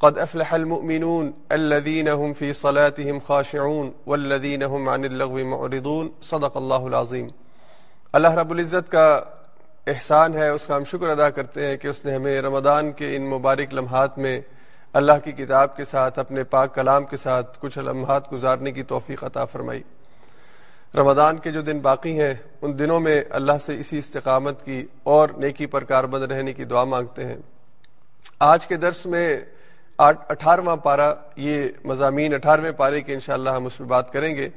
قد أفلح المؤمنون الذين هم في صلاتهم خاشعون والذين هم عن اللغو معرضون صدق اللہ العظیم۔ اللہ رب العزت کا احسان ہے، اس کا ہم شکر ادا کرتے ہیں کہ اس نے ہمیں رمضان کے ان مبارک لمحات میں اللہ کی کتاب کے ساتھ، اپنے پاک کلام کے ساتھ کچھ لمحات گزارنے کی توفیق عطا فرمائی۔ رمضان کے جو دن باقی ہیں، ان دنوں میں اللہ سے اسی استقامت کی اور نیکی پر کاربند رہنے کی دعا مانگتے ہیں۔ آج کے درس میں اٹھارہواں پارہ، یہ مضامین اٹھارہویں پارے کے انشاءاللہ ہم اس میں بات کریں گے۔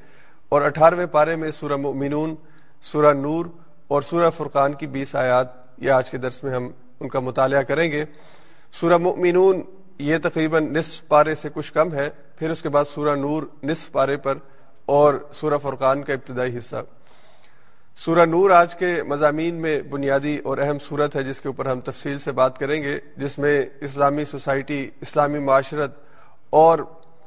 اور اٹھارہویں پارے میں سورہ مؤمنون، سورہ نور اور سورہ فرقان کی بیس آیات، یہ آج کے درس میں ہم ان کا مطالعہ کریں گے۔ سورہ مؤمنون، یہ تقریباً نصف پارے سے کچھ کم ہے، پھر اس کے بعد سورہ نور نصف پارے پر اور سورہ فرقان کا ابتدائی حصہ۔ سورہ نور آج کے مضامین میں بنیادی اور اہم صورت ہے جس کے اوپر ہم تفصیل سے بات کریں گے، جس میں اسلامی سوسائٹی، اسلامی معاشرت اور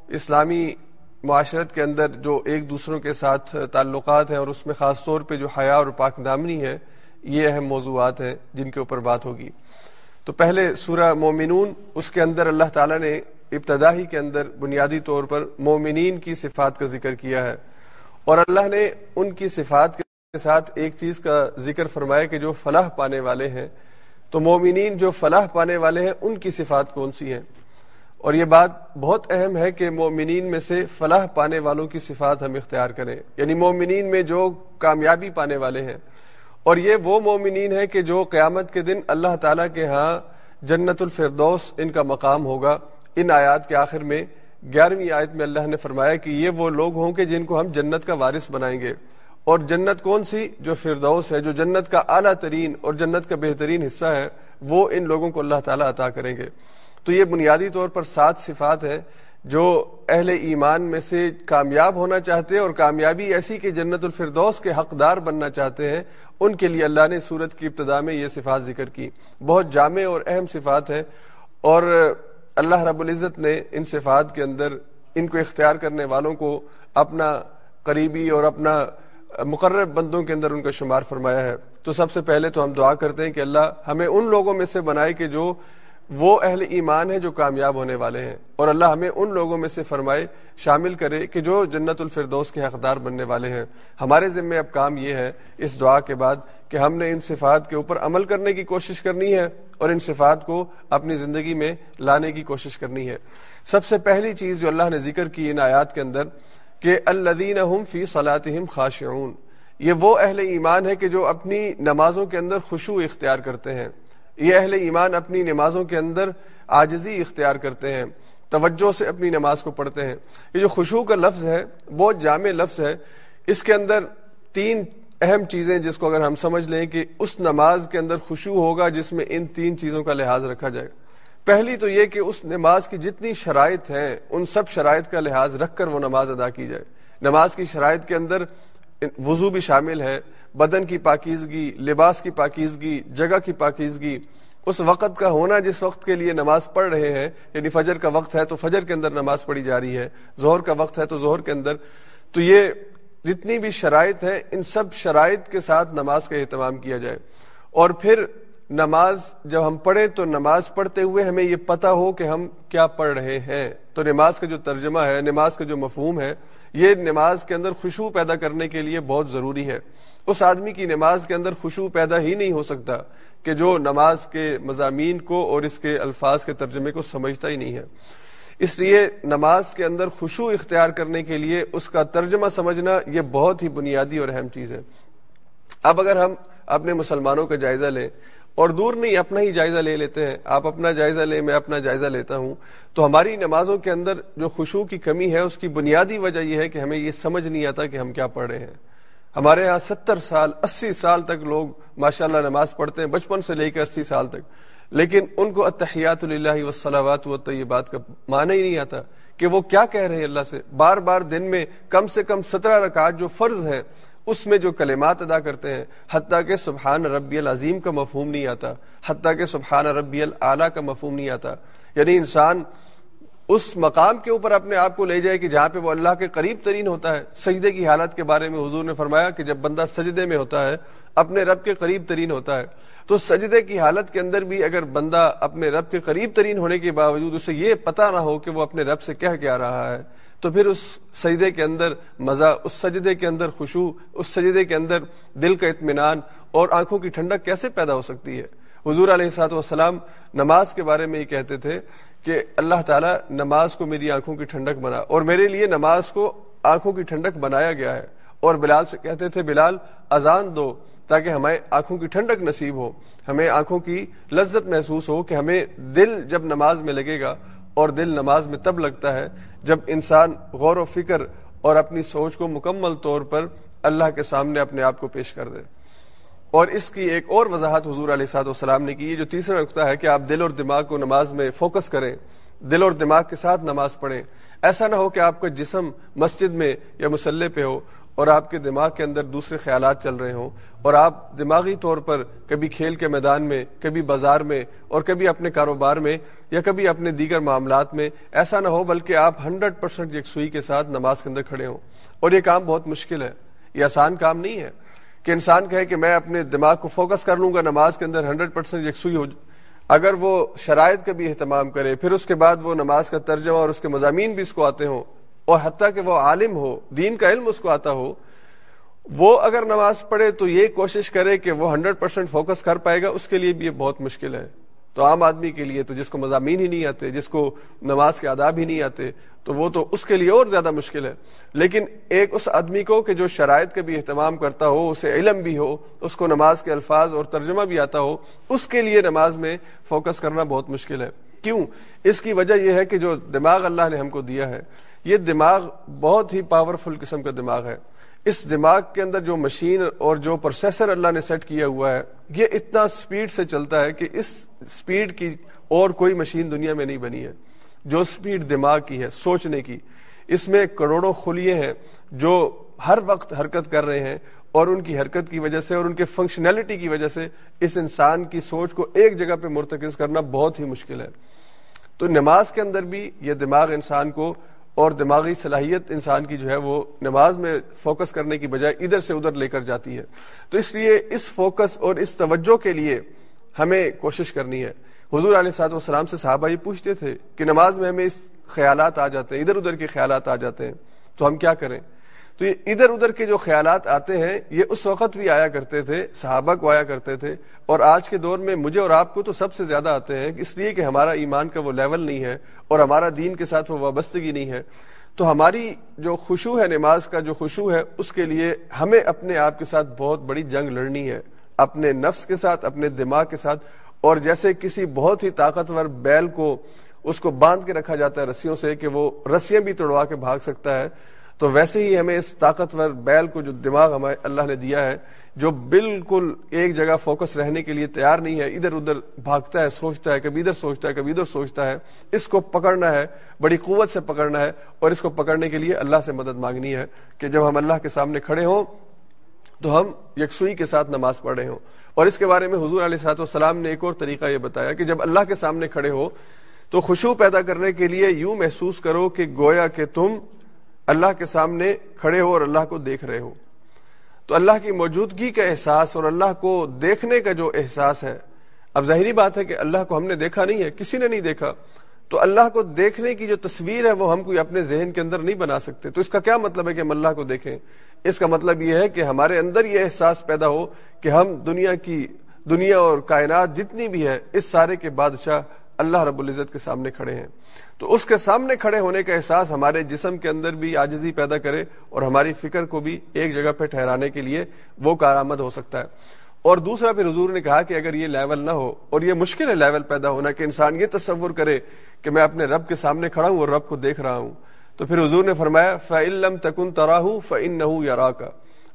اسلامی معاشرت کے اندر جو ایک دوسروں کے ساتھ تعلقات ہیں اور اس میں خاص طور پہ جو حیا اور پاک دامنی ہے، یہ اہم موضوعات ہیں جن کے اوپر بات ہوگی۔ تو پہلے سورہ مومنون، اس کے اندر اللہ تعالیٰ نے ابتدائی کے اندر بنیادی طور پر مومنین کی صفات کا ذکر کیا ہے۔ اور اللہ نے ان کی صفات کے ساتھ ایک چیز کا ذکر فرمایا کہ جو فلاح پانے والے ہیں، تو مومنین جو فلاح پانے والے ہیں، ان کی صفات کون سی ہیں؟ اور یہ بات بہت اہم ہے کہ مومنین میں سے فلاح پانے والوں کی صفات ہم اختیار کریں۔ یعنی مومنین میں جو کامیابی پانے والے ہیں، اور یہ وہ مومنین ہیں کہ جو قیامت کے دن اللہ تعالیٰ کے ہاں جنت الفردوس ان کا مقام ہوگا۔ ان آیات کے آخر میں گیارہویں آیت میں اللہ نے فرمایا کہ یہ وہ لوگ ہوں کہ جن کو ہم جنت کا وارث بنائیں گے۔ اور جنت کون سی؟ جو فردوس ہے، جو جنت کا اعلیٰ ترین اور جنت کا بہترین حصہ ہے، وہ ان لوگوں کو اللہ تعالیٰ عطا کریں گے۔ تو یہ بنیادی طور پر سات صفات ہے جو اہل ایمان میں سے کامیاب ہونا چاہتے ہیں اور کامیابی ایسی کہ جنت الفردوس کے حقدار بننا چاہتے ہیں۔ ان کے لیے اللہ نے سورت کی ابتدا میں یہ صفات ذکر کی۔ بہت جامع اور اہم صفات ہے اور اللہ رب العزت نے ان صفات کے اندر ان کو اختیار کرنے والوں کو اپنا قریبی اور اپنا مقرر بندوں کے اندر ان کا شمار فرمایا ہے۔ تو سب سے پہلے تو ہم دعا کرتے ہیں کہ اللہ ہمیں ان لوگوں میں سے بنائے کہ جو وہ اہل ایمان ہیں جو کامیاب ہونے والے ہیں۔ اور اللہ ہمیں ان لوگوں میں سے فرمائے، شامل کرے کہ جو جنت الفردوس کے حقدار بننے والے ہیں۔ ہمارے ذمے اب کام یہ ہے اس دعا کے بعد کہ ہم نے ان صفات کے اوپر عمل کرنے کی کوشش کرنی ہے اور ان صفات کو اپنی زندگی میں لانے کی کوشش کرنی ہے۔ سب سے پہلی چیز جو اللہ نے ذکر کی ان آیات کے اندر کہ الدین فی صلاحم خاشعون۔ یہ وہ اہل ایمان ہے کہ جو اپنی نمازوں کے اندر خوشو اختیار کرتے ہیں۔ یہ اہل ایمان اپنی نمازوں کے اندر آجزی اختیار کرتے ہیں، توجہ سے اپنی نماز کو پڑھتے ہیں۔ یہ جو خوشو کا لفظ ہے بہت جامع لفظ ہے۔ اس کے اندر تین اہم چیزیں جس کو اگر ہم سمجھ لیں کہ اس نماز کے اندر خوشو ہوگا جس میں ان تین چیزوں کا لحاظ رکھا جائے۔ پہلی تو یہ کہ اس نماز کی جتنی شرائط ہیں، ان سب شرائط کا لحاظ رکھ کر وہ نماز ادا کی جائے۔ نماز کی شرائط کے اندر وضو بھی شامل ہے، بدن کی پاکیزگی، لباس کی پاکیزگی، جگہ کی پاکیزگی۔ اس وقت کا ہونا جس وقت کے لیے نماز پڑھ رہے ہیں یعنی فجر کا وقت ہے تو فجر کے اندر نماز پڑھی جا رہی ہے زہر کا وقت ہے تو زہر کے اندر۔ تو یہ جتنی بھی شرائط ہیں، ان سب شرائط کے ساتھ نماز کا اہتمام کیا جائے۔ اور پھر نماز جب ہم پڑھیں تو نماز پڑھتے ہوئے ہمیں یہ پتا ہو کہ ہم کیا پڑھ رہے ہیں۔ تو نماز کا جو ترجمہ ہے، نماز کا جو مفہوم ہے، یہ نماز کے اندر خوشبو پیدا کرنے کے لیے بہت ضروری ہے۔ اس آدمی کی نماز کے اندر خوشبو پیدا ہی نہیں ہو سکتا کہ جو نماز کے مضامین کو اور اس کے الفاظ کے ترجمے کو سمجھتا ہی نہیں ہے۔ اس لیے نماز کے اندر خوشبو اختیار کرنے کے لیے اس کا ترجمہ سمجھنا یہ بہت ہی بنیادی اور اہم چیز ہے۔ اب اگر ہم اپنے مسلمانوں کا جائزہ لیں اور دور نہیں، اپنا ہی جائزہ لے لیتے ہیں۔ آپ اپنا جائزہ لیں، میں اپنا جائزہ لیتا ہوں۔ تو ہماری نمازوں کے اندر جو خوشبو کی کمی ہے، اس کی بنیادی وجہ یہ ہے کہ ہمیں یہ سمجھ نہیں آتا کہ ہم کیا پڑھ رہے ہیں۔ ہمارے ہاں ستر سال، اسی سال تک لوگ ماشاء اللہ نماز پڑھتے ہیں، بچپن سے لے کے اسی سال تک۔ لیکن ان کو اتحیات اللہ وسلامات و طیبات کا معنی ہی نہیں آتا کہ وہ کیا کہہ رہے ہیں اللہ سے۔ بار بار دن میں کم سے کم سترہ رکعت جو فرض ہیں اس میں جو کلمات ادا کرتے ہیں، حتیٰ کہ سبحان ربی العظیم کا مفہوم نہیں آتا، حتیٰ کہ سبحان ربی العلیٰ کا مفہوم نہیں آتا۔ یعنی انسان اس مقام کے اوپر اپنے آپ کو لے جائے کہ جہاں پہ وہ اللہ کے قریب ترین ہوتا ہے۔ سجدے کی حالت کے بارے میں حضور نے فرمایا کہ جب بندہ سجدے میں ہوتا ہے، اپنے رب کے قریب ترین ہوتا ہے۔ تو سجدے کی حالت کے اندر بھی اگر بندہ اپنے رب کے قریب ترین ہونے کے باوجود اسے یہ پتا نہ ہو کہ وہ اپنے رب سے کہہ کیا رہا ہے تو پھر اس سجدے کے اندر مزہ، اس سجدے کے اندر خوشبو، اس سجدے کے اندر دل کا اطمینان اور آنکھوں کی ٹھنڈک کیسے پیدا ہو سکتی ہے؟ حضور علیہ سات وسلام نماز کے بارے میں یہ کہتے تھے کہ اللہ تعالیٰ نماز کو میری آنکھوں کی ٹھنڈک بنا اور میرے لیے نماز کو آنکھوں کی ٹھنڈک بنایا گیا ہے اور بلال سے کہتے تھے، بلال، اذان دو تاکہ ہمیں آنکھوں کی ٹھنڈک نصیب ہو، ہمیں آنکھوں کی لذت محسوس ہو کہ ہمیں دل جب نماز میں لگے گا اور دل نماز میں تب لگتا ہے جب انسان غور و فکر اور اپنی سوچ کو مکمل طور پر اللہ کے سامنے اپنے آپ کو پیش کر دے۔ اور اس کی ایک اور وضاحت حضور علیہ سات وسلام نے کی، یہ جو تیسرا نقطہ ہے کہ آپ دل اور دماغ کو نماز میں فوکس کریں، دل اور دماغ کے ساتھ نماز پڑھیں۔ ایسا نہ ہو کہ آپ کا جسم مسجد میں یا مسلح پہ ہو اور آپ کے دماغ کے اندر دوسرے خیالات چل رہے ہوں اور آپ دماغی طور پر کبھی کھیل کے میدان میں، کبھی بازار میں اور کبھی اپنے کاروبار میں یا کبھی اپنے دیگر معاملات میں، ایسا نہ ہو بلکہ آپ ہنڈریڈ پرسینٹ یکسوئی کے ساتھ نماز کے اندر کھڑے ہوں۔ اور یہ کام بہت مشکل ہے۔ یہ آسان کام نہیں ہے کہ انسان کہے کہ میں اپنے دماغ کو فوکس کر لوں گا، نماز کے اندر ہنڈریڈ پرسینٹ یکسوئی ہو اگر وہ شرائط کا بھی اہتمام کرے، پھر اس کے بعد وہ نماز کا ترجمہ اور اس کے مضامین بھی اس کو آتے ہوں۔ اور حتیٰ کہ وہ عالم ہو، دین کا علم اس کو آتا ہو، وہ اگر نماز پڑھے تو یہ کوشش کرے کہ وہ ہنڈریڈ پرسینٹ فوکس کر پائے گا، اس کے لیے بھی یہ بہت مشکل ہے۔ تو عام آدمی کے لیے تو جس کو مضامین ہی نہیں آتے، جس کو نماز کے آداب ہی نہیں آتے، تو وہ تو اس کے لیے اور زیادہ مشکل ہے۔ لیکن ایک اس آدمی کو کہ جو شرائط کا بھی اہتمام کرتا ہو، اسے علم بھی ہو، اس کو نماز کے الفاظ اور ترجمہ بھی آتا ہو، اس کے لیے نماز میں فوکس کرنا بہت مشکل ہے۔ کیوں؟ اس کی وجہ یہ ہے کہ جو دماغ اللہ نے ہم کو دیا ہے یہ دماغ بہت ہی پاورفل قسم کا دماغ ہے۔ اس دماغ کے اندر جو مشین اور جو پروسیسر اللہ نے سیٹ کیا ہوا ہے، یہ اتنا سپیڈ سے چلتا ہے کہ اس سپیڈ کی اور کوئی مشین دنیا میں نہیں بنی ہے۔ جو سپیڈ دماغ کی ہے، سوچنے کی۔ اس میں کروڑوں خلیے ہیں جو ہر وقت حرکت کر رہے ہیں اور ان کی حرکت کی وجہ سے اور ان کے فنکشنلٹی کی وجہ سے اس انسان کی سوچ کو ایک جگہ پہ مرتکز کرنا بہت ہی مشکل ہے۔ تو نماز کے اندر بھی یہ دماغ انسان کو اور دماغی صلاحیت انسان کی جو ہے وہ نماز میں فوکس کرنے کی بجائے ادھر سے ادھر لے کر جاتی ہے۔ تو اس لیے اس فوکس اور اس توجہ کے لیے ہمیں کوشش کرنی ہے۔ حضور علیہ صاحب وسلام سے صحابہ یہ پوچھتے تھے کہ نماز میں ہمیں اس خیالات آ جاتے ہیں، ادھر ادھر کے خیالات آ جاتے ہیں، تو ہم کیا کریں؟ تو یہ ادھر ادھر کے جو خیالات آتے ہیں، یہ اس وقت بھی آیا کرتے تھے، صحابہ کو آیا کرتے تھے، اور آج کے دور میں مجھے اور آپ کو تو سب سے زیادہ آتے ہیں اس لیے کہ ہمارا ایمان کا وہ لیول نہیں ہے اور ہمارا دین کے ساتھ وہ وابستگی نہیں ہے۔ تو ہماری جو خوشو ہے نماز کا، جو خوشو ہے، اس کے لیے ہمیں اپنے آپ کے ساتھ بہت بڑی جنگ لڑنی ہے۔ اپنے نفس کے ساتھ، اپنے دماغ کے ساتھ، اور جیسے کسی بہت ہی طاقتور بیل کو، اس کو باندھ کے رکھا جاتا ہے رسیوں سے کہ وہ رسیاں بھی توڑوا کے بھاگ سکتا ہے۔ تو ویسے ہی ہمیں اس طاقتور بیل کو جو دماغ ہمیں اللہ نے دیا ہے، جو بالکل ایک جگہ فوکس رہنے کے لیے تیار نہیں ہے، ادھر ادھر بھاگتا ہے، سوچتا ہے، کبھی ادھر سوچتا ہے، کبھی ادھر سوچتا ہے، اس کو پکڑنا ہے، بڑی قوت سے پکڑنا ہے اور اس کو پکڑنے کے لیے اللہ سے مدد مانگنی ہے کہ جب ہم اللہ کے سامنے کھڑے ہوں تو ہم یکسوئی کے ساتھ نماز پڑھ رہے ہوں۔ اور اس کے بارے میں حضور علیہ صاحب والسلام نے ایک اور طریقہ یہ بتایا کہ جب اللہ کے سامنے کھڑے ہو تو خوشبو پیدا کرنے کے لیے یوں محسوس کرو کہ گویا کہ تم اللہ کے سامنے کھڑے ہو اور اللہ کو دیکھ رہے ہو۔ تو اللہ کی موجودگی کا احساس اور اللہ کو دیکھنے کا جو احساس ہے، اب ظاہری بات ہے کہ اللہ کو ہم نے دیکھا نہیں ہے، کسی نے نہیں دیکھا۔ تو اللہ کو دیکھنے کی جو تصویر ہے وہ ہم کوئی اپنے ذہن کے اندر نہیں بنا سکتے۔ تو اس کا کیا مطلب ہے کہ ہم اللہ کو دیکھیں؟ اس کا مطلب یہ ہے کہ ہمارے اندر یہ احساس پیدا ہو کہ ہم دنیا کی، دنیا اور کائنات جتنی بھی ہے اس سارے کے بادشاہ اللہ رب العزت کے سامنے کھڑے ہیں۔ تو اس کے سامنے کھڑے ہونے کا احساس ہمارے جسم کے اندر بھی آجزی پیدا کرے اور ہماری فکر کو بھی ایک جگہ پہ ٹھہرانے کے لیے وہ کارآمد ہو سکتا ہے۔ اور دوسرا پھر حضور نے کہا کہ اگر یہ لیول نہ ہو اور یہ مشکل ہے لیول پیدا ہونا کہ انسان یہ تصور کرے کہ میں اپنے رب کے سامنے کھڑا ہوں اور رب کو دیکھ رہا ہوں، تو پھر حضور نے فرمایا فعلم تکن تراہ فن نہ کا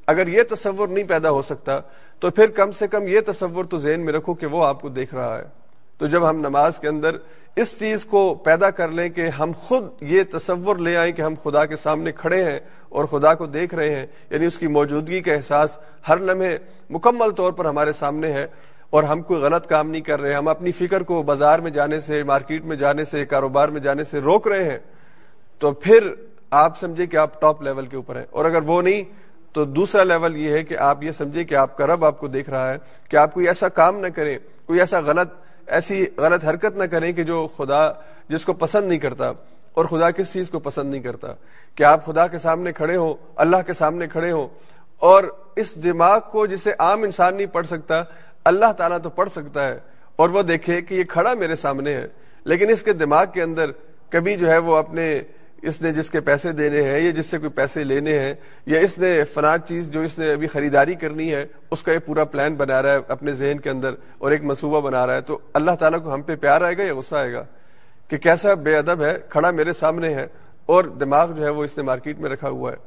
اگر یہ تصور نہیں پیدا ہو سکتا تو پھر کم سے کم یہ تصور تو ذہن میں رکھو کہ وہ آپ کو دیکھ رہا ہے۔ تو جب ہم نماز کے اندر اس چیز کو پیدا کر لیں کہ ہم خود یہ تصور لے آئیں کہ ہم خدا کے سامنے کھڑے ہیں اور خدا کو دیکھ رہے ہیں یعنی اس کی موجودگی کا احساس ہر لمحے مکمل طور پر ہمارے سامنے ہے اور ہم کوئی غلط کام نہیں کر رہے، ہم اپنی فکر کو بازار میں جانے سے، مارکیٹ میں جانے سے، کاروبار میں جانے سے روک رہے ہیں۔ تو پھر آپ سمجھے کہ آپ ٹاپ لیول کے اوپر ہیں۔ اور اگر وہ نہیں، تو دوسرا لیول یہ ہے کہ آپ یہ سمجھے کہ آپ کا رب آپ کو دیکھ رہا ہے، کہ آپ کوئی ایسا کام نہ کریں، کوئی ایسا غلط ایسی غلط حرکت نہ کریں کہ جو خدا جس کو پسند نہیں کرتا اور خدا کس چیز کو پسند نہیں کرتا کہ آپ خدا کے سامنے کھڑے ہوں، اللہ کے سامنے کھڑے ہوں اور اس دماغ کو جسے عام انسان نہیں پڑھ سکتا، اللہ تعالیٰ تو پڑھ سکتا ہے اور وہ دیکھے کہ یہ کھڑا میرے سامنے ہے، لیکن اس کے دماغ کے اندر کبھی جو ہے وہ اپنے اس نے جس کے پیسے دینے ہیں یا جس سے کوئی پیسے لینے ہیں یا اس نے فلاں چیز جو اس نے ابھی خریداری کرنی ہے، اس کا ایک پورا پلان بنا رہا ہے اپنے ذہن کے اندر اور ایک منصوبہ بنا رہا ہے۔ تو اللہ تعالیٰ کو ہم پہ پیار آئے گا یا غصہ آئے گا؟ کہ کیسا بے ادب ہے، کھڑا میرے سامنے ہے اور دماغ جو ہے وہ اس نے مارکیٹ میں رکھا ہوا ہے۔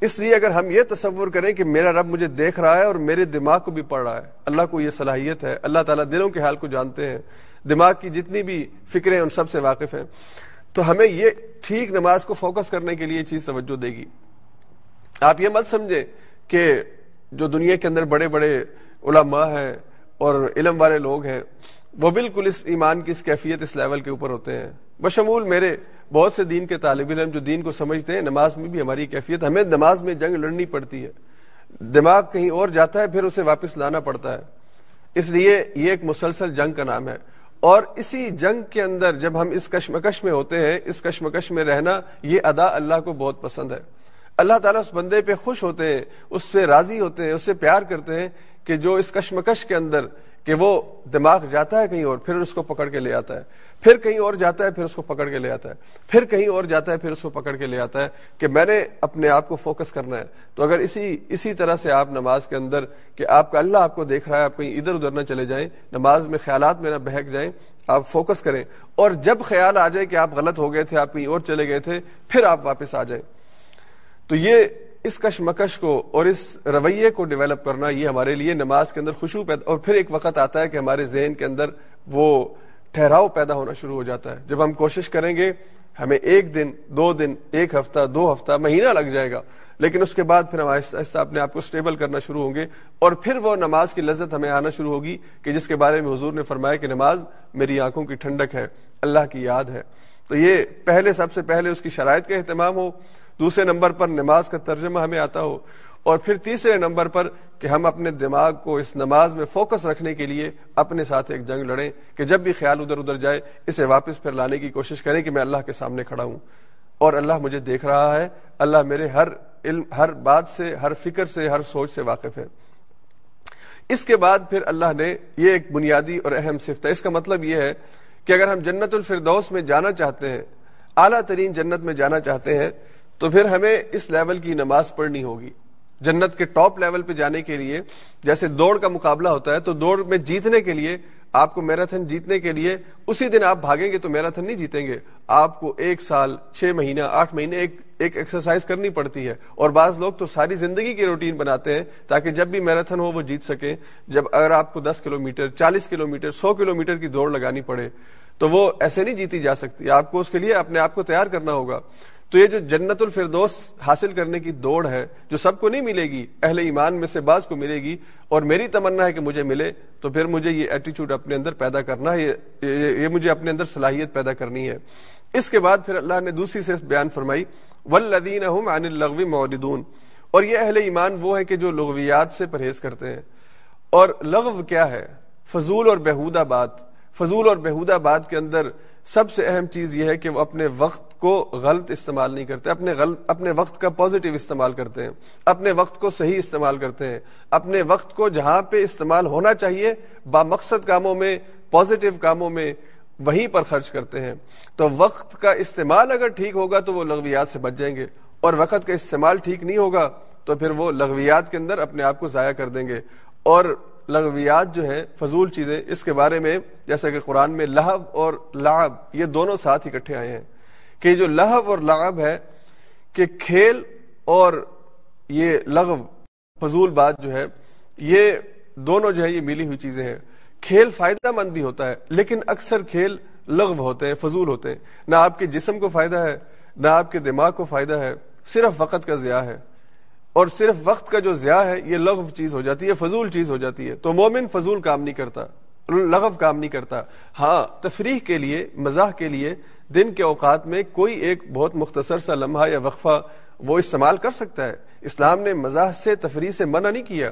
اس لیے اگر ہم یہ تصور کریں کہ میرا رب مجھے دیکھ رہا ہے اور میرے دماغ کو بھی پڑھ رہا ہے، اللہ کو یہ صلاحیت ہے، اللہ تعالیٰ دلوں کے حال کو جانتے ہیں، دماغ کی جتنی بھی فکریں ان سب سے واقف ہیں۔ تو ہمیں یہ ٹھیک نماز کو فوکس کرنے کے لیے یہ چیز توجہ دے گی۔ آپ یہ مت سمجھے کہ جو دنیا کے اندر بڑے بڑے علماء ہیں اور علم والے لوگ ہیں، وہ بالکل اس ایمان کی، اس کیفیت، اس لیول کے اوپر ہوتے ہیں۔ بشمول میرے بہت سے دین کے طالب علم جو دین کو سمجھتے ہیں، نماز میں بھی ہماری کیفیت، ہمیں نماز میں جنگ لڑنی پڑتی ہے۔ دماغ کہیں اور جاتا ہے، پھر اسے واپس لانا پڑتا ہے۔ اس لیے یہ ایک مسلسل جنگ کا نام ہے۔ اور اسی جنگ کے اندر جب ہم اس کشمکش میں ہوتے ہیں، اس کشمکش میں رہنا یہ ادا اللہ کو بہت پسند ہے۔ اللہ تعالیٰ اس بندے پہ خوش ہوتے ہیں، اس سے راضی ہوتے ہیں، اس سے پیار کرتے ہیں کہ جو اس کشمکش کے اندر کہ وہ دماغ جاتا ہے کہیں اور، پھر اس کو پکڑ کے لے آتا ہے۔ پھر کہیں اور جاتا ہے، پھر اس کو پکڑ کے لے آتا ہے۔ پھر کہیں اور جاتا ہے، پھر اس کو پکڑ کے لے آتا ہے کہ میں نے اپنے آپ کو فوکس کرنا ہے۔ تو اگر اسی اسی طرح سے آپ نماز کے اندر کہ آپ کا اللہ آپ کو دیکھ رہا ہے، آپ کہیں ادھر ادھر نہ چلے جائیں، نماز میں خیالات میں نہ بہک جائیں، آپ فوکس کریں۔ اور جب خیال آ جائے کہ آپ غلط ہو گئے تھے، آپ کہیں اور چلے گئے تھے، پھر آپ واپس آ جائیں۔ تو یہ اس کشمکش کو اور اس رویے کو ڈیولپ کرنا، یہ ہمارے لیے نماز کے اندر خوشبو پیدا، اور پھر ایک وقت آتا ہے کہ ہمارے ذہن کے اندر وہ ٹھہراؤ پیدا ہونا شروع ہو جاتا ہے۔ جب ہم کوشش کریں گے، ہمیں ایک دن، دو دن، ایک ہفتہ، دو ہفتہ، مہینہ لگ جائے گا، لیکن اس کے بعد پھر ہم آہستہ آہستہ اپنے آپ کو اسٹیبل کرنا شروع ہوں گے اور پھر وہ نماز کی لذت ہمیں آنا شروع ہوگی کہ جس کے بارے میں حضور نے فرمایا کہ نماز میری آنکھوں کی ٹھنڈک ہے، اللہ کی یاد ہے۔ تو یہ پہلے، سب سے پہلے اس کی شرائط کا اہتمام ہو۔ دوسرے نمبر پر نماز کا ترجمہ ہمیں آتا ہو۔ اور پھر تیسرے نمبر پر کہ ہم اپنے دماغ کو اس نماز میں فوکس رکھنے کے لیے اپنے ساتھ ایک جنگ لڑیں کہ جب بھی خیال ادھر ادھر جائے اسے واپس پھر لانے کی کوشش کریں کہ میں اللہ کے سامنے کھڑا ہوں۔ اور اللہ مجھے دیکھ رہا ہے، اللہ میرے ہر علم، ہر بات سے، ہر فکر سے، ہر سوچ سے واقف ہے۔ اس کے بعد پھر اللہ نے یہ ایک بنیادی اور اہم صفت ہے۔ اس کا مطلب یہ ہے کہ اگر ہم جنت الفردوس میں جانا چاہتے ہیں، اعلیٰ ترین جنت میں جانا چاہتے ہیں، تو پھر ہمیں اس لیول کی نماز پڑھنی ہوگی۔ جنت کے ٹاپ لیول پہ جانے کے لیے جیسے دوڑ کا مقابلہ ہوتا ہے تو دوڑ میں جیتنے کے لیے آپ کو میراتھن جیتنے کے لیے اسی دن آپ بھاگیں گے تو میراتھن نہیں جیتیں گے۔ آپ کو ایک سال، چھ مہینہ، آٹھ مہینے ایک ایک ایکسرسائز کرنی پڑتی ہے۔ اور بعض لوگ تو ساری زندگی کی روٹین بناتے ہیں تاکہ جب بھی میراتھن ہو وہ جیت سکیں جب اگر آپ کو دس کلو میٹر چالیس کلو میٹر سو کلو میٹر کی دوڑ لگانی پڑے تو وہ ایسے نہیں جیتی جا سکتی۔ آپ کو اس کے لیے اپنے آپ کو تیار کرنا ہوگا۔ تو یہ جو جنت الفردوس حاصل کرنے کی دوڑ ہے، جو سب کو نہیں ملے گی، اہل ایمان میں سے بعض کو ملے گی، اور میری تمنا ہے کہ مجھے ملے، تو پھر مجھے یہ ایٹیچیوڈ اپنے اندر پیدا کرنا ہے یہ مجھے اپنے اندر صلاحیت پیدا کرنی ہے۔ اس کے بعد پھر اللہ نے دوسری سے بیان فرمائی ولدین عن الغوی موردون اور یہ اہل ایمان وہ ہے کہ جو لغویات سے پرہیز کرتے ہیں۔ اور لغو کیا ہے؟ فضول اور بہودہ بات۔ فضول اور بہودہ بات کے اندر سب سے اہم چیز یہ ہے کہ وہ اپنے وقت کو غلط استعمال نہیں کرتے، اپنے غلط، اپنے وقت کا پازیٹیو استعمال کرتے ہیں، اپنے وقت کو صحیح استعمال کرتے ہیں۔ اپنے وقت کو جہاں پہ استعمال ہونا چاہیے با مقصد کاموں میں پازیٹیو کاموں میں وہیں پر خرچ کرتے ہیں۔ تو وقت کا استعمال اگر ٹھیک ہوگا تو وہ لغویات سے بچ جائیں گے۔ اور وقت کا استعمال ٹھیک نہیں ہوگا تو پھر وہ لغویات کے اندر اپنے آپ کو ضائع کر دیں گے۔ اور لغویات جو ہیں، فضول چیزیں، اس کے بارے میں، جیسا کہ قرآن میں لہب اور لعب، یہ دونوں ساتھ اکٹھے آئے ہیں۔ کہ جو لہب اور لعب ہے، کہ کھیل اور یہ لغو، فضول بات جو ہے، یہ دونوں جو ہے یہ ملی ہوئی چیزیں ہیں۔ کھیل فائدہ مند بھی ہوتا ہے، لیکن اکثر کھیل لغو ہوتے ہیں، فضول ہوتے ہیں۔ نہ آپ کے جسم کو فائدہ ہے، نہ آپ کے دماغ کو فائدہ ہے، صرف وقت کا ضیاع ہے۔ اور صرف وقت کا جو ضیاع ہے، یہ لغو چیز ہو جاتی ہے، فضول چیز ہو جاتی ہے۔ تو مومن فضول کام نہیں کرتا، لغو کام نہیں کرتا۔ ہاں تفریح کے لیے، مزاح کے لیے دن کے اوقات میں کوئی ایک بہت مختصر سا لمحہ یا وقفہ وہ استعمال کر سکتا ہے۔ اسلام نے مزاح سے، تفریح سے منع نہیں کیا۔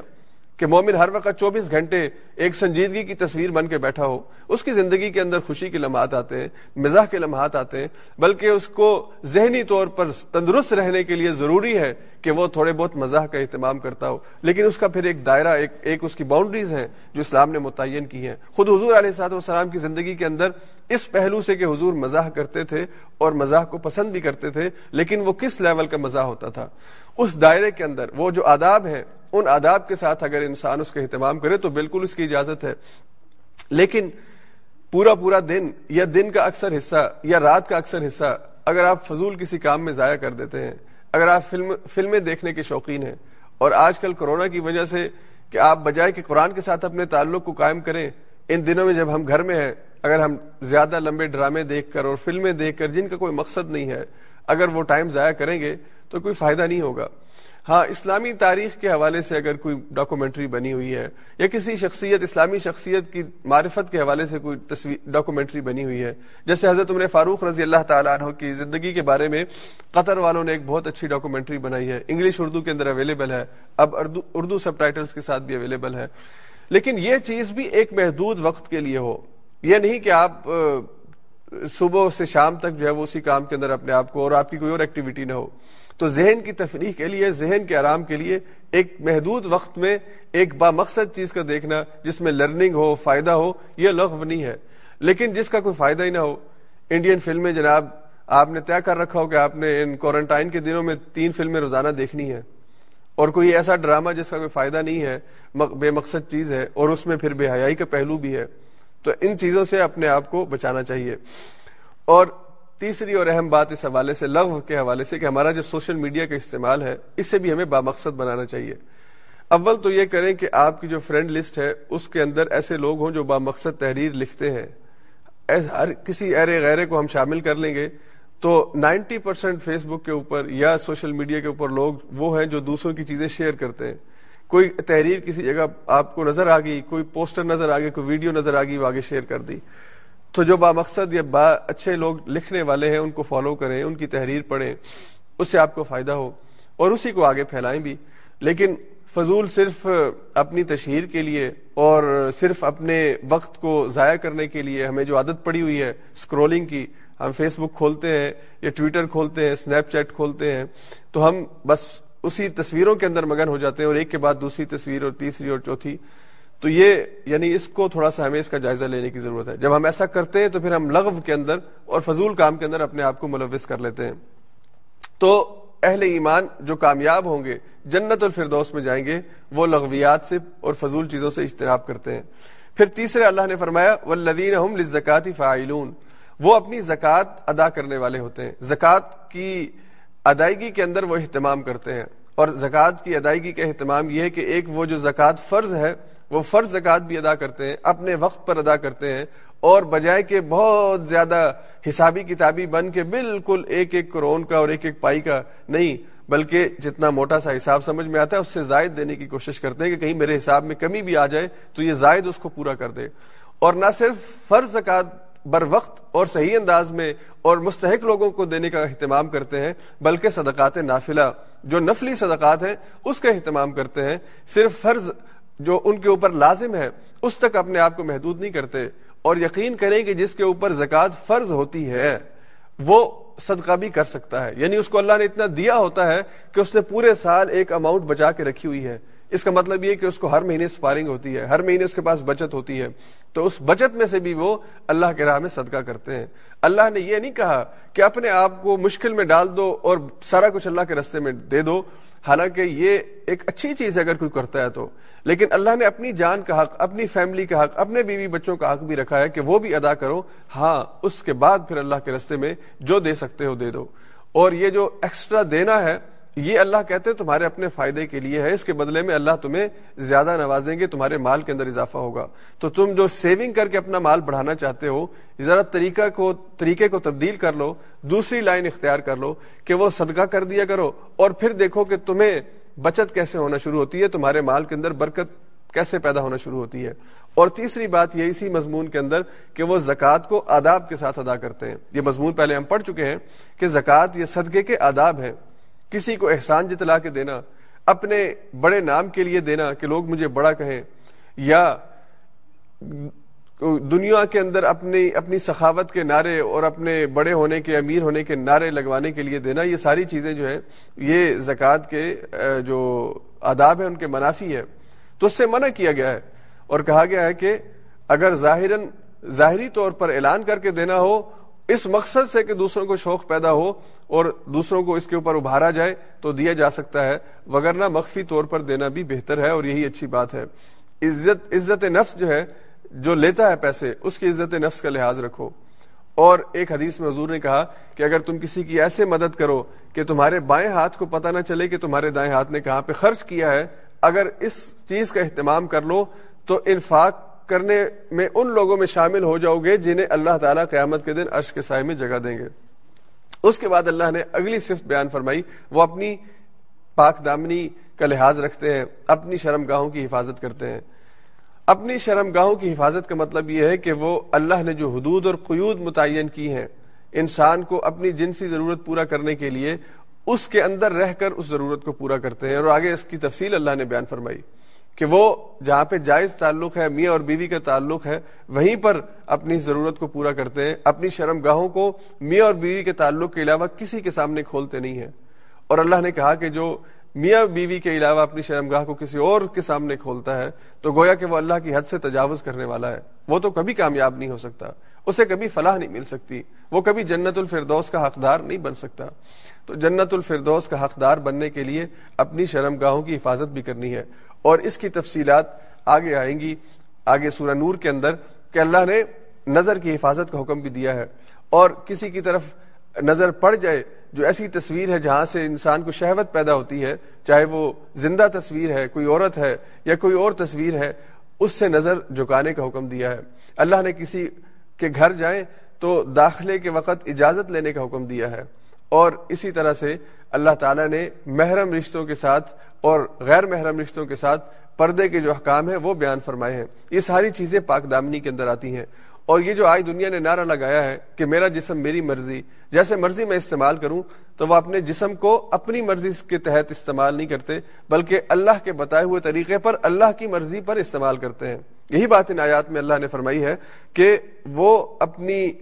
کہ مومن ہر وقت چوبیس گھنٹے ایک سنجیدگی کی تصویر بن کے بیٹھا ہو، اس کی زندگی کے اندر خوشی کے لمحات آتے ہیں، مزاح کے لمحات آتے ہیں، بلکہ اس کو ذہنی طور پر تندرست رہنے کے لیے ضروری ہے کہ وہ تھوڑے بہت مزاح کا اہتمام کرتا ہو۔ لیکن اس کا پھر ایک دائرہ، ایک ایک اس کی باؤنڈریز ہیں جو اسلام نے متعین کی ہیں۔ خود حضور علیہ صاحب والسلام کی زندگی کے اندر اس پہلو سے کہ حضور مزاح کرتے تھے اور مزاح کو پسند بھی کرتے تھے، لیکن وہ کس لیول کا مزاح ہوتا تھا؟ اس دائرے کے اندر وہ جو آداب ہیں ان آداب کے ساتھ اگر انسان اس کا اہتمام کرے تو بالکل اس کی اجازت ہے۔ لیکن پورا پورا دن یا دن کا اکثر حصہ یا رات کا اکثر حصہ اگر آپ فضول کسی کام میں ضائع کر دیتے ہیں، اگر آپ فلم، فلمیں دیکھنے کے شوقین ہیں اور آج کل کورونا کی وجہ سے کہ آپ بجائے کہ قرآن کے ساتھ اپنے تعلق کو قائم کریں، ان دنوں میں جب ہم گھر میں ہیں، اگر ہم زیادہ لمبے ڈرامے دیکھ کر اور فلمیں دیکھ کر جن کا کوئی مقصد نہیں ہے، اگر وہ ٹائم ضائع کریں گے تو کوئی فائدہ نہیں ہوگا۔ ہاں اسلامی تاریخ کے حوالے سے اگر کوئی ڈاکومنٹری بنی ہوئی ہے یا کسی شخصیت، اسلامی شخصیت کی معرفت کے حوالے سے کوئی تصویر، ڈاکومنٹری بنی ہوئی ہے، جیسے حضرت عمر فاروق رضی اللہ تعالیٰ عنہ کی زندگی کے بارے میں قطر والوں نے ایک بہت اچھی ڈاکومنٹری بنائی ہے۔ انگلش اردو کے اندر اویلیبل ہے۔ اب اردو سب ٹائٹلس کے ساتھ بھی اویلیبل ہے۔ لیکن یہ چیز بھی ایک محدود وقت کے لیے ہو۔ یہ نہیں کہ آپ صبح سے شام تک جو ہے وہ اسی کام کے اندر اپنے آپ کو اور آپ کی کوئی اور ایکٹیویٹی نہ ہو۔ تو ذہن کی تفریح کے لیے، ذہن کے آرام کے لیے ایک محدود وقت میں ایک با مقصد چیز کا دیکھنا، جس میں لرننگ ہو، فائدہ ہو، یہ لغو نہیں ہے۔ لیکن جس کا کوئی فائدہ ہی نہ ہو انڈین فلمیں جناب آپ نے طے کر رکھا ہو کہ آپ نے ان کوارنٹائن کے دنوں میں تین فلمیں روزانہ دیکھنی ہے اور کوئی ایسا ڈرامہ جس کا کوئی فائدہ نہیں ہے بے مقصد چیز ہے، اور اس میں پھر بے حیائی کا پہلو بھی ہے۔ تو ان چیزوں سے اپنے آپ کو بچانا چاہیے۔ اور تیسری اور اہم بات اس حوالے سے، لغو کے حوالے سے کہ ہمارا جو سوشل میڈیا کا استعمال ہے اس سے بھی ہمیں بامقصد بنانا چاہیے۔ اول تو یہ کریں کہ آپ کی جو فرینڈ لسٹ ہے، اس کے اندر ایسے لوگ ہوں جو بامقصد تحریر لکھتے ہیں۔ ہر کسی ایرے غیرے کو ہم شامل کر لیں گے۔ تو نائنٹی پرسینٹ فیس بک کے اوپر یا سوشل میڈیا کے اوپر لوگ وہ ہیں جو دوسروں کی چیزیں شیئر کرتے ہیں۔ کوئی تحریر کسی جگہ آپ کو نظر آ گئی، کوئی پوسٹر نظر آ گئی، کوئی ویڈیو نظر آ گئی، وہ آگے شیئر کر دی۔ تو جو با مقصد یا با اچھے لوگ لکھنے والے ہیں، ان کو فالو کریں، ان کی تحریر پڑھیں، اس سے آپ کو فائدہ ہو اور اسی کو آگے پھیلائیں بھی۔ لیکن فضول صرف اپنی تشہیر کے لیے اور صرف اپنے وقت کو ضائع کرنے کے لیے ہمیں جو عادت پڑی ہوئی ہے اسکرولنگ کی، ہم فیس بک کھولتے ہیں یا ٹویٹر کھولتے ہیں اسنیپ چیٹ کھولتے ہیں، تو ہم بس اسی تصویروں کے اندر مگن ہو جاتے ہیں اور ایک کے بعد دوسری تصویر اور تیسری اور چوتھی۔ تو یہ یعنی اس کو تھوڑا سا ہمیں اس کا جائزہ لینے کی ضرورت ہے۔ جب ہم ایسا کرتے ہیں تو پھر ہم لغو کے اندر اور فضول کام کے اندر اپنے آپ کو ملوث کر لیتے ہیں۔ تو اہل ایمان جو کامیاب ہوں گے، جنت الفردوس میں جائیں گے، وہ لغویات سے اور فضول چیزوں سے اجتناب کرتے ہیں۔ پھر تیسرے اللہ نے فرمایا ولدین لزکاتی فعلون وہ اپنی زکوٰۃ ادا کرنے والے ہوتے ہیں۔ زکوٰۃ کی ادائیگی کے اندر وہ اہتمام کرتے ہیں۔ اور زکوٰۃ کی ادائیگی کا اہتمام یہ ہے کہ ایک وہ جو زکوٰۃ فرض ہے وہ فرض زکوٰۃ بھی ادا کرتے ہیں، اپنے وقت پر ادا کرتے ہیں، اور بجائے کہ بہت زیادہ حسابی کتابی بن کے بالکل ایک ایک کرون کا اور ایک ایک پائی کا نہیں، بلکہ جتنا موٹا سا حساب سمجھ میں آتا ہے، اس سے زائد دینے کی کوشش کرتے ہیں کہ کہیں میرے حساب میں کمی بھی آ جائے تو یہ زائد اس کو پورا کر دے۔ اور نہ صرف فرض زکوٰۃ بر وقت اور صحیح انداز میں اور مستحق لوگوں کو دینے کا اہتمام کرتے ہیں، بلکہ صدقات نافلہ جو نفلی صدقات ہیں، اس کا اہتمام کرتے ہیں۔ صرف فرض جو ان کے اوپر لازم ہے، اس تک اپنے آپ کو محدود نہیں کرتے اور یقین کریں کہ جس کے اوپر زکوٰۃ فرض ہوتی ہے، وہ صدقہ بھی کر سکتا ہے۔ یعنی اس کو اللہ نے اتنا دیا ہوتا ہے کہ اس نے پورے سال ایک اماؤنٹ بچا کے رکھی ہوئی ہے۔ اس کا مطلب یہ کہ اس کو ہر مہینے سپارنگ ہوتی ہے، ہر مہینے اس کے پاس بچت ہوتی ہے۔ تو اس بچت میں سے بھی وہ اللہ کے راہ میں صدقہ کرتے ہیں۔ اللہ نے یہ نہیں کہا کہ اپنے آپ کو مشکل میں ڈال دو اور سارا کچھ اللہ کے رستے میں دے دو۔ حالانکہ یہ ایک اچھی چیز ہے اگر کوئی کرتا ہے تو۔ لیکن اللہ نے اپنی جان کا حق، اپنی فیملی کا حق، اپنے بیوی بچوں کا حق بھی رکھا ہے کہ وہ بھی ادا کرو۔ ہاں اس کے بعد پھر اللہ کے رستے میں جو دے سکتے ہو دے دو۔ اور یہ جو ایکسٹرا دینا ہے یہ اللہ کہتے ہیں تمہارے اپنے فائدے کے لیے ہے، اس کے بدلے میں اللہ تمہیں زیادہ نوازیں گے، تمہارے مال کے اندر اضافہ ہوگا۔ تو تم جو سیونگ کر کے اپنا مال بڑھانا چاہتے ہو، ذرا طریقہ کو، طریقے کو تبدیل کر لو، دوسری لائن اختیار کر لو کہ وہ صدقہ کر دیا کرو اور پھر دیکھو کہ تمہیں بچت کیسے ہونا شروع ہوتی ہے، تمہارے مال کے اندر برکت کیسے پیدا ہونا شروع ہوتی ہے۔ اور تیسری بات یہ اسی مضمون کے اندر کہ وہ زکوٰۃ کو آداب کے ساتھ ادا کرتے ہیں۔ یہ مضمون پہلے ہم پڑھ چکے ہیں کہ زکوٰۃ یہ صدقے کے آداب ہیں۔ کسی کو احسان جتلا کے دینا، اپنے بڑے نام کے لیے دینا کہ لوگ مجھے بڑا کہیں، یا دنیا کے اندر اپنی اپنی سخاوت کے نعرے اور اپنے بڑے ہونے کے، امیر ہونے کے نعرے لگوانے کے لیے دینا، یہ ساری چیزیں جو ہیں، یہ زکوٰۃ کے جو آداب ہیں، ان کے منافی ہے تو اس سے منع کیا گیا ہے اور کہا گیا ہے کہ اگر ظاہر ظاہری طور پر اعلان کر کے دینا ہو اس مقصد سے کہ دوسروں کو شوق پیدا ہو اور دوسروں کو اس کے اوپر ابھارا جائے تو دیا جا سکتا ہے وگرنہ مخفی طور پر دینا بھی بہتر ہے اور یہی اچھی بات ہے۔ عزت عزت نفس جو ہے، جو لیتا ہے پیسے، اس کی عزت نفس کا لحاظ رکھو۔ اور ایک حدیث میں حضور نے کہا کہ اگر تم کسی کی ایسے مدد کرو کہ تمہارے بائیں ہاتھ کو پتہ نہ چلے کہ تمہارے دائیں ہاتھ نے کہاں پہ خرچ کیا ہے، اگر اس چیز کا اہتمام کر لو تو انفاق کرنے میں ان لوگوں میں شامل ہو جاؤ گے جنہیں اللہ تعالیٰ قیامت کے دن عرش کے سائے میں جگہ دیں گے۔ اس کے بعد اللہ نے اگلی صفت بیان فرمائی، وہ اپنی پاک دامنی کا لحاظ رکھتے ہیں، اپنی شرم گاہوں کی حفاظت کرتے ہیں۔ اپنی شرم گاہوں کی حفاظت کا مطلب یہ ہے کہ وہ اللہ نے جو حدود اور قیود متعین کی ہیں، انسان کو اپنی جنسی ضرورت پورا کرنے کے لیے اس کے اندر رہ کر اس ضرورت کو پورا کرتے ہیں۔ اور آگے اس کی تفصیل اللہ نے بیان فرمائی۔ کہ وہ جہاں پہ جائز تعلق ہے، میاں اور بیوی کا تعلق ہے، وہیں پر اپنی ضرورت کو پورا کرتے ہیں، اپنی شرم گاہوں کو میاں اور بیوی کے تعلق کے علاوہ کسی کے سامنے کھولتے نہیں ہیں۔ اور اللہ نے کہا کہ جو میاں بیوی کے علاوہ اپنی شرم گاہ کو کسی اور کے سامنے کھولتا ہے، تو گویا کہ وہ اللہ کی حد سے تجاوز کرنے والا ہے۔ وہ تو کبھی کامیاب نہیں ہو سکتا، اسے کبھی فلاح نہیں مل سکتی، وہ کبھی جنت الفردوس کا حقدار نہیں بن سکتا۔ تو جنت الفردوس کا حقدار بننے کے لیے اپنی شرم گاہوں کی حفاظت بھی کرنی ہے۔ اور اس کی تفصیلات آگے آئیں گی، آگے سورہ نور کے اندر کہ اللہ نے نظر کی حفاظت کا حکم بھی دیا ہے۔ اور کسی کی طرف نظر پڑ جائے، جو ایسی تصویر ہے جہاں سے انسان کو شہوت پیدا ہوتی ہے، چاہے وہ زندہ تصویر ہے، کوئی عورت ہے یا کوئی اور تصویر ہے، اس سے نظر جھکانے کا حکم دیا ہے۔ اللہ نے کسی کے گھر جائیں تو داخلے کے وقت اجازت لینے کا حکم دیا ہے۔ اور اسی طرح سے اللہ تعالیٰ نے محرم رشتوں کے ساتھ اور غیر محرم رشتوں کے ساتھ پردے کے جو حکام ہیں وہ بیان فرمائے ہیں۔ یہ ساری چیزیں پاک دامنی کے اندر آتی ہیں۔ اور یہ جو آج دنیا نے نعرہ لگایا ہے کہ میرا جسم میری مرضی، جیسے مرضی میں استعمال کروں تو وہ اپنے جسم کو اپنی مرضی کے تحت استعمال نہیں کرتے، بلکہ اللہ کے بتائے ہوئے طریقے پر اللہ کی مرضی پر استعمال کرتے ہیں۔ یہی بات ان آیات میں اللہ نے فرمائی ہے کہ وہ اپنی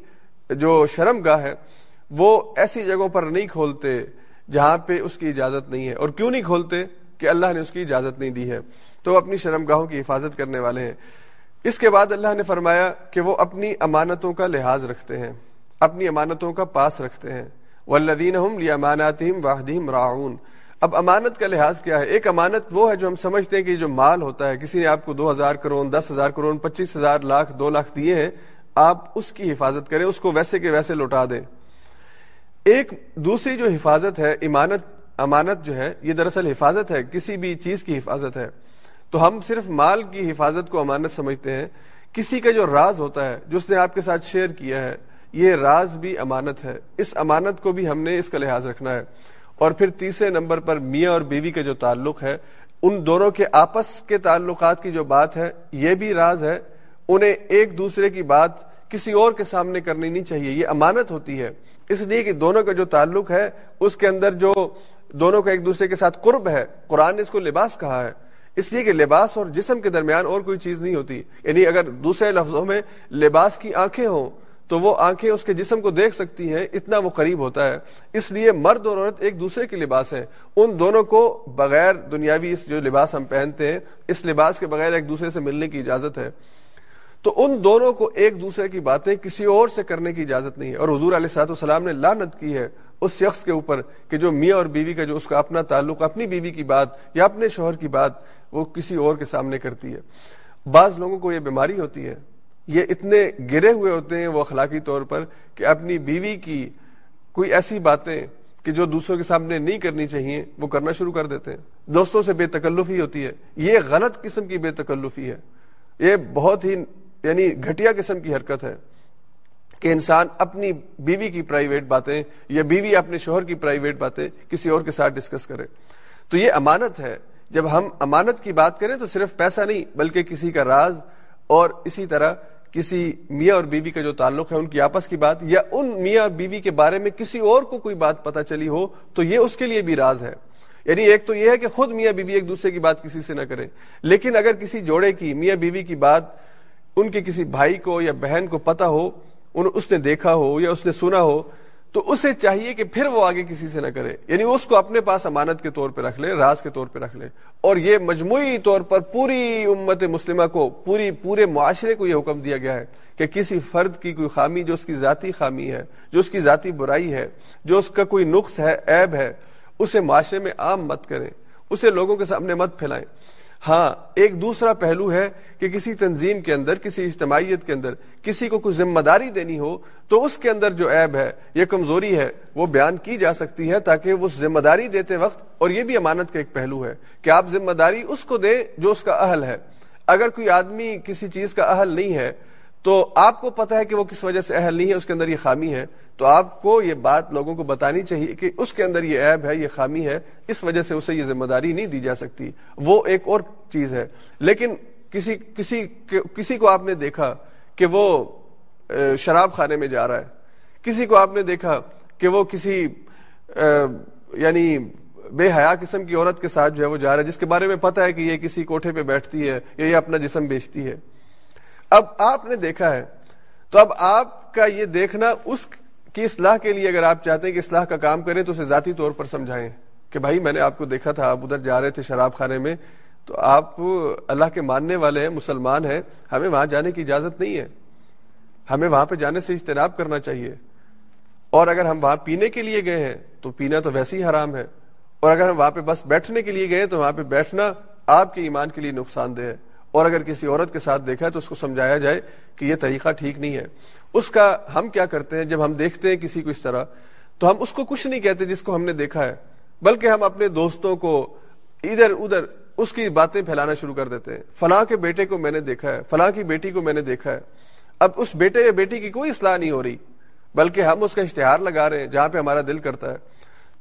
جو شرم گاہ ہے وہ ایسی جگہوں پر نہیں کھولتے جہاں پہ اس کی اجازت نہیں ہے۔ اور کیوں نہیں کھولتے کہ اللہ نے اس کی اجازت نہیں دی ہے؟ تو اپنی شرم گاہوں کی حفاظت کرنے والے ہیں۔ اس کے بعد اللہ نے فرمایا کہ وہ اپنی امانتوں کا لحاظ رکھتے ہیں، اپنی امانتوں کا پاس رکھتے ہیں۔ والذین هم لاماناتهم واهدهم راعون۔ اب امانت کا لحاظ کیا ہے؟ ایک امانت وہ ہے جو ہم سمجھتے ہیں کہ جو مال ہوتا ہے، کسی نے آپ کو دو ہزار کروڑ دس ہزار کروڑ پچیس ہزار، لاکھ، دو لاکھ دیے ہیں، آپ اس کی حفاظت کریں، اس کو ویسے کے ویسے لوٹا دیں۔ ایک دوسری جو حفاظت ہے، امانت امانت جو ہے، یہ دراصل حفاظت ہے، کسی بھی چیز کی حفاظت ہے۔ تو ہم صرف مال کی حفاظت کو امانت سمجھتے ہیں۔ کسی کا جو راز ہوتا ہے، جو اس نے آپ کے ساتھ شیئر کیا ہے، یہ راز بھی امانت ہے۔ اس امانت کو بھی ہم نے اس کا لحاظ رکھنا ہے۔ اور پھر تیسرے نمبر پر میاں اور بیوی کا جو تعلق ہے، ان دونوں کے آپس کے تعلقات کی جو بات ہے، یہ بھی راز ہے۔ انہیں ایک دوسرے کی بات کسی اور کے سامنے کرنی نہیں چاہیے۔ یہ امانت ہوتی ہے۔ اس لیے کہ دونوں کا جو تعلق ہے، اس کے اندر جو دونوں کا ایک دوسرے کے ساتھ قرب ہے، قرآن نے اس کو لباس کہا ہے۔ اس لیے کہ لباس اور جسم کے درمیان اور کوئی چیز نہیں ہوتی۔ یعنی اگر دوسرے لفظوں میں لباس کی آنکھیں ہوں، تو وہ آنکھیں اس کے جسم کو دیکھ سکتی ہیں، اتنا وہ قریب ہوتا ہے۔ اس لیے مرد اور عورت ایک دوسرے کے لباس ہیں۔ ان دونوں کو بغیر دنیاوی اس جو لباس ہم پہنتے ہیں، اس لباس کے بغیر ایک دوسرے سے ملنے کی اجازت ہے۔ تو ان دونوں کو ایک دوسرے کی باتیں کسی اور سے کرنے کی اجازت نہیں ہے۔ اور حضور علیہ صاحب السلام نے لانت کی ہے اس شخص کے اوپر کہ جو میاں اور بیوی کا جو اس کا اپنا تعلق، اپنی بیوی کی بات یا اپنے شوہر کی بات وہ کسی اور کے سامنے کرتی ہے۔ بعض لوگوں کو یہ بیماری ہوتی ہے، یہ اتنے گرے ہوئے ہوتے ہیں وہ اخلاقی طور پر کہ اپنی بیوی کی کوئی ایسی باتیں کہ جو دوسروں کے سامنے نہیں کرنی چاہیے، وہ کرنا شروع کر دیتے ہیں۔ دوستوں سے بے تکلفی ہوتی ہے۔ یہ غلط قسم کی بے تکلفی ہے۔ یہ بہت ہی یعنی گھٹیا قسم کی حرکت ہے کہ انسان اپنی بیوی کی پرائیویٹ باتیں یا بیوی اپنے شوہر کی پرائیویٹ باتیں کسی اور کے ساتھ ڈسکس کرے۔ تو یہ امانت ہے۔ جب ہم امانت کی بات کریں تو صرف پیسہ نہیں، بلکہ کسی کا راز اور اسی طرح کسی میاں اور بیوی کا جو تعلق ہے، ان کی آپس کی بات یا ان میاں اور بیوی کے بارے میں کسی اور کو کوئی بات پتا چلی ہو، تو یہ اس کے لیے بھی راز ہے۔ یعنی ایک تو یہ ہے کہ خود میاں بیوی ایک دوسرے کی بات کسی سے نہ کریں۔ لیکن اگر کسی جوڑے کی، میاں بیوی کی بات ان کے کسی بھائی کو یا بہن کو پتا ہو اس نے دیکھا ہو یا اس نے سنا ہو، تو اسے چاہیے کہ پھر وہ آگے کسی سے نہ کرے۔ یعنی اس کو اپنے پاس امانت کے طور پہ رکھ لے، راز کے طور پہ رکھ لے۔ اور یہ مجموعی طور پر پوری امت مسلمہ کو، پوری پورے معاشرے کو یہ حکم دیا گیا ہے کہ کسی فرد کی کوئی خامی جو اس کی ذاتی خامی ہے، جو اس کی ذاتی برائی ہے، جو اس کا کوئی نقص ہے، عیب ہے، اسے معاشرے میں عام مت کریں۔ اسے لوگوں کے سامنے مت پھیلائیں۔ ہاں ایک دوسرا پہلو ہے کہ کسی تنظیم کے اندر، کسی اجتماعیت کے اندر کسی کو کچھ ذمہ داری دینی ہو، تو اس کے اندر جو عیب ہے، یا کمزوری ہے، وہ بیان کی جا سکتی ہے تاکہ وہ ذمہ داری دیتے وقت، اور یہ بھی امانت کا ایک پہلو ہے کہ آپ ذمہ داری اس کو دیں جو اس کا اہل ہے۔ اگر کوئی آدمی کسی چیز کا اہل نہیں ہے تو آپ کو پتا ہے کہ وہ کس وجہ سے اہل نہیں ہے، اس کے اندر یہ خامی ہے۔ تو آپ کو یہ بات لوگوں کو بتانی چاہیے کہ اس کے اندر یہ عیب ہے، یہ خامی ہے، اس وجہ سے اسے یہ ذمہ داری نہیں دی جا سکتی۔ وہ ایک اور چیز ہے۔ لیکن کسی کسی کسی کو آپ نے دیکھا کہ وہ شراب خانے میں جا رہا ہے۔ کسی کو آپ نے دیکھا کہ وہ کسی یعنی بے حیا قسم کی عورت کے ساتھ جو ہے وہ جا رہا ہے، جس کے بارے میں پتا ہے کہ یہ کسی کوٹھے پہ بیٹھتی ہے یا یہ اپنا جسم بیچتی ہے۔ اب آپ نے دیکھا ہے، تو اب آپ کا یہ دیکھنا اس کی اصلاح کے لیے اگر آپ چاہتے ہیں کہ اصلاح کا کام کریں تو اسے ذاتی طور پر سمجھائیں کہ بھائی میں نے آپ کو دیکھا تھا، آپ ادھر جا رہے تھے شراب خانے میں، تو آپ اللہ کے ماننے والے ہیں، مسلمان ہیں، ہمیں وہاں جانے کی اجازت نہیں ہے۔ ہمیں وہاں پہ جانے سے اجتناب کرنا چاہیے۔ اور اگر ہم وہاں پینے کے لیے گئے ہیں، تو پینا تو ویسے ہی حرام ہے۔ اور اگر ہم وہاں پہ بس بیٹھنے کے لیے گئے تو وہاں پہ بیٹھنا آپ کے ایمان کے لیے نقصان دہ ہے۔ اور اگر کسی عورت کے ساتھ دیکھا ہے تو اس کو سمجھایا جائے کہ یہ طریقہ ٹھیک نہیں ہے۔ اس کا ہم کیا کرتے ہیں؟ جب ہم دیکھتے ہیں کسی کو اس طرح، تو ہم اس کو کچھ نہیں کہتے جس کو ہم نے دیکھا ہے، بلکہ ہم اپنے دوستوں کو ادھر ادھر اس کی باتیں پھیلانا شروع کر دیتے ہیں۔ فلاں کے بیٹے کو میں نے دیکھا ہے، فلاں کی بیٹی کو میں نے دیکھا ہے۔ اب اس بیٹے یا بیٹی کی کوئی اصلاح نہیں ہو رہی، بلکہ ہم اس کا اشتہار لگا رہے ہیں جہاں پہ ہمارا دل کرتا ہے۔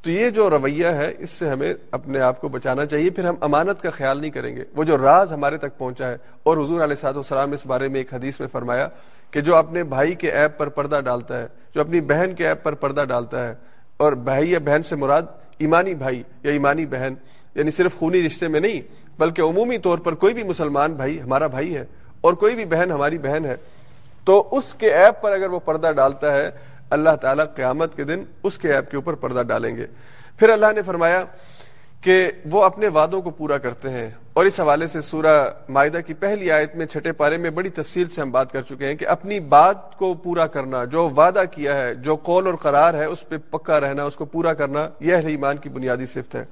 تو یہ جو رویہ ہے، اس سے ہمیں اپنے آپ کو بچانا چاہیے، پھر ہم امانت کا خیال نہیں کریں گے۔ وہ جو راز ہمارے تک پہنچا ہے۔ اور حضور علیہ سات والسلام اس بارے میں ایک حدیث میں فرمایا کہ جو اپنے بھائی کے ایپ پر پردہ ڈالتا ہے، جو اپنی بہن کے ایپ پر پردہ ڈالتا ہے، اور بھائی یا بہن سے مراد ایمانی بھائی یا ایمانی بہن یعنی صرف خونی رشتے میں نہیں، بلکہ عمومی طور پر کوئی بھی مسلمان بھائی ہمارا بھائی ہے، اور کوئی بھی بہن ہماری بہن ہے، تو اس کے ایپ پر اگر وہ پردہ ڈالتا ہے اللہ تعالیٰ قیامت کے دن اس کے ایپ کے اوپر پردہ ڈالیں گے۔ پھر اللہ نے فرمایا کہ وہ اپنے وعدوں کو پورا کرتے ہیں۔ اور اس حوالے سے سورہ معاہدہ کی پہلی آیت میں چھٹے پارے میں بڑی تفصیل سے ہم بات کر چکے ہیں کہ اپنی بات کو پورا کرنا، جو وعدہ کیا ہے، جو قول اور قرار ہے، اس پہ پکا رہنا، اس کو پورا کرنا، یہ اہل ایمان کی بنیادی صفت ہے۔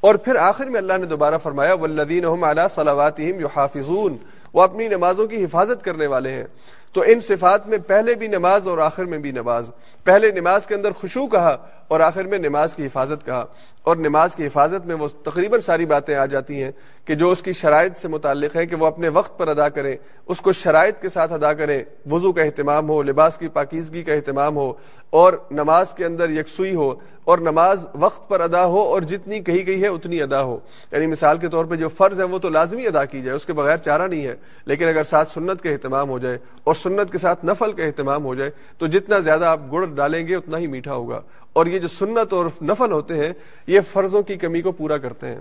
اور پھر آخر میں اللہ نے دوبارہ فرمایا ولدین صلاحاتحافظون وہ اپنی نمازوں کی حفاظت کرنے والے ہیں۔ تو ان صفات میں پہلے بھی نماز اور آخر میں بھی نماز۔ پہلے نماز کے اندر خوشو کہا اور آخر میں نماز کی حفاظت کہا۔ اور نماز کی حفاظت میں وہ تقریباً ساری باتیں آ جاتی ہیں کہ جو اس کی شرائط سے متعلق ہے کہ وہ اپنے وقت پر ادا کریں اس کو شرائط کے ساتھ ادا کریں وضو کا اہتمام ہو، لباس کی پاکیزگی کا اہتمام ہو، اور نماز کے اندر یکسوئی ہو، اور نماز وقت پر ادا ہو اور جتنی کہی گئی ہے اتنی ادا ہو۔ یعنی مثال کے طور پہ جو فرض ہے وہ تو لازمی ادا کی جائے، اس کے بغیر چارہ نہیں ہے، لیکن اگر ساتھ سنت کا اہتمام ہو جائے اور سنت سنت کے ساتھ نفل کا اہتمام ہو جائے تو جتنا زیادہ آپ گڑ ڈالیں گے اتنا ہی میٹھا ہوگا۔ اور یہ جو سنت اور نفل ہوتے ہیں، یہ فرضوں کی کمی کو پورا کرتے ہیں۔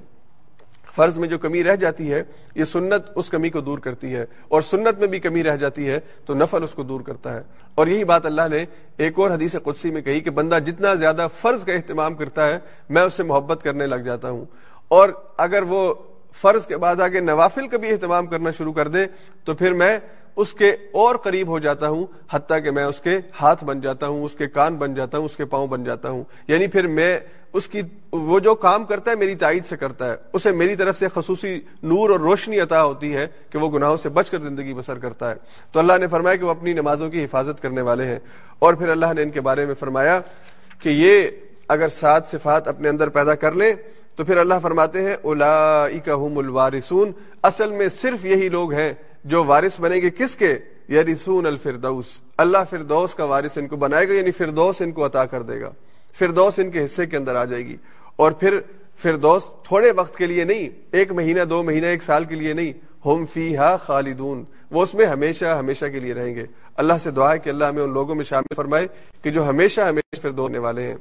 فرض میں جو کمی رہ جاتی ہے، یہ سنت اس کمی کو دور کرتی ہے۔ اور سنت میں بھی کمی رہ جاتی ہے، تو نفل اس کو دور کرتا ہے۔ اور یہی بات اللہ نے ایک اور حدیث قدسی میں کہی کہ بندہ جتنا زیادہ فرض کا اہتمام کرتا ہے، میں اس سے محبت کرنے لگ جاتا ہوں۔ اور اگر وہ فرض کے بعد آگے نوافل کا بھی اہتمام کرنا شروع کر دے، تو پھر میں اس کے اور قریب ہو جاتا ہوں، حتیٰ کہ میں اس کے ہاتھ بن جاتا ہوں، اس کے کان بن جاتا ہوں، اس کے پاؤں بن جاتا ہوں۔ یعنی پھر میں اس کی، وہ جو کام کرتا ہے میری تائید سے کرتا ہے۔ اسے میری طرف سے خصوصی نور اور روشنی عطا ہوتی ہے کہ وہ گناہوں سے بچ کر زندگی بسر کرتا ہے۔ تو اللہ نے فرمایا کہ وہ اپنی نمازوں کی حفاظت کرنے والے ہیں۔ اور پھر اللہ نے ان کے بارے میں فرمایا کہ یہ اگر سات صفات اپنے اندر پیدا کر لیں، تو پھر اللہ فرماتے ہیں اولئک الوارثون۔ اصل میں صرف یہی لوگ ہیں جو وارث بنیں گے کس کے؟ یرثون الفردوس۔ اللہ فردوس کا وارث ان کو بنائے گا یعنی فردوس ان کو عطا کر دے گا۔ فردوس ان کے حصے کے اندر آ جائے گی۔ اور پھر فردوس تھوڑے وقت کے لیے نہیں، ایک مہینہ، دو مہینہ، ایک سال کے لیے نہیں، ہم فی ہا خالدون۔ وہ اس میں ہمیشہ ہمیشہ کے لیے رہیں گے۔ اللہ سے دعا ہے کہ اللہ ہمیں ان لوگوں میں شامل فرمائے کہ جو ہمیشہ ہمیشہ پھر ہونے والے ہیں۔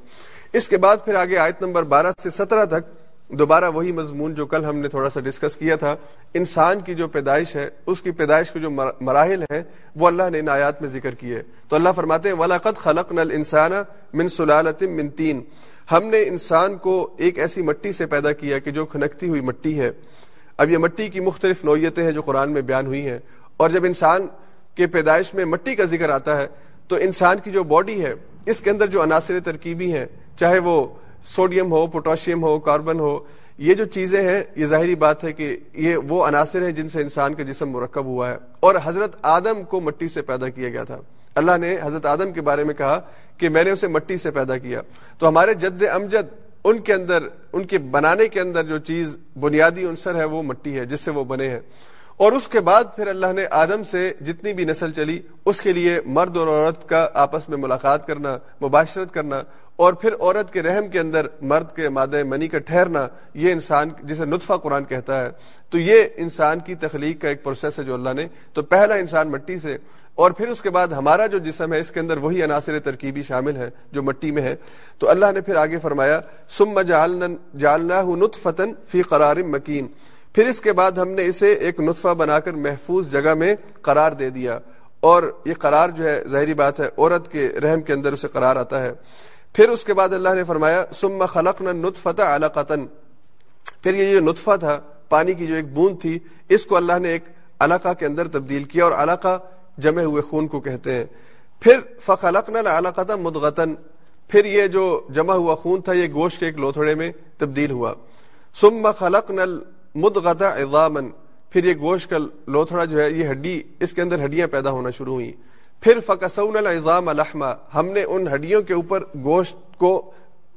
اس کے بعد پھر آگے آیت نمبر بارہ سے سترہ تک دوبارہ وہی مضمون جو کل ہم نے تھوڑا سا ڈسکس کیا تھا۔ انسان کی جو پیدائش ہے، اس کی پیدائش کے جو مراحل ہیں، وہ اللہ نے ان آیات میں ذکر کیے۔ تو اللہ فرماتے ہیں ولاقت خلق نل انسان من سلالت من تین ہم نے انسان کو ایک ایسی مٹی سے پیدا کیا کہ جو کھنکتی ہوئی مٹی ہے۔ اب یہ مٹی کی مختلف نوعیتیں ہیں جو قرآن میں بیان ہوئی ہیں۔ اور جب انسان کے پیدائش میں مٹی کا ذکر آتا ہے، تو انسان کی جو باڈی ہے، اس کے اندر جو عناصر ترکیبی ہیں، چاہے وہ سوڈیم ہو، پوٹاشیم ہو، کاربن ہو، یہ جو چیزیں ہیں، یہ ظاہری بات ہے کہ یہ وہ عناصر ہیں جن سے انسان کا جسم مرکب ہوا ہے۔ اور حضرت آدم کو مٹی سے پیدا کیا گیا تھا۔ اللہ نے حضرت آدم کے بارے میں کہا کہ میں نے اسے مٹی سے پیدا کیا۔ تو ہمارے جد امجد، ان کے اندر، ان کے بنانے کے اندر جو چیز بنیادی عنصر ہے، وہ مٹی ہے، جس سے وہ بنے ہیں۔ اور اس کے بعد پھر اللہ نے آدم سے جتنی بھی نسل چلی، اس کے لیے مرد اور عورت کا آپس میں ملاقات کرنا، مباشرت کرنا، اور پھر عورت کے رحم کے اندر مرد کے مادہ منی کا ٹھہرنا، یہ انسان جسے نطفہ قرآن کہتا ہے۔ تو یہ انسان کی تخلیق کا ایک پروسیس ہے جو اللہ نے۔ تو پہلا انسان مٹی سے، اور پھر اس کے بعد ہمارا جو جسم ہے، اس کے اندر وہی عناصر ترکیبی شامل ہے جو مٹی میں ہے تو اللہ نے پھر آگے فرمایا سم جالنا نطفتن فی قرار مکین پھر اس کے بعد ہم نے اسے ایک نطفہ بنا کر محفوظ جگہ میں قرار دے دیا اور یہ قرار جو ہے، ظاہری بات ہے، عورت کے رحم کے اندر اسے قرار آتا ہے۔ پھر اس کے بعد اللہ نے فرمایا سم خلق نہ پھر یہ جو نطفہ تھا، پانی کی جو ایک بوند تھی، اس کو اللہ نے ایک علاقہ کے اندر تبدیل کیا اور علاقہ جمے ہوئے خون کو کہتے ہیں۔ پھر فخلق نہ مدغتن پھر یہ جو جمع ہوا خون تھا، یہ گوشت کے ایک لوتھڑے میں تبدیل ہوا۔ سم خلق نل مدغتا اضامن پھر یہ گوشت کا لوتھڑا جو ہے، یہ ہڈی، اس کے اندر ہڈیاں پیدا ہونا شروع ہوئی پھر فکسون الزام الحما ہم نے ان ہڈیوں کے اوپر گوشت کو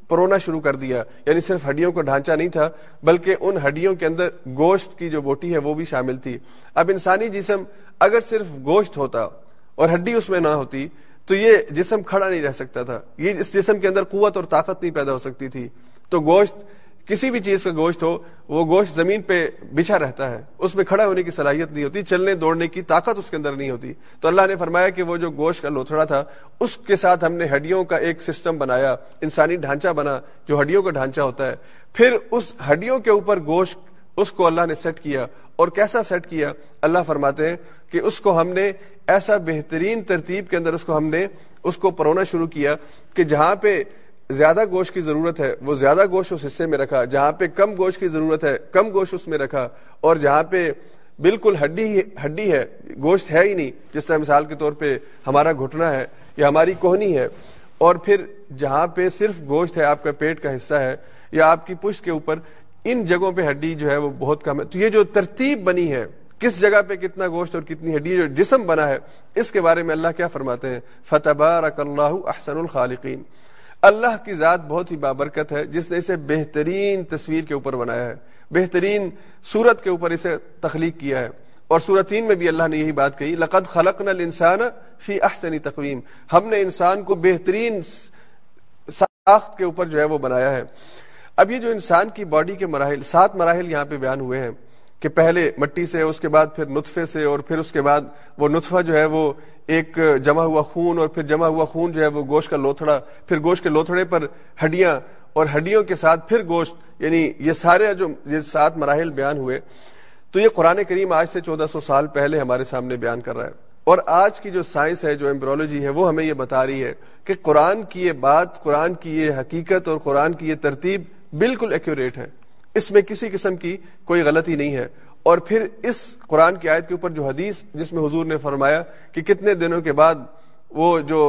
پرونا شروع کر دیا۔ یعنی صرف ہڈیوں کو ڈھانچہ نہیں تھا، بلکہ ان ہڈیوں کے اندر گوشت کی جو بوٹی ہے، وہ بھی شامل تھی۔ اب انسانی جسم اگر صرف گوشت ہوتا اور ہڈی اس میں نہ ہوتی، تو یہ جسم کھڑا نہیں رہ سکتا تھا۔ یہ اس جسم کے اندر قوت اور طاقت نہیں پیدا ہو سکتی تھی۔ تو گوشت کسی بھی چیز کا گوشت ہو، وہ گوشت زمین پہ بچھا رہتا ہے، اس میں کھڑا ہونے کی صلاحیت نہیں ہوتی، چلنے دوڑنے کی طاقت اس کے اندر نہیں ہوتی۔ تو اللہ نے فرمایا کہ وہ جو گوشت کا لوتھڑا تھا، اس کے ساتھ ہم نے ہڈیوں کا ایک سسٹم بنایا، انسانی ڈھانچہ بنا، جو ہڈیوں کا ڈھانچہ ہوتا ہے۔ پھر اس ہڈیوں کے اوپر گوشت، اس کو اللہ نے سیٹ کیا۔ اور کیسا سیٹ کیا؟ اللہ فرماتے ہیں کہ اس کو ہم نے ایسا بہترین ترتیب کے اندر اس کو ہم نے، اس کو پرونا شروع کیا کہ جہاں پہ زیادہ گوشت کی ضرورت ہے، وہ زیادہ گوشت اس حصے میں رکھا، جہاں پہ کم گوشت کی ضرورت ہے، کم گوشت اس میں رکھا، اور جہاں پہ بالکل ہڈی ہڈی ہے، گوشت ہے ہی نہیں، جس طرح مثال کے طور پہ ہمارا گھٹنا ہے یا ہماری کوہنی ہے، اور پھر جہاں پہ صرف گوشت ہے، آپ کا پیٹ کا حصہ ہے، یا آپ کی پشت کے اوپر ان جگہوں پہ ہڈی جو ہے وہ بہت کم ہے۔ تو یہ جو ترتیب بنی ہے، کس جگہ پہ کتنا گوشت اور کتنی ہڈی جو جسم بنا ہے، اس کے بارے میں اللہ کیا فرماتے ہیں؟ فتح اللہ احسن الخالقین اللہ کی ذات بہت ہی بابرکت ہے، جس نے اسے بہترین تصویر کے اوپر بنایا ہے۔ بہترین صورت کے اوپر اسے تخلیق کیا ہے۔ اور سورتین میں بھی اللہ نے یہی بات کہی، لقد خلق الانسان فی احسنی تقویم۔ ہم نے انسان کو بہترین ساخت کے اوپر جو ہے وہ بنایا ہے۔ اب یہ جو انسان کی باڈی کے مراحل، سات مراحل یہاں پہ بیان ہوئے ہیں۔ کہ پہلے مٹی سے، اس کے بعد پھر نطفے سے، اور پھر اس کے بعد وہ نطفہ جو ہے وہ ایک جمع ہوا خون، اور پھر جمع ہوا خون جو ہے وہ گوشت کا لوتھڑا، پھر گوشت کے لوتھڑے پر ہڈیاں، اور ہڈیوں کے ساتھ پھر گوشت یعنی یہ سارے جو یہ سات مراحل بیان ہوئے۔ تو یہ قرآن کریم آج سے چودہ سو سال پہلے ہمارے سامنے بیان کر رہا ہے۔ اور آج کی جو سائنس ہے، جو ایمبرولوجی ہے، وہ ہمیں یہ بتا رہی ہے کہ قرآن کی یہ بات، قرآن کی یہ حقیقت، اور قرآن کی یہ ترتیب بالکل ایکوریٹ ہے۔ اس میں کسی قسم کی کوئی غلطی نہیں ہے۔ اور پھر اس قرآن کی آیت کے اوپر جو حدیث جس میں حضور نے فرمایا کہ کتنے دنوں کے بعد وہ جو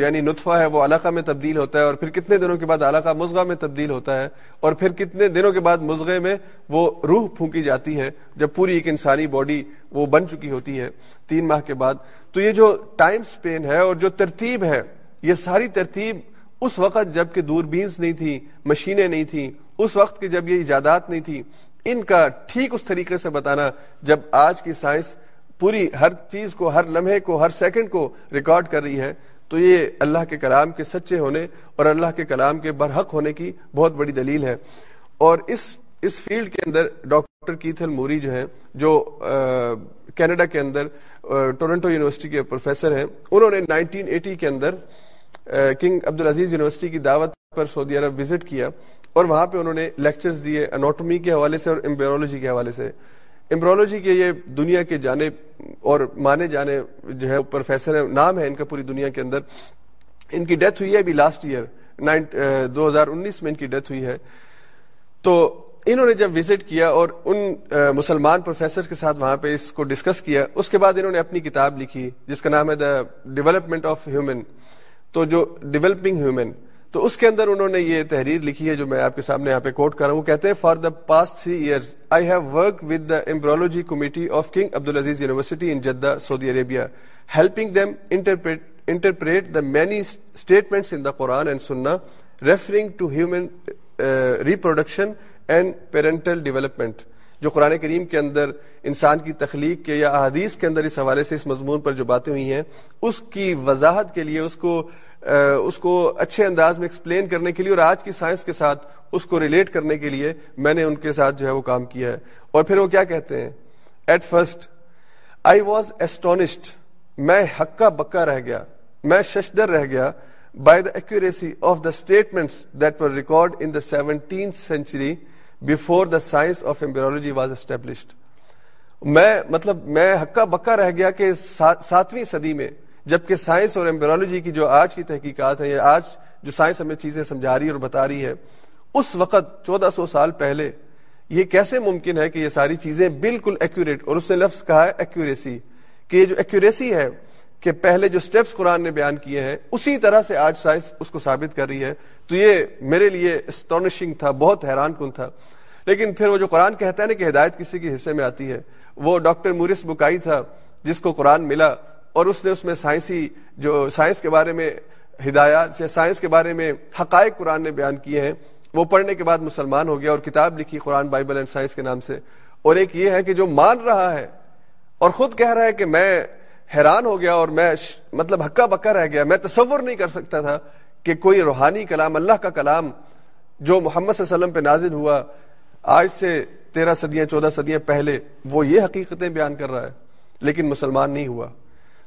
یعنی نطفہ ہے، وہ علاقہ میں تبدیل ہوتا ہے اور پھر کتنے دنوں کے بعد علاقہ مزغہ میں تبدیل ہوتا ہے اور پھر کتنے دنوں کے بعد مزغے میں وہ روح پھونکی جاتی ہے جب پوری ایک انسانی باڈی وہ بن چکی ہوتی ہے تین ماہ کے بعد۔ تو یہ جو ٹائم سپین ہے اور جو ترتیب ہے، یہ ساری ترتیب اس وقت جبکہ دور بینس نہیں تھی مشینیں نہیں تھیں اس وقت کی جب یہ ایجادات نہیں تھی، ان کا ٹھیک اس طریقے سے بتانا جب آج کی سائنس پوری ہر چیز کو، ہر لمحے کو، ہر سیکنڈ کو ریکارڈ کر رہی ہے، تو یہ اللہ کے کلام کے سچے ہونے اور اللہ کے کلام کے برحق ہونے کی بہت بڑی دلیل ہے۔ اور اس اس فیلڈ کے اندر ڈاکٹر کیتھل موری جو ہیں، جو کینیڈا کے اندر ٹورنٹو یونیورسٹی کے پروفیسر ہیں، انہوں نے نائنٹین ایٹی کے اندر کنگ عبدالعزیز یونیورسٹی کی دعوت پر سعودی عرب وزٹ کیا۔ اور وہاں پہ انہوں نے لیکچرز دیے انوٹمی کے حوالے سے اور امبیولوجی کے حوالے سے۔ امبرولوجی کے یہ دنیا کے جانے اور مانے جانے جو ہے، پروفیسر ہیں، نام ہے ان کا پوری دنیا کے اندر۔ ان کی ڈیتھ ہوئی ہے ابھی لاسٹ ایئر دو ہزار انیس میں ان کی ڈیتھ ہوئی ہے۔ تو انہوں نے جب وزٹ کیا اور ان مسلمان پروفیسر کے ساتھ وہاں پہ اس کو ڈسکس کیا، اس کے بعد انہوں نے اپنی کتاب لکھی، جس کا نام ہے دا ڈیولپمنٹ آف ہیومن تو جو ڈیولپنگ ہیومن تو اس کے اندر انہوں نے یہ تحریر لکھی ہے جو میں آپ کے سامنے یہاں پہ کوٹ کر رہا ہوں۔ کہتے ہیں for the past three years I have work with the embryology committee of King Abdul Aziz university in Jeddah Saudi Arabia helping them interpret the many statements in the Quran and Sunnah referring to human reproduction and parental development جو قرآن کریم کے اندر انسان کی تخلیق کے یا احادیث کے اندر اس حوالے سے اس مضمون پر جو باتیں ہوئی ہیں، اس کی وضاحت کے لیے، اس کو اس کو اچھے انداز میں ایکسپلین کرنے کے لیے اور آج کی سائنس کے ساتھ اس کو ریلیٹ کرنے کے لیے میں نے ان کے ساتھ جو ہے وہ کام کیا ہے۔ اور پھر وہ کیا کہتے ہیں؟ At first I was astonished میں ہکا بکا رہ گیا، میں ششدر رہ گیا by the accuracy of the statements that were recorded in the seventeen century before the science of embryology was established میں مطلب میں ہکا بکا رہ گیا کہ ساتویں صدی میں جبکہ سائنس اور ایمبرالوجی کی جو آج کی تحقیقات ہیں یا آج جو سائنس ہمیں چیزیں سمجھا رہی اور بتا رہی ہے اس وقت چودہ سو سال پہلے یہ کیسے ممکن ہے کہ یہ ساری چیزیں بالکل ایکوریٹ اور اس نے لفظ کہا ہے ایکوریسی کہ یہ جو ایکوریسی ہے کہ پہلے جو سٹیپس قرآن نے بیان کیے ہیں، اسی طرح سے آج سائنس اس کو ثابت کر رہی ہے۔ تو یہ میرے لیے اسٹونشنگ تھا، بہت حیران کن تھا۔ لیکن پھر وہ جو قرآن کہتا ہے نا کہ ہدایت کسی کے حصے میں آتی ہے، وہ ڈاکٹر مورس بکائی تھا، جس کو قرآن ملا۔ اور اس نے اس میں سائنسی جو سائنس کے بارے میں ہدایات یا سائنس کے بارے میں حقائق قرآن نے بیان کیے ہیں، وہ پڑھنے کے بعد مسلمان ہو گیا اور کتاب لکھی قرآن بائبل اینڈ سائنس کے نام سے۔ اور ایک یہ ہے کہ جو مان رہا ہے اور خود کہہ رہا ہے کہ میں حیران ہو گیا اور میں مطلب ہکا بکا رہ گیا، میں تصور نہیں کر سکتا تھا کہ کوئی روحانی کلام، اللہ کا کلام جو محمد صلی اللہ علیہ وسلم پہ نازل ہوا، آج سے تیرہ صدیاں، چودہ صدیاں پہلے، وہ یہ حقیقتیں بیان کر رہا ہے، لیکن مسلمان نہیں ہوا۔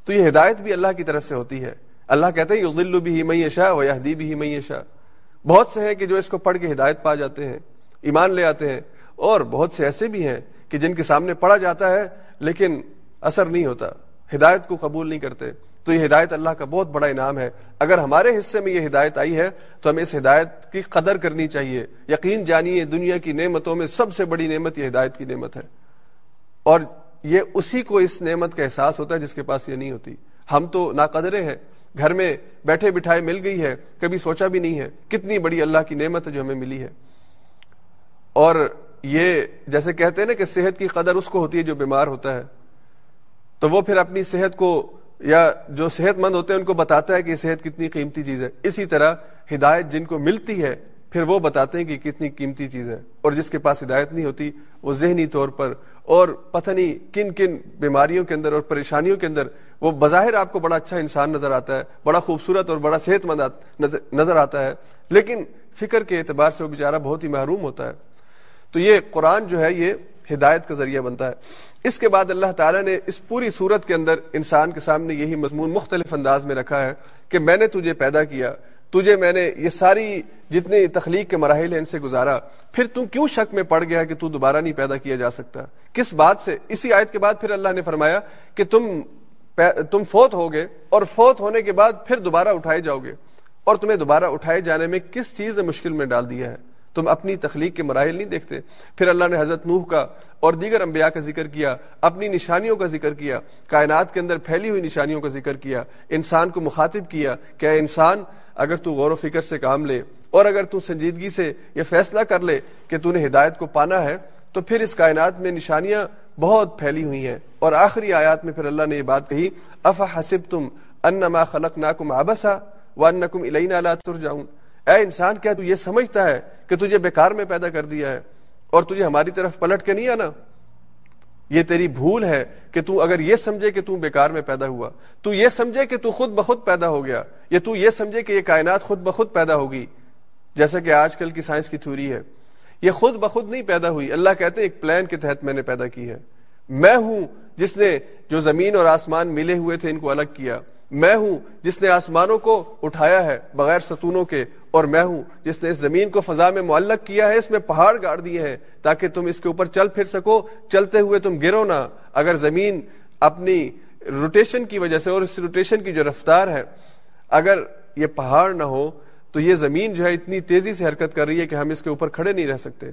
تو یہ ہدایت بھی اللہ کی طرف سے ہوتی ہے۔ اللہ کہتے ہیں یضل بھی معیشہ و یہدی بھی معیشہ بہت سے ہیں کہ جو اس کو پڑھ کے ہدایت پا جاتے ہیں، ایمان لے آتے ہیں۔ اور بہت سے ایسے بھی ہیں کہ جن کے سامنے پڑھا جاتا ہے، لیکن اثر نہیں ہوتا، ہدایت کو قبول نہیں کرتے۔ تو یہ ہدایت اللہ کا بہت بڑا انعام ہے۔ اگر ہمارے حصے میں یہ ہدایت آئی ہے، تو ہمیں اس ہدایت کی قدر کرنی چاہیے۔ یقین جانیے، دنیا کی نعمتوں میں سب سے بڑی نعمت یہ ہدایت کی نعمت ہے۔ اور یہ اسی کو اس نعمت کا احساس ہوتا ہے جس کے پاس یہ نہیں ہوتی۔ ہم تو ناقدرے ہیں، گھر میں بیٹھے بٹھائے مل گئی ہے، کبھی سوچا بھی نہیں ہے کتنی بڑی اللہ کی نعمت ہے جو ہمیں ملی ہے۔ اور یہ جیسے کہتے ہیں نا کہ صحت کی قدر اس کو ہوتی ہے جو بیمار ہوتا ہے۔ تو وہ پھر اپنی صحت کو یا جو صحت مند ہوتے ہیں ان کو بتاتا ہے کہ صحت کتنی قیمتی چیز ہے۔ اسی طرح ہدایت جن کو ملتی ہے پھر وہ بتاتے ہیں کہ کتنی قیمتی چیز ہے اور جس کے پاس ہدایت نہیں ہوتی، وہ ذہنی طور پر اور پتہ نہیں کن کن بیماریوں کے اندر اور پریشانیوں کے اندر وہ بظاہر آپ کو بڑا اچھا انسان نظر آتا ہے، بڑا خوبصورت اور بڑا صحت مند نظر آتا ہے، لیکن فکر کے اعتبار سے وہ بیچارہ بہت ہی محروم ہوتا ہے۔ تو یہ قرآن جو ہے، یہ ہدایت کا ذریعہ بنتا ہے۔ اس کے بعد اللہ تعالیٰ نے اس پوری صورت کے اندر انسان کے سامنے یہی مضمون مختلف انداز میں رکھا ہے کہ میں نے تجھے پیدا کیا تجھے میں نے یہ ساری جتنی تخلیق کے مراحل ہیں ان سے گزارا، پھر تم کیوں شک میں پڑ گیا کہ تو دوبارہ نہیں پیدا کیا جا سکتا؟ کس بات سے؟ اسی آیت کے بعد پھر اللہ نے فرمایا کہ تم تم فوت ہوگے اور فوت ہونے کے بعد پھر دوبارہ اٹھائے جاؤ گے۔ اور تمہیں دوبارہ اٹھائے جانے میں کس چیز نے مشکل میں ڈال دیا ہے؟ تم اپنی تخلیق کے مراحل نہیں دیکھتے۔ پھر اللہ نے حضرت نوح کا اور دیگر انبیاء کا ذکر کیا، اپنی نشانیوں کا ذکر کیا، کائنات کے اندر پھیلی ہوئی نشانیوں کا ذکر کیا، انسان کو مخاطب کیا کہ انسان اگر تو غور و فکر سے کام لے اور اگر تو سنجیدگی سے یہ فیصلہ کر لے کہ تو نے ہدایت کو پانا ہے، تو پھر اس کائنات میں نشانیاں بہت پھیلی ہوئی ہیں۔ اور آخری آیات میں پھر اللہ نے یہ بات کہی اف حسب تم انما خلق ناکم آبسا وانکم الینا لا ترجعون۔ اے انسان، کیا تو یہ سمجھتا ہے کہ تجھے بیکار میں پیدا کر دیا ہے اور تجھے ہماری طرف پلٹ کے نہیں آنا؟ یہ تیری بھول ہے کہ تو اگر یہ سمجھے کہ تو بیکار میں پیدا ہوا، تو یہ سمجھے کہ تو خود بخود پیدا ہو گیا، یا تو یہ سمجھے کہ یہ کائنات خود بخود پیدا ہوگی، جیسا کہ آج کل کی سائنس کی تھوری ہے۔ یہ خود بخود نہیں پیدا ہوئی، اللہ کہتے ہیں ایک پلان کے تحت میں نے پیدا کی ہے۔ میں ہوں جس نے جو زمین اور آسمان ملے ہوئے تھے ان کو الگ کیا۔ میں ہوں جس نے آسمانوں کو اٹھایا ہے بغیر ستونوں کے اور میں ہوں جس نے اس زمین کو فضا میں معلق کیا ہے اس میں پہاڑ گاڑ دیے ہیں تاکہ تم اس کے اوپر چل پھر سکو چلتے ہوئے تم گرو نہ۔ اگر زمین اپنی روٹیشن کی وجہ سے اور اس روٹیشن کی جو رفتار ہے اگر یہ پہاڑ نہ ہو تو یہ زمین جو ہے اتنی تیزی سے حرکت کر رہی ہے کہ ہم اس کے اوپر کھڑے نہیں رہ سکتے۔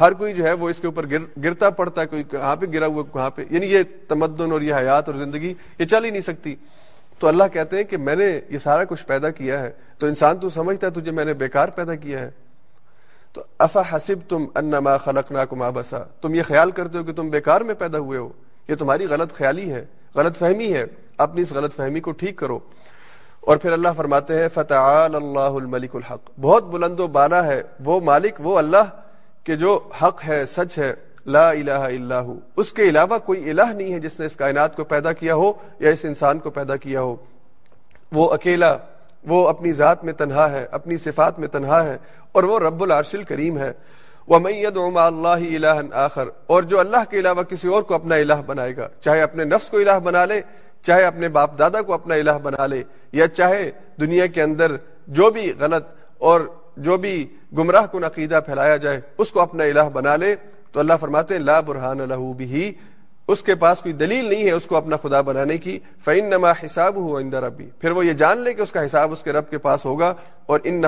ہر کوئی جو ہے وہ اس کے اوپر گر, گرتا پڑتا ہے کوئی کہاں پہ گرا ہوا کہاں پہ۔ یعنی یہ تمدن اور یہ حیات اور زندگی یہ چل ہی نہیں سکتی۔ تو اللہ کہتے ہیں کہ میں نے یہ سارا کچھ پیدا کیا ہے، تو انسان تو سمجھتا ہے تجھے میں نے بیکار پیدا کیا ہے۔ تو افا حسب تم انما خلق نا بسا تم یہ خیال کرتے ہو کہ تم بیکار میں پیدا ہوئے ہو۔ یہ تمہاری غلط خیالی ہے، غلط فہمی ہے۔ اپنی اس غلط فہمی کو ٹھیک کرو۔ اور پھر اللہ فرماتے ہیں فتح اللہ الملک الحق۔ بہت بلند و بالا ہے، وہ مالک، وہ اللہ کہ جو حق ہے، سچ ہے۔ لا الہ الا ہو۔ اس کے علاوہ کوئی الہ نہیں ہے جس نے اس کائنات کو پیدا کیا ہو یا اس انسان کو پیدا کیا ہو۔ وہ اکیلا، وہ اپنی ذات میں تنہا ہے، اپنی صفات میں تنہا ہے اور وہ رب العرش الکریم ہے۔ اللہ آخر۔ اور جو اللہ کے علاوہ کسی اور کو اپنا الہ بنائے گا، چاہے اپنے نفس کو الہ بنا لے، چاہے اپنے باپ دادا کو اپنا الہ بنا لے، یا چاہے دنیا کے اندر جو بھی غلط اور جو بھی گمراہ کن عقیدہ پھیلایا جائے، اس کو اپنا الہ بنا لے۔ تو اللہ فرماتے ہیں، لا برہان لہو بھی اس کے پاس کوئی دلیل نہیں ہے اس کو اپنا خدا بنانے کی فعن نما حساب ہو اندر ربی پھر وہ یہ جان لے کہ اس کا حساب اس کے رب کے پاس ہوگا، اور ان نہ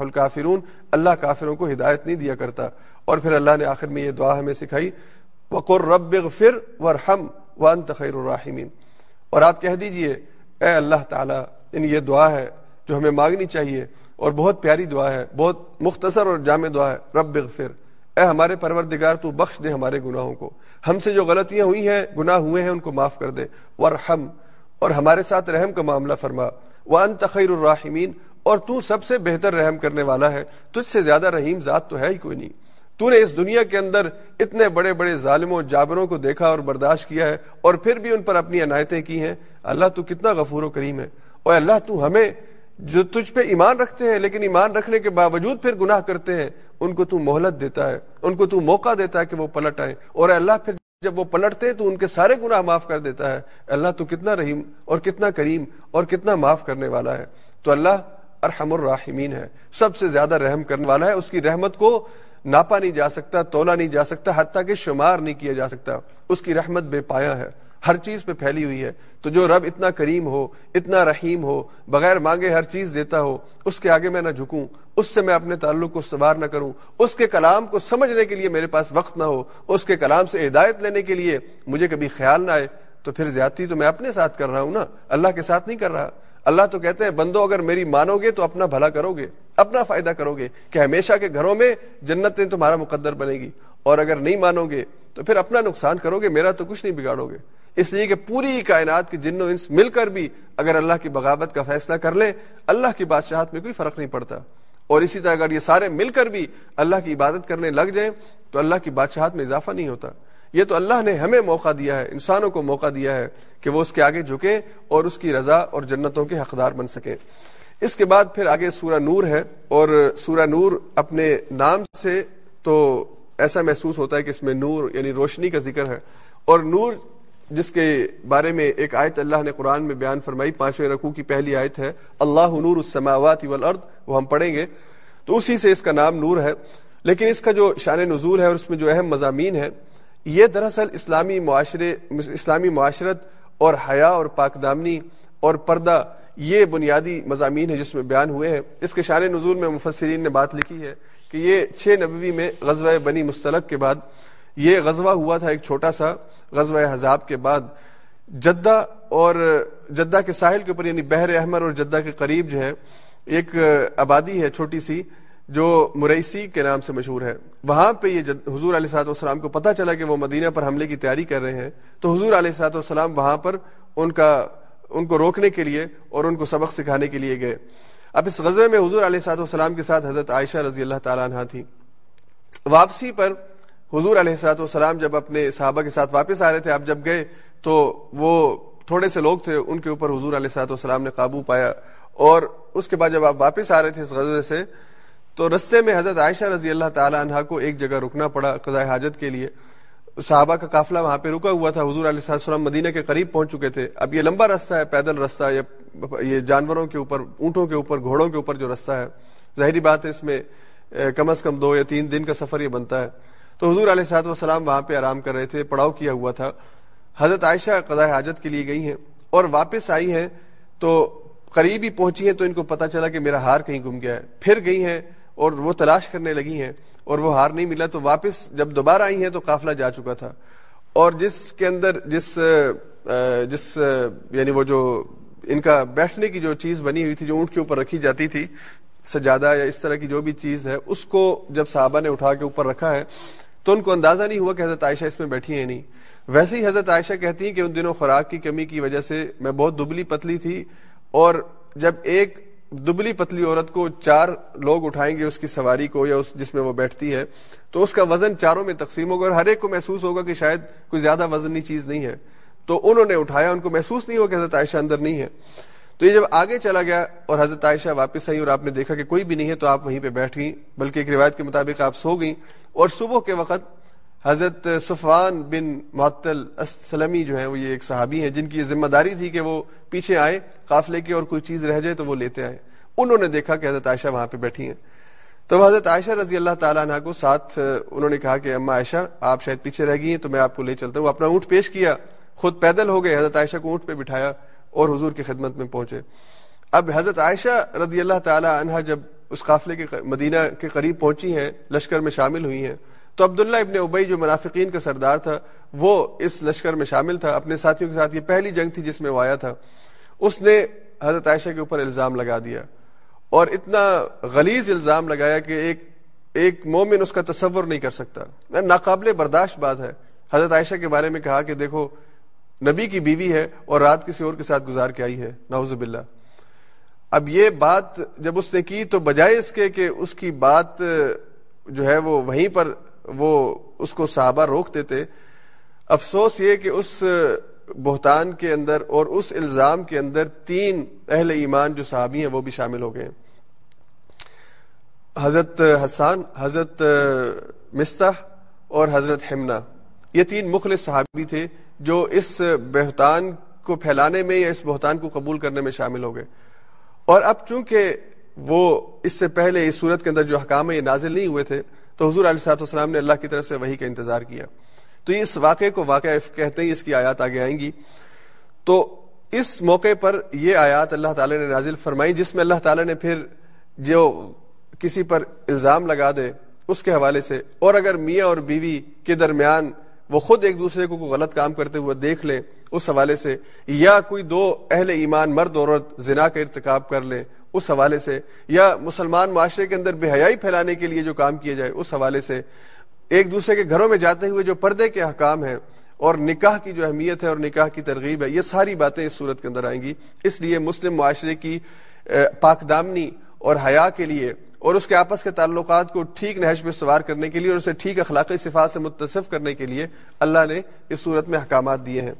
الکافرون اللہ کافروں کو ہدایت نہیں دیا کرتا، اور پھر اللہ نے آخر میں یہ دعا ہمیں سکھائی وقر رب فر ورحم وان تخیر الرحمین اور آپ کہہ دیجیے، اے اللہ تعالیٰ ان یہ دعا ہے جو ہمیں مانگنی چاہیے، اور بہت پیاری دعا ہے، بہت مختصر اور جامع دعا ہے، رب اغفر اے ہمارے پروردگار، تو بخش دے ہمارے گناہوں کو۔ ہم سے جو غلطیاں ہوئی ہیں، گناہ ہوئے ہیں، ان کو معاف کر دے۔ ورحم اور ہمارے ساتھ رحم کا معاملہ فرما۔ وان تخیر الرحمین اور تو سب سے بہتر رحم کرنے والا ہے۔ تجھ سے زیادہ رحیم ذات تو ہے ہی کوئی نہیں۔ تو نے اس دنیا کے اندر اتنے بڑے بڑے ظالموں جابروں کو دیکھا اور برداشت کیا ہے اور پھر بھی ان پر اپنی عنایتیں کی ہیں۔ اللہ تو کتنا غفور و کریم ہے۔ اور اللہ، تو ہمیں جو تجھ پہ ایمان رکھتے ہیں، لیکن ایمان رکھنے کے باوجود پھر گناہ کرتے ہیں، ان کو تو مہلت دیتا ہے، ان کو تو موقع دیتا ہے کہ وہ پلٹ آئے اور اللہ، پھر جب وہ پلٹتے ہیں تو ان کے سارے گناہ معاف کر دیتا ہے۔ اللہ، تو کتنا رحیم اور کتنا کریم اور کتنا معاف کرنے والا ہے۔ تو اللہ ارحم الراحمین ہے۔ سب سے زیادہ رحم کرنے والا ہے۔ اس کی رحمت کو ناپا نہیں جا سکتا، تولا نہیں جا سکتا، حتیٰ کہ شمار نہیں کیا جا سکتا۔ اس کی رحمت بے پایا ہے۔ ہر چیز پہ پھیلی ہوئی ہے۔ تو جو رب اتنا کریم ہو، اتنا رحیم ہو، بغیر مانگے ہر چیز دیتا ہو، اس کے آگے میں نہ جھکوں، اس سے میں اپنے تعلق کو سوار نہ کروں، اس کے کلام کو سمجھنے کے لیے میرے پاس وقت نہ ہو، اس کے کلام سے ہدایت لینے کے لیے مجھے کبھی خیال نہ آئے، تو پھر زیادتی تو میں اپنے ساتھ کر رہا ہوں نا۔ اللہ کے ساتھ نہیں کر رہا۔ اللہ تو کہتے ہیں، بندو اگر میری مانو گے تو اپنا بھلا کرو گے، اپنا فائدہ کرو گے کہ ہمیشہ کے گھروں میں جنتیں تمہارا مقدر بنے گی۔ اور اگر نہیں مانو گے تو پھر اپنا نقصان کرو گے، میرا تو کچھ نہیں بگاڑو گے۔ اس لیے کہ پوری کائنات کے جن و انس مل کر بھی اگر اللہ کی بغاوت کا فیصلہ کر لیں، اللہ کی بادشاہت میں کوئی فرق نہیں پڑتا۔ اور اسی طرح اگر یہ سارے مل کر بھی اللہ کی عبادت کرنے لگ جائیں، تو اللہ کی بادشاہت میں اضافہ نہیں ہوتا۔ یہ تو اللہ نے ہمیں موقع دیا ہے، انسانوں کو موقع دیا ہے کہ وہ اس کے آگے جھکیں اور اس کی رضا اور جنتوں کے حقدار بن سکیں۔ اس کے بعد پھر آگے سورہ نور ہے، اور سورہ نور اپنے نام سے تو ایسا محسوس ہوتا ہے کہ اس میں نور یعنی روشنی کا ذکر ہے۔ اور نور جس کے بارے میں ایک آیت اللہ نے قرآن میں بیان فرمائی، پانچویں رقو کی پہلی آیت ہے، اللہ نور السماوات والارض، وہ ہم پڑھیں گے۔ تو اسی سے اس کا نام نور ہے۔ لیکن اس کا جو شان نزول ہے اور اس میں جو اہم مضامین ہے یہ دراصل اسلامی معاشرے، اسلامی معاشرت اور حیا اور پاک دامنی اور پردہ، یہ بنیادی مضامین ہے جس میں بیان ہوئے ہیں۔ اس کے شان نزول میں مفسرین نے بات لکھی ہے کہ یہ چھ نبوی میں غزوہ بنی مستلق کے بعد یہ غزوہ ہوا تھا ایک چھوٹا سا غزوہ حذاب کے بعد۔ جدہ اور جدہ کے ساحل کے اوپر یعنی بحر احمر اور جدہ کے قریب جو ہے، ایک آبادی ہے چھوٹی سی جو مریسی کے نام سے مشہور ہے۔ وہاں پہ یہ جد، حضور علیہ صاحب والسلام کو پتہ چلا کہ وہ مدینہ پر حملے کی تیاری کر رہے ہیں۔ تو حضور علیہ صاحب والسلام وہاں پر ان کا، ان کو روکنے کے لیے اور ان کو سبق سکھانے کے لیے گئے۔ اب اس غزوے میں حضور علیہ صاحب والسلام کے ساتھ حضرت عائشہ رضی اللہ تعالیٰ عنہ تھی واپسی پر حضور علیہ صاحب والسلام جب اپنے صحابہ کے ساتھ واپس آ رہے تھے، آپ جب گئے تو وہ تھوڑے سے لوگ تھے، ان کے اوپر حضور علیہ صاحب والسلام نے قابو پایا اور اس کے بعد جب آپ واپس آ رہے تھے اس غزوے سے، تو رستے میں حضرت عائشہ رضی اللہ تعالی عنہ کو ایک جگہ رکنا پڑا قضاء حاجت کے لیے۔ صحابہ کا قافلہ وہاں پہ رکا ہوا تھا، حضور علیہ السلام مدینہ کے قریب پہنچ چکے تھے۔ اب یہ لمبا رستہ ہے، پیدل رستہ یا یہ جانوروں کے اوپر، اونٹوں کے اوپر، گھوڑوں کے اوپر جو رستہ ہے۔ ظاہری بات ہے، اس میں کم از کم دو یا تین دن کا سفر یہ بنتا ہے۔ تو حضور علیہ صاحب وسلام وہاں پہ آرام کر رہے تھے، پڑاؤ کیا ہوا تھا۔ حضرت عائشہ قضاء حاجت کے لیے گئی ہیں اور واپس آئی ہیں تو قریب ہی پہنچی ہیں تو ان کو پتا چلا کہ میرا ہار کہیں گم گیا ہے۔ پھر گئی ہیں اور وہ تلاش کرنے لگی ہیں اور وہ ہار نہیں ملا تو واپس جب دوبارہ آئی ہیں تو قافلہ جا چکا تھا۔ اور جس کے اندر جس جس یعنی وہ جو ان کا بیٹھنے کی جو چیز بنی ہوئی تھی، جو اونٹ کے اوپر رکھی جاتی تھی، سجادہ یا اس طرح کی جو بھی چیز ہے، اس کو جب صحابہ نے اٹھا کے اوپر رکھا ہے تو ان کو اندازہ نہیں ہوا کہ حضرت عائشہ اس میں بیٹھی ہیں نہیں۔ ویسے ہی حضرت عائشہ کہتی ہیں کہ ان دنوں خوراک کی کمی کی وجہ سے میں بہت دبلی پتلی تھی اور جب ایک دبلی پتلی عورت کو چار لوگ اٹھائیں گے اس کی سواری کو یا اس جس میں وہ بیٹھتی ہے، تو اس کا وزن چاروں میں تقسیم ہوگا اور ہر ایک کو محسوس ہوگا کہ شاید کوئی زیادہ وزنی چیز نہیں ہے۔ تو انہوں نے اٹھایا، ان کو محسوس نہیں ہوا کہ حضرت عائشہ اندر نہیں ہے۔ تو یہ جب آگے چلا گیا اور حضرت عائشہ واپس آئی اور آپ نے دیکھا کہ کوئی بھی نہیں ہے تو آپ وہیں پہ بیٹھ گئی بلکہ ایک روایت کے مطابق آپ سو گئیں۔ اور صبح کے وقت حضرت صفوان بن معطل سلمی جو ہے وہ یہ ایک صحابی ہیں جن کی یہ ذمہ داری تھی کہ وہ پیچھے آئے قافلے کی اور کوئی چیز رہ جائے تو وہ لیتے آئے انہوں نے دیکھا کہ حضرت عائشہ وہاں پہ بیٹھی ہیں۔ تو حضرت عائشہ رضی اللہ تعالیٰ عنہ کو ساتھ، انہوں نے کہا کہ اما عائشہ، آپ شاید پیچھے رہ گئی ہیں تو میں آپ کو لے چلتا ہوں۔ اپنا اونٹ پیش کیا، خود پیدل ہو گئے، حضرت عائشہ کو اونٹ پہ بٹھایا۔ اور حضور کی خدمت میں پہنچے۔ اب حضرت عائشہ رضی اللہ تعالیٰ عنہ جب اس قافلے کے مدینہ کے قریب پہنچی ہیں، لشکر میں شامل ہوئی ہیں، تو عبداللہ ابن ابئی جو منافقین کا سردار تھا، وہ اس لشکر میں شامل تھا۔ اپنے ساتھیوں کے ساتھ یہ پہلی جنگ تھی جس میں وہ آیا تھا۔ اس نے حضرت عائشہ کے اوپر الزام لگا دیا اور اتنا غلیظ الزام لگایا کہ ایک ایک مومن اس کا تصور نہیں کر سکتا۔ ناقابل برداشت بات ہے۔ حضرت عائشہ کے بارے میں کہا کہ دیکھو نبی کی بیوی ہے اور رات کسی اور کے ساتھ گزار کے آئی ہے۔ نعوذ باللہ۔ اب یہ بات جب اس نے کی تو بجائے اس کے کہ اس کی بات جو ہے وہ وہیں پر وہ اس کو صحابہ روک دیتے، افسوس یہ کہ اس بہتان کے اندر اور اس الزام کے اندر تین اہل ایمان جو صحابی ہیں وہ بھی شامل ہو گئے۔ حضرت حسان، حضرت مستح اور حضرت ہمنا یہ تین مخلص صحابی تھے۔ جو اس بہتان کو پھیلانے میں یا اس بہتان کو قبول کرنے میں شامل ہو گئے۔ اور اب چونکہ وہ اس سے پہلے اس صورت کے اندر جو حکام یہ نازل نہیں ہوئے تھے، تو حضور علیہ صاحب والسلام نے اللہ کی طرف سے وہی کا انتظار کیا۔ تو اس واقعے کو واقع کہتے ہیں، اس کی آیات آگے آئیں گی۔ تو اس موقع پر یہ آیات اللہ تعالی نے نازل فرمائی جس میں اللہ تعالی نے پھر جو کسی پر الزام لگا دے، اس کے حوالے سے۔ اور اگر میاں اور بیوی کے درمیان وہ خود ایک دوسرے کو غلط کام کرتے ہوئے دیکھ لے، اس حوالے سے، یا کوئی دو اہل ایمان مرد عورت زنا کا ارتکاب کر لے، اس حوالے سے، یا مسلمان معاشرے کے اندر بے حیائی پھیلانے کے لیے جو کام کیا جائے، اس حوالے سے ایک دوسرے کے گھروں میں جاتے ہوئے جو پردے کے حکام ہیں اور نکاح کی جو اہمیت ہے اور نکاح کی ترغیب ہے، یہ ساری باتیں اس صورت کے اندر آئیں گی۔ اس لیے مسلم معاشرے کی پاک دامنی اور حیا کے لیے اور اس کے آپس کے تعلقات کو ٹھیک نہج میں استوار کرنے کے لیے اور اسے ٹھیک اخلاقی صفات سے متصف کرنے کے لیے اللہ نے اس صورت میں احکامات دیے ہیں۔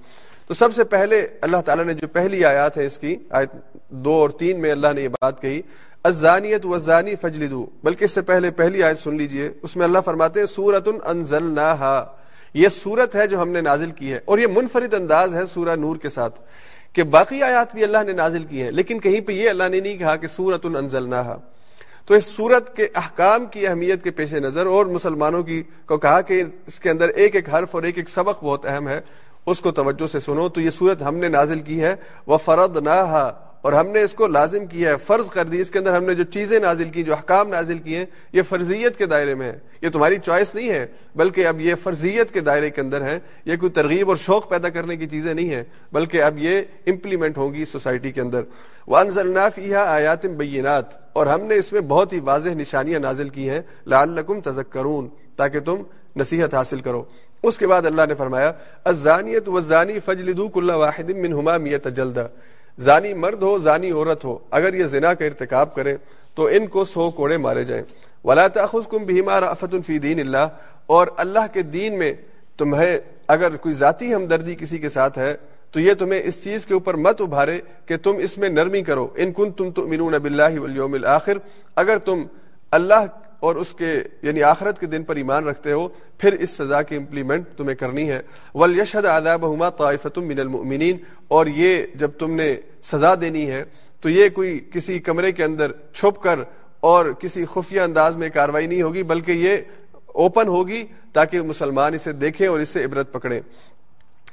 تو سب سے پہلے اللہ تعالیٰ نے جو پہلی آیات ہے اس کی، آیت دو اور تین میں اللہ نے یہ بات کہی ازانیت وزانی فجلدو، بلکہ اس سے پہلے پہلی آیت سن لیجیے، اس میں اللہ فرماتے ہیں سورت انزلناہا، یہ سورت ہے جو ہم نے نازل کی ہے، اور یہ منفرد انداز ہے سورہ نور کے ساتھ کہ باقی آیات بھی اللہ نے نازل کی ہے لیکن کہیں پہ یہ اللہ نے نہیں کہا کہ سورت انزلناہا۔ تو اس صورت کے احکام کی اہمیت کے پیش نظر اور مسلمانوں کی کو کہا کہ اس کے اندر ایک ایک حرف اور ایک ایک سبق بہت اہم ہے، اس کو توجہ سے سنو۔ تو یہ سورت ہم نے نازل کی ہے وہ فرد نہ اور ہم نے اس کو لازم کیا ہے، فرض کر دی، اس کے اندر ہم نے جو چیزیں نازل کی، جو حکام نازل کیے ہیں یہ فرضیت کے دائرے میں ہے یہ تمہاری چوائس نہیں ہے، بلکہ اب یہ فرضیت کے دائرے کے اندر ہے یہ کوئی ترغیب اور شوق پیدا کرنے کی چیزیں نہیں ہیں، بلکہ اب یہ امپلیمنٹ ہوگی سوسائٹی کے اندر۔ وہ آیات بینات اور ہم نے اس میں بہت ہی واضح نشانیاں نازل کی ہیں۔ لعلکم تذکرون تاکہ تم نصیحت حاصل کرو۔ اس کے بعد اللہ نے فرمایا الزانیت والزانی فجلدو کل واحد منہما میت جلدہ۔ زانی مرد ہو، زانی عورت ہو، اگر یہ زنا کا ارتکاب کریں تو ان کو سو کوڑے مارے جائیں۔ ولا تاخذکم بهما رافت فی دین اللہ اور اللہ کے دین میں تمہیں اگر کوئی ذاتی ہمدردی کسی کے ساتھ ہے، تو یہ تمہیں اس چیز کے اوپر مت ابھارے کہ تم اس میں نرمی کرو۔ ان کن تم تو تؤمنون باللہ والیوم الاخر اگر تم اللہ اور اس کے یعنی آخرت کے دن پر ایمان رکھتے ہو، پھر اس سزا کی امپلیمنٹ تمہیں کرنی ہے۔ ولیشهد عذابهما طائفه من المؤمنین اور یہ جب تم نے سزا دینی ہے، تو یہ کوئی کسی کمرے کے اندر چھپ کر اور کسی خفیہ انداز میں کاروائی نہیں ہوگی، بلکہ یہ اوپن ہوگی تاکہ مسلمان اسے دیکھیں اور اس سے عبرت پکڑیں۔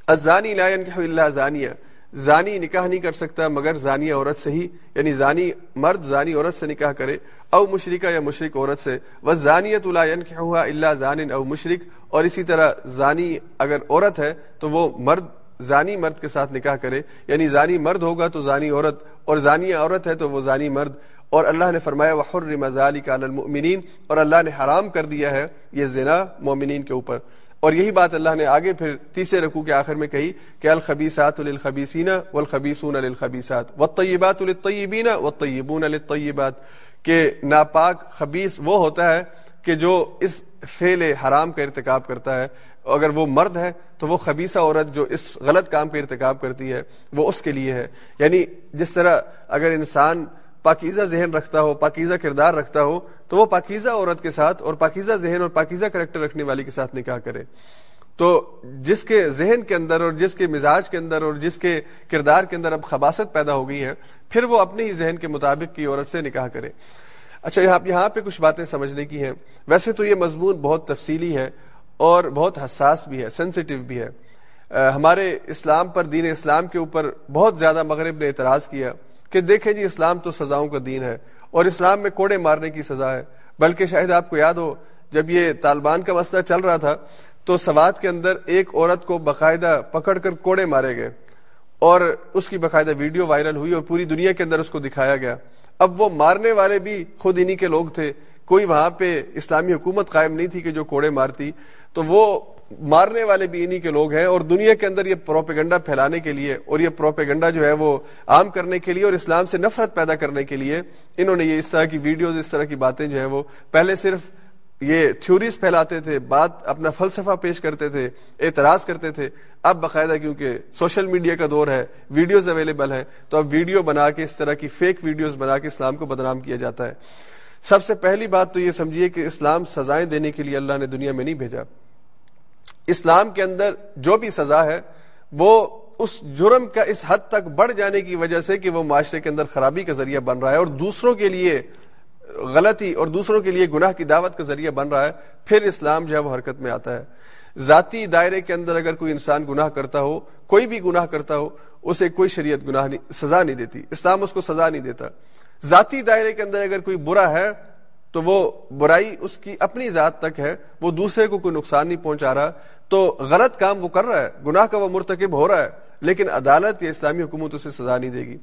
الزانی لا ينكح الا زانیہ زانی نکاح نہیں کر سکتا، مگر زانی عورت سے ہی یعنی زانی مرد زانی عورت سے نکاح کرے، او مشرکہ یا مشرک عورت سے وہ زانیت لا ينكحها الا زان او مشرک، اور اسی طرح زانی اگر عورت ہے تو وہ مرد، زانی مرد کے ساتھ نکاح کرے یعنی زانی مرد ہوگا تو زانی عورت، اور زانی عورت ہے تو وہ زانی مرد، اور اللہ نے فرمایا وحرم ذلك على المؤمنین اور اللہ نے حرام کر دیا ہے یہ زنا مومنین کے اوپر۔ اور یہی بات اللہ نے آگے پھر تیسرے رکوع کے آخر میں کہی کہ الخبیسات للخبیسین والخبیسون للخبیسات والطیبات للطیبین والطیبون للطیبات کہ ناپاک خبیث وہ ہوتا ہے کہ جو اس فعل حرام کا ارتکاب کرتا ہے اگر وہ مرد ہے تو وہ خبیصہ عورت جو اس غلط کام کا ارتکاب کرتی ہے وہ اس کے لیے ہے یعنی جس طرح اگر انسان پاکیزہ ذہن رکھتا ہو، پاکیزہ کردار رکھتا ہو، تو وہ پاکیزہ عورت کے ساتھ اور پاکیزہ ذہن اور پاکیزہ کریکٹر رکھنے والی کے ساتھ نکاح کرے۔ تو جس کے ذہن کے اندر اور جس کے مزاج کے اندر اور جس کے کردار کے اندر اب خباست پیدا ہو گئی ہے، پھر وہ اپنے ہی ذہن کے مطابق کی عورت سے نکاح کرے۔ اچھا یہاں یہاں پہ کچھ باتیں سمجھنے کی ہیں۔ ویسے تو یہ مضمون بہت تفصیلی ہے اور بہت حساس بھی ہے سینسیٹیو بھی ہے۔ ہمارے اسلام پر، دین اسلام کے اوپر بہت زیادہ مغرب نے اعتراض کیا۔ کہ دیکھیں جی اسلام تو سزاؤں کا دین ہے اور اسلام میں کوڑے مارنے کی سزا ہے۔ بلکہ شاید آپ کو یاد ہو، جب یہ طالبان کا مسئلہ چل رہا تھا، تو سوات کے اندر ایک عورت کو باقاعدہ پکڑ کر کوڑے مارے گئے اور اس کی باقاعدہ ویڈیو وائرل ہوئی اور پوری دنیا کے اندر اس کو دکھایا گیا۔ اب وہ مارنے والے بھی خود انہی کے لوگ تھے، کوئی وہاں پہ اسلامی حکومت قائم نہیں تھی کہ جو کوڑے مارتی۔ تو وہ مارنے والے بھی انہی کے لوگ ہیں اور دنیا کے اندر یہ پروپیگنڈا پھیلانے کے لیے اور یہ پروپیگنڈا جو ہے وہ عام کرنے کے لیے اور اسلام سے نفرت پیدا کرنے کے لیے انہوں نے یہ اس طرح کی ویڈیوز، اس طرح کی باتیں جو ہیں وہ پہلے صرف یہ تھیوریز پھیلاتے تھے، بات اپنا فلسفہ پیش کرتے تھے، اعتراض کرتے تھے۔ اب باقاعدہ کیونکہ سوشل میڈیا کا دور ہے، ویڈیوز اویلیبل ہے تو اب ویڈیو بنا کے اس طرح کی فیک ویڈیوز بنا کے اسلام کو بدنام کیا جاتا ہے۔ سب سے پہلی بات تو یہ سمجھیے کہ اسلام سزائیں دینے کے لیے اللہ نے دنیا میں نہیں بھیجا۔ اسلام کے اندر جو بھی سزا ہے، وہ اس جرم کا اس حد تک بڑھ جانے کی وجہ سے کہ وہ معاشرے کے اندر خرابی کا ذریعہ بن رہا ہے اور دوسروں کے لیے غلطی اور دوسروں کے لیے گناہ کی دعوت کا ذریعہ بن رہا ہے، پھر اسلام جو ہے وہ حرکت میں آتا ہے۔ ذاتی دائرے کے اندر اگر کوئی انسان گناہ کرتا ہو، کوئی بھی گناہ کرتا ہو، اسے کوئی شریعت گناہ نہیں، سزا نہیں دیتی، اسلام اس کو سزا نہیں دیتا۔ ذاتی دائرے کے اندر اگر کوئی برا ہے تو وہ برائی اس کی اپنی ذات تک ہے، وہ دوسرے کو کوئی نقصان نہیں پہنچا رہا۔ تو غلط کام وہ کر رہا ہے، گناہ کا وہ مرتکب ہو رہا ہے، لیکن عدالت یا اسلامی حکومت اسے سزا نہیں دے گی۔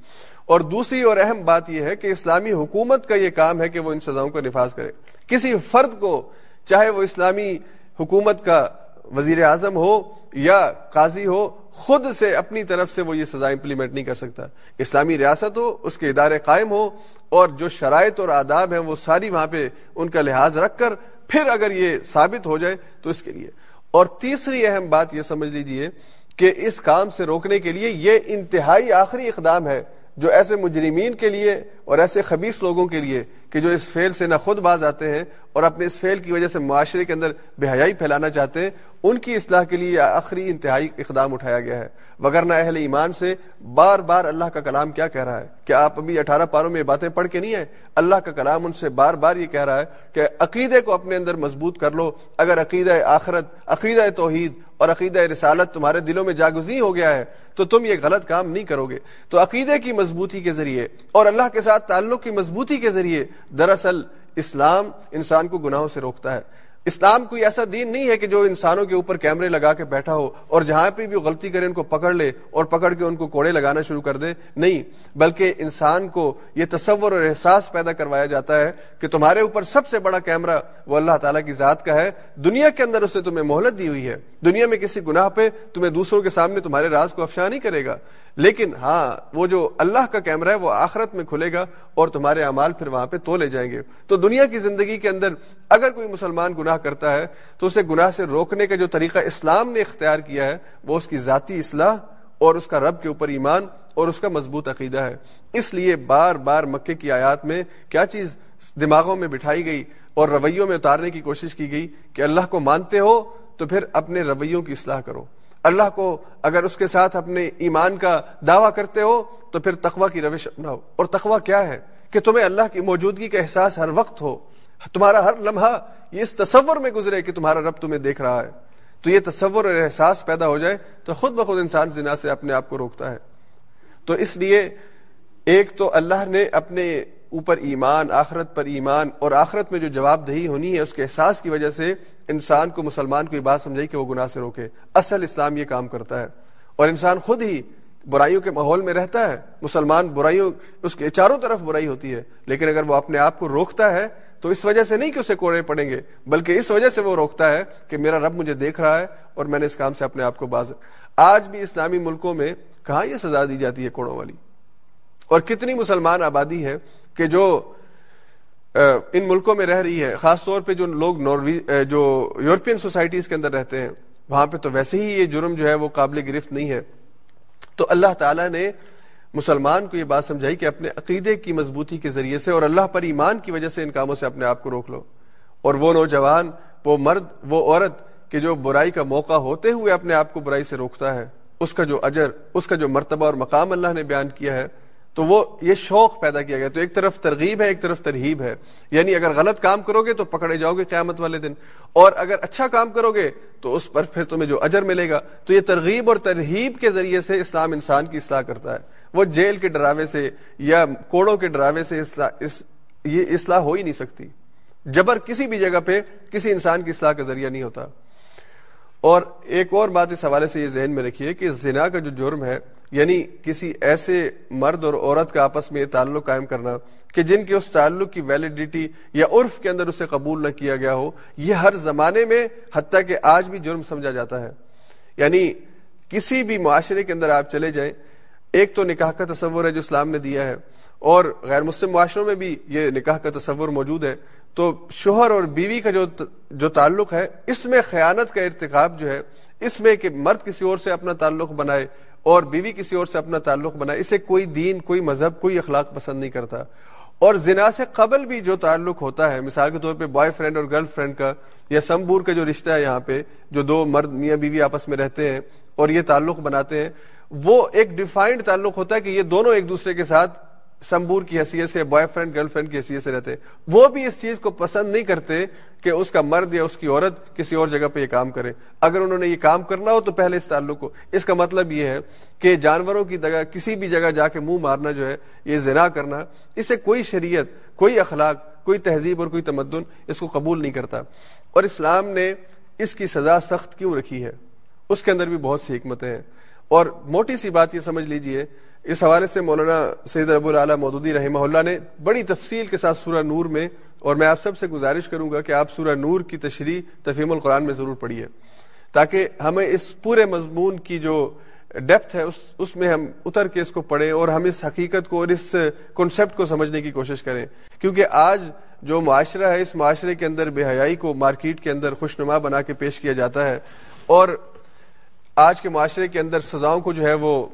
اور دوسری اور اہم بات یہ ہے کہ اسلامی حکومت کا یہ کام ہے کہ وہ ان سزاؤں کا نفاذ کرے۔ کسی فرد کو، چاہے وہ اسلامی حکومت کا وزیر اعظم ہو یا قاضی ہو، خود سے اپنی طرف سے وہ یہ سزا امپلیمنٹ نہیں کر سکتا۔ اسلامی ریاست ہو، اس کے ادارے قائم ہو اور جو شرائط اور آداب ہیں وہ ساری وہاں پہ ان کا لحاظ رکھ کر پھر اگر یہ ثابت ہو جائے تو اس کے لیے۔ اور تیسری اہم بات یہ سمجھ لیجیے کہ اس کام سے روکنے کے لیے یہ انتہائی آخری اقدام ہے جو ایسے مجرمین کے لیے اور ایسے خبیص لوگوں کے لیے کہ جو اس فیل سے نہ خود باز آتے ہیں اور اپنے اس فیل کی وجہ سے معاشرے کے اندر بے حیائی پھیلانا چاہتے ہیں، ان کی اصلاح کے لیے آخری انتہائی اقدام اٹھایا گیا ہے۔ وگرنہ اہل ایمان سے بار بار اللہ کا کلام کیا کہہ رہا ہے۔ کیا آپ ابھی اٹھارہ پاروں میں باتیں پڑھ کے نہیں ہیں اللہ کا کلام ان سے بار بار یہ کہہ رہا ہے کہ عقیدے کو اپنے اندر مضبوط کر لو۔ اگر عقیدہ آخرت، عقیدہ توحید اور عقیدہ رسالت تمہارے دلوں میں جاگزی ہو گیا ہے، تو تم یہ غلط کام نہیں کرو گے۔ تو عقیدے کی مضبوطی کے ذریعے اور اللہ کے ساتھ تعلق کی مضبوطی کے ذریعے دراصل اسلام انسان کو گناہوں سے روکتا ہے۔ اسلام کوئی ایسا دین نہیں ہے کہ جو انسانوں کے اوپر کیمرے لگا کے بیٹھا ہو اور جہاں پہ بھی غلطی کرے ان کو پکڑ لے اور پکڑ کے ان کو کوڑے لگانا شروع کر دے۔ نہیں، بلکہ انسان کو یہ تصور اور احساس پیدا کروایا جاتا ہے کہ تمہارے اوپر سب سے بڑا کیمرہ وہ اللہ تعالیٰ کی ذات کا ہے۔ دنیا کے اندر اس نے تمہیں مہلت دی ہوئی ہے۔ دنیا میں کسی گناہ پہ تمہیں دوسروں کے سامنے تمہارے راز کو افشا نہیں کرے گا۔ لیکن ہاں وہ جو اللہ کا کیمرہ ہے، وہ آخرت میں کھلے گا اور تمہارے اعمال پھر وہاں پہ تو لے جائیں گے۔ تو دنیا کی زندگی کے اندر اگر کوئی مسلمان گناہ کرتا ہے، تو اسے گناہ سے روکنے کا جو طریقہ اسلام نے اختیار کیا ہے، وہ اس کی ذاتی اصلاح اور اس کا رب کے اوپر ایمان اور اس کا مضبوط عقیدہ ہے۔ اس لیے بار بار مکے کی آیات میں کیا چیز دماغوں میں بٹھائی گئی اور رویوں میں اتارنے کی کوشش کی گئی کہ اللہ کو مانتے ہو تو پھر اپنے رویوں کی اصلاح کرو۔ اللہ کو اگر اس کے ساتھ اپنے ایمان کا دعویٰ کرتے ہو تو پھر تقوی کی روش اپناؤ اور تقوی کیا ہے؟ کہ تمہیں اللہ کی موجودگی کا احساس ہر وقت ہو۔ تمہارا ہر لمحہ یہ اس تصور میں گزرے کہ تمہارا رب تمہیں دیکھ رہا ہے۔ تو یہ تصور اور احساس پیدا ہو جائے تو خود بخود انسان زنا سے اپنے آپ کو روکتا ہے۔ تو اس لیے ایک تو اللہ نے اپنے اوپر ایمان، آخرت پر ایمان اور آخرت میں جو جواب دہی ہونی ہے، اس کے احساس کی وجہ سے انسان کو مسلمان کو یہ بات سمجھائی کہ وہ گناہ سے روکے۔ اصل اسلام یہ کام کرتا ہے۔ اور انسان خود ہی برائیوں کے ماحول میں رہتا ہے۔ مسلمان برائیوں، اس کے چاروں طرف برائی ہوتی ہے۔ لیکن اگر وہ اپنے آپ کو روکتا ہے، تو اس وجہ سے نہیں کہ اسے کوڑے پڑیں گے، بلکہ اس وجہ سے وہ روکتا ہے کہ میرا رب مجھے دیکھ رہا ہے اور میں نے اس کام سے اپنے آپ کو باز۔ آج بھی اسلامی ملکوں میں کہاں یہ سزا دی جاتی ہے کوڑوں والی؟ اور کتنی مسلمان آبادی ہے کہ جو ان ملکوں میں رہ رہی ہے، خاص طور پہ جو لوگ جو یورپین سوسائٹیز کے اندر رہتے ہیں، وہاں پہ تو ویسے ہی یہ جرم جو ہے وہ قابل گرفت نہیں ہے۔ تو اللہ تعالیٰ نے مسلمان کو یہ بات سمجھائی کہ اپنے عقیدے کی مضبوطی کے ذریعے سے اور اللہ پر ایمان کی وجہ سے ان کاموں سے اپنے آپ کو روک لو۔ اور وہ نوجوان، وہ مرد، وہ عورت کہ جو برائی کا موقع ہوتے ہوئے اپنے آپ کو برائی سے روکتا ہے، اس کا جو اجر، اس کا جو مرتبہ اور مقام اللہ نے بیان کیا ہے تو وہ یہ شوق پیدا کیا گیا تو ایک طرف ترغیب ہے، ایک طرف ترہیب ہے۔ یعنی اگر غلط کام کرو گے تو پکڑے جاؤ گے قیامت والے دن۔ اور اگر اچھا کام کرو گے تو اس پر پھر تمہیں جو اجر ملے گا۔ تو یہ ترغیب اور ترہیب کے ذریعے سے اسلام انسان کی اصلاح کرتا ہے۔ وہ جیل کے ڈراوے سے یا کوڑوں کے ڈراوے سے اصلاح، اس، یہ اصلاح ہو ہی نہیں سکتی۔ جبر کسی بھی جگہ پہ کسی انسان کی اصلاح کا ذریعہ نہیں ہوتا۔ اور ایک اور بات اس حوالے سے یہ ذہن میں رکھیے کہ زنا کا جو جرم ہے یعنی کسی ایسے مرد اور عورت کا آپس میں یہ تعلق قائم کرنا، کہ جن کے اس تعلق کی ویلیڈیٹی یا عرف کے اندر اسے قبول نہ کیا گیا ہو، یہ ہر زمانے میں حتیٰ کہ آج بھی جرم سمجھا جاتا ہے۔ یعنی کسی بھی معاشرے کے اندر آپ چلے جائیں، ایک تو نکاح کا تصور ہے جو اسلام نے دیا ہے، اور غیر مسلم معاشروں میں بھی یہ نکاح کا تصور موجود ہے۔ تو شوہر اور بیوی کا جو جو تعلق ہے، اس میں خیانت کا ارتکاب جو ہے، اس میں کہ مرد کسی اور سے اپنا تعلق بنائے اور بیوی کسی اور سے اپنا تعلق بنائے، اسے کوئی دین، کوئی مذہب، کوئی اخلاق پسند نہیں کرتا۔ اور زنا سے قبل بھی جو تعلق ہوتا ہے، مثال کے طور پہ بوائے فرینڈ اور گرل فرینڈ کا یا سمبور کا جو رشتہ ہے یہاں پہ، جو دو مرد میاں بیوی آپس میں رہتے ہیں اور یہ تعلق بناتے ہیں، وہ ایک ڈیفائنڈ تعلق ہوتا ہے کہ یہ دونوں ایک دوسرے کے ساتھ سمبور کی حیثیت سے بوائے فرینڈ گرل فرینڈ کی حیثیت سے رہتے۔ وہ بھی اس چیز کو پسند نہیں کرتے کہ اس کا مرد یا اس کی عورت کسی اور جگہ پہ یہ کام کرے۔ اگر انہوں نے یہ کام کرنا ہو تو پہلے اس تعلق کو۔ اس کا مطلب یہ ہے کہ جانوروں کی جگہ، کسی بھی جگہ جا کے منہ مارنا جو ہے، یہ زنا کرنا اسے کوئی شریعت، کوئی اخلاق، کوئی تہذیب اور کوئی تمدن اس کو قبول نہیں کرتا۔ اور اسلام نے اس کی سزا سخت کیوں رکھی ہے؟ اس کے اندر بھی بہت سی حکمتیں ہیں۔ اور موٹی سی بات یہ سمجھ لیجیے، اس حوالے سے مولانا سید ابو العلیٰ مودودی رحمہ اللہ نے بڑی تفصیل کے ساتھ سورہ نور میں، اور میں آپ سب سے گزارش کروں گا کہ آپ سورہ نور کی تشریح تفہیم القرآن میں ضرور پڑھیے، تاکہ ہمیں اس پورے مضمون کی جو ڈیپتھ ہے، اس اس میں ہم اتر کے اس کو پڑھیں اور ہم اس حقیقت کو اور اس کنسپٹ کو سمجھنے کی کوشش کریں۔ کیونکہ آج جو معاشرہ ہے، اس معاشرے کے اندر بے حیائی کو مارکیٹ کے اندر خوشنما بنا کے پیش کیا جاتا ہے، اور آج کے معاشرے کے اندر سزاؤں کو جو ہے وہ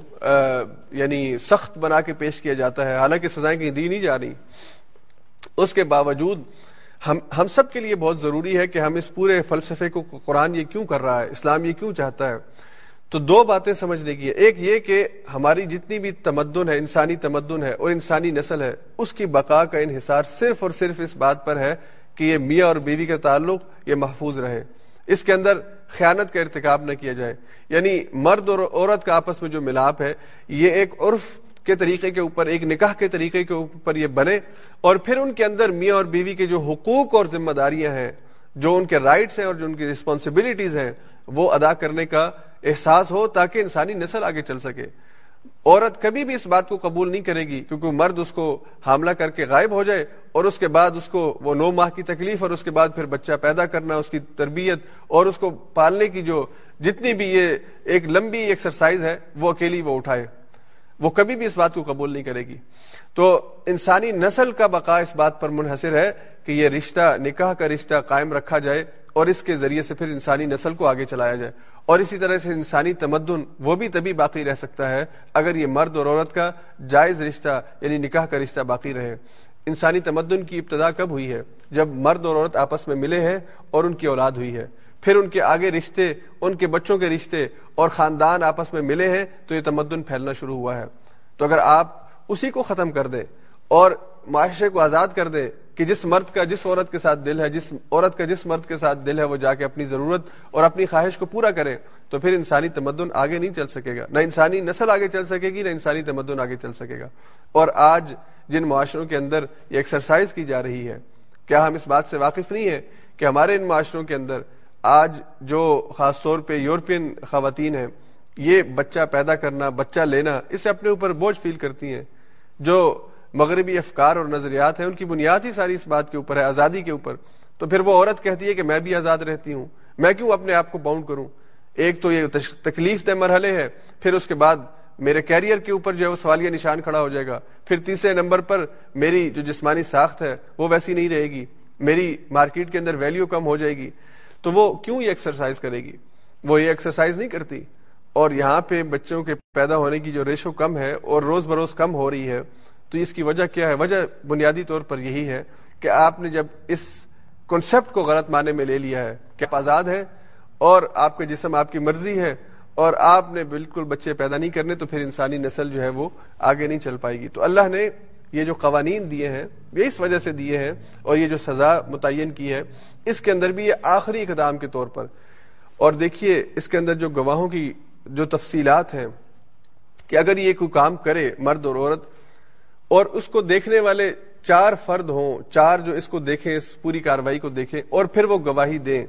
یعنی سخت بنا کے پیش کیا جاتا ہے۔ حالانکہ سزائیں کہیں دی نہیں جا رہی۔ اس کے باوجود ہم ہم سب کے لیے بہت ضروری ہے کہ ہم اس پورے فلسفے کو قرآن یہ کیوں کر رہا ہے، اسلام یہ کیوں چاہتا ہے؟ تو دو باتیں سمجھنے کی ہے ایک یہ کہ ہماری جتنی بھی تمدن ہے، انسانی تمدن ہے اور انسانی نسل ہے، اس کی بقا کا انحصار صرف اور صرف اس بات پر ہے کہ یہ میاں اور بیوی کا تعلق، یہ محفوظ رہے۔ اس کے اندر خیانت کا ارتکاب نہ کیا جائے۔ یعنی مرد اور عورت کا آپس میں جو ملاپ ہے، یہ ایک عرف کے طریقے کے اوپر، ایک نکاح کے طریقے کے اوپر یہ بنے اور پھر ان کے اندر میاں اور بیوی کے جو حقوق اور ذمہ داریاں ہیں، جو ان کے رائٹس ہیں اور جو ان کی رسپانسبلٹیز ہیں، وہ ادا کرنے کا احساس ہو تاکہ انسانی نسل آگے چل سکے۔ عورت کبھی بھی اس بات کو قبول نہیں کرے گی کیونکہ مرد اس کو حاملہ کر کے غائب ہو جائے اور اس کے بعد اس کو وہ نو ماہ کی تکلیف اور اس کے بعد پھر بچہ پیدا کرنا، اس کی تربیت اور اس کو پالنے کی جو جتنی بھی یہ ایک لمبی ایکسرسائز ہے، وہ اکیلی وہ اٹھائے۔ وہ کبھی بھی اس بات کو قبول نہیں کرے گی۔ تو انسانی نسل کا بقا اس بات پر منحصر ہے کہ یہ رشتہ، نکاح کا رشتہ قائم رکھا جائے اور اس کے ذریعے سے پھر انسانی نسل کو آگے چلایا جائے۔ اور اسی طرح سے انسانی تمدن وہ بھی تبھی باقی رہ سکتا ہے اگر یہ مرد اور عورت کا جائز رشتہ یعنی نکاح کا رشتہ باقی رہے۔ انسانی تمدن کی ابتدا کب ہوئی ہے؟ جب مرد اور عورت آپس میں ملے ہیں اور ان کی اولاد ہوئی ہے۔ پھر ان کے آگے رشتے، ان کے بچوں کے رشتے اور خاندان آپس میں ملے ہیں تو یہ تمدن پھیلنا شروع ہوا ہے۔ تو اگر آپ اسی کو ختم کر دیں اور معاشرے کو آزاد کر دیں کہ جس مرد کا جس عورت کے ساتھ دل ہے، جس عورت کا جس مرد کے ساتھ دل ہے، وہ جا کے اپنی ضرورت اور اپنی خواہش کو پورا کرے، تو پھر انسانی تمدن آگے نہیں چل سکے گا۔ نہ انسانی نسل آگے چل سکے گی، نہ انسانی تمدن آگے چل سکے گا۔ اور آج جن معاشروں کے اندر یہ ایکسرسائز کی جا رہی ہے، کیا ہم اس بات سے واقف نہیں ہے کہ ہمارے ان معاشروں کے اندر آج جو خاص طور پہ یورپین خواتین ہیں، یہ بچہ پیدا کرنا، بچہ لینا، اسے اپنے اوپر بوجھ فیل کرتی ہیں۔ جو مغربی افکار اور نظریات ہیں، ان کی بنیاد ہی ساری اس بات کے اوپر ہے، آزادی کے اوپر۔ تو پھر وہ عورت کہتی ہے کہ میں بھی آزاد رہتی ہوں۔ میں کیوں اپنے آپ کو باؤنڈ کروں؟ ایک تو یہ تکلیف دہ مرحلے ہے پھر اس کے بعد میرے کیریئر کے اوپر جو ہے وہ سوالیہ نشان کھڑا ہو جائے گا۔ پھر تیسرے نمبر پر میری جو جسمانی ساخت ہے وہ ویسی نہیں رہے گی۔ میری مارکیٹ کے اندر ویلیو کم ہو جائے گی۔ تو وہ کیوں یہ ایکسرسائز کرے گی؟ وہ یہ ایکسرسائز نہیں کرتی۔ اور یہاں پہ بچوں کے پیدا ہونے کی جو ریشو کم ہے اور روز بروز کم ہو رہی ہے تو اس کی وجہ کیا ہے؟ وجہ بنیادی طور پر یہی ہے کہ آپ نے جب اس کنسپٹ کو غلط معنی میں لے لیا ہے کہ آپ آزاد ہے اور آپ کا جسم آپ کی مرضی ہے اور آپ نے بالکل بچے پیدا نہیں کرنے تو پھر انسانی نسل جو ہے وہ آگے نہیں چل پائے گی۔ تو اللہ نے یہ جو قوانین دیے ہیں، یہ اس وجہ سے دیے ہیں اور یہ جو سزا متعین کی ہے، اس کے اندر بھی یہ آخری اقدام کے طور پر۔ اور دیکھیے، اس کے اندر جو گواہوں کی جو تفصیلات ہیں کہ اگر یہ کوئی کام کرے مرد اور عورت اور اس کو دیکھنے والے چار فرد ہوں، چار جو اس کو دیکھیں، اس پوری کاروائی کو دیکھیں، اور پھر وہ گواہی دیں۔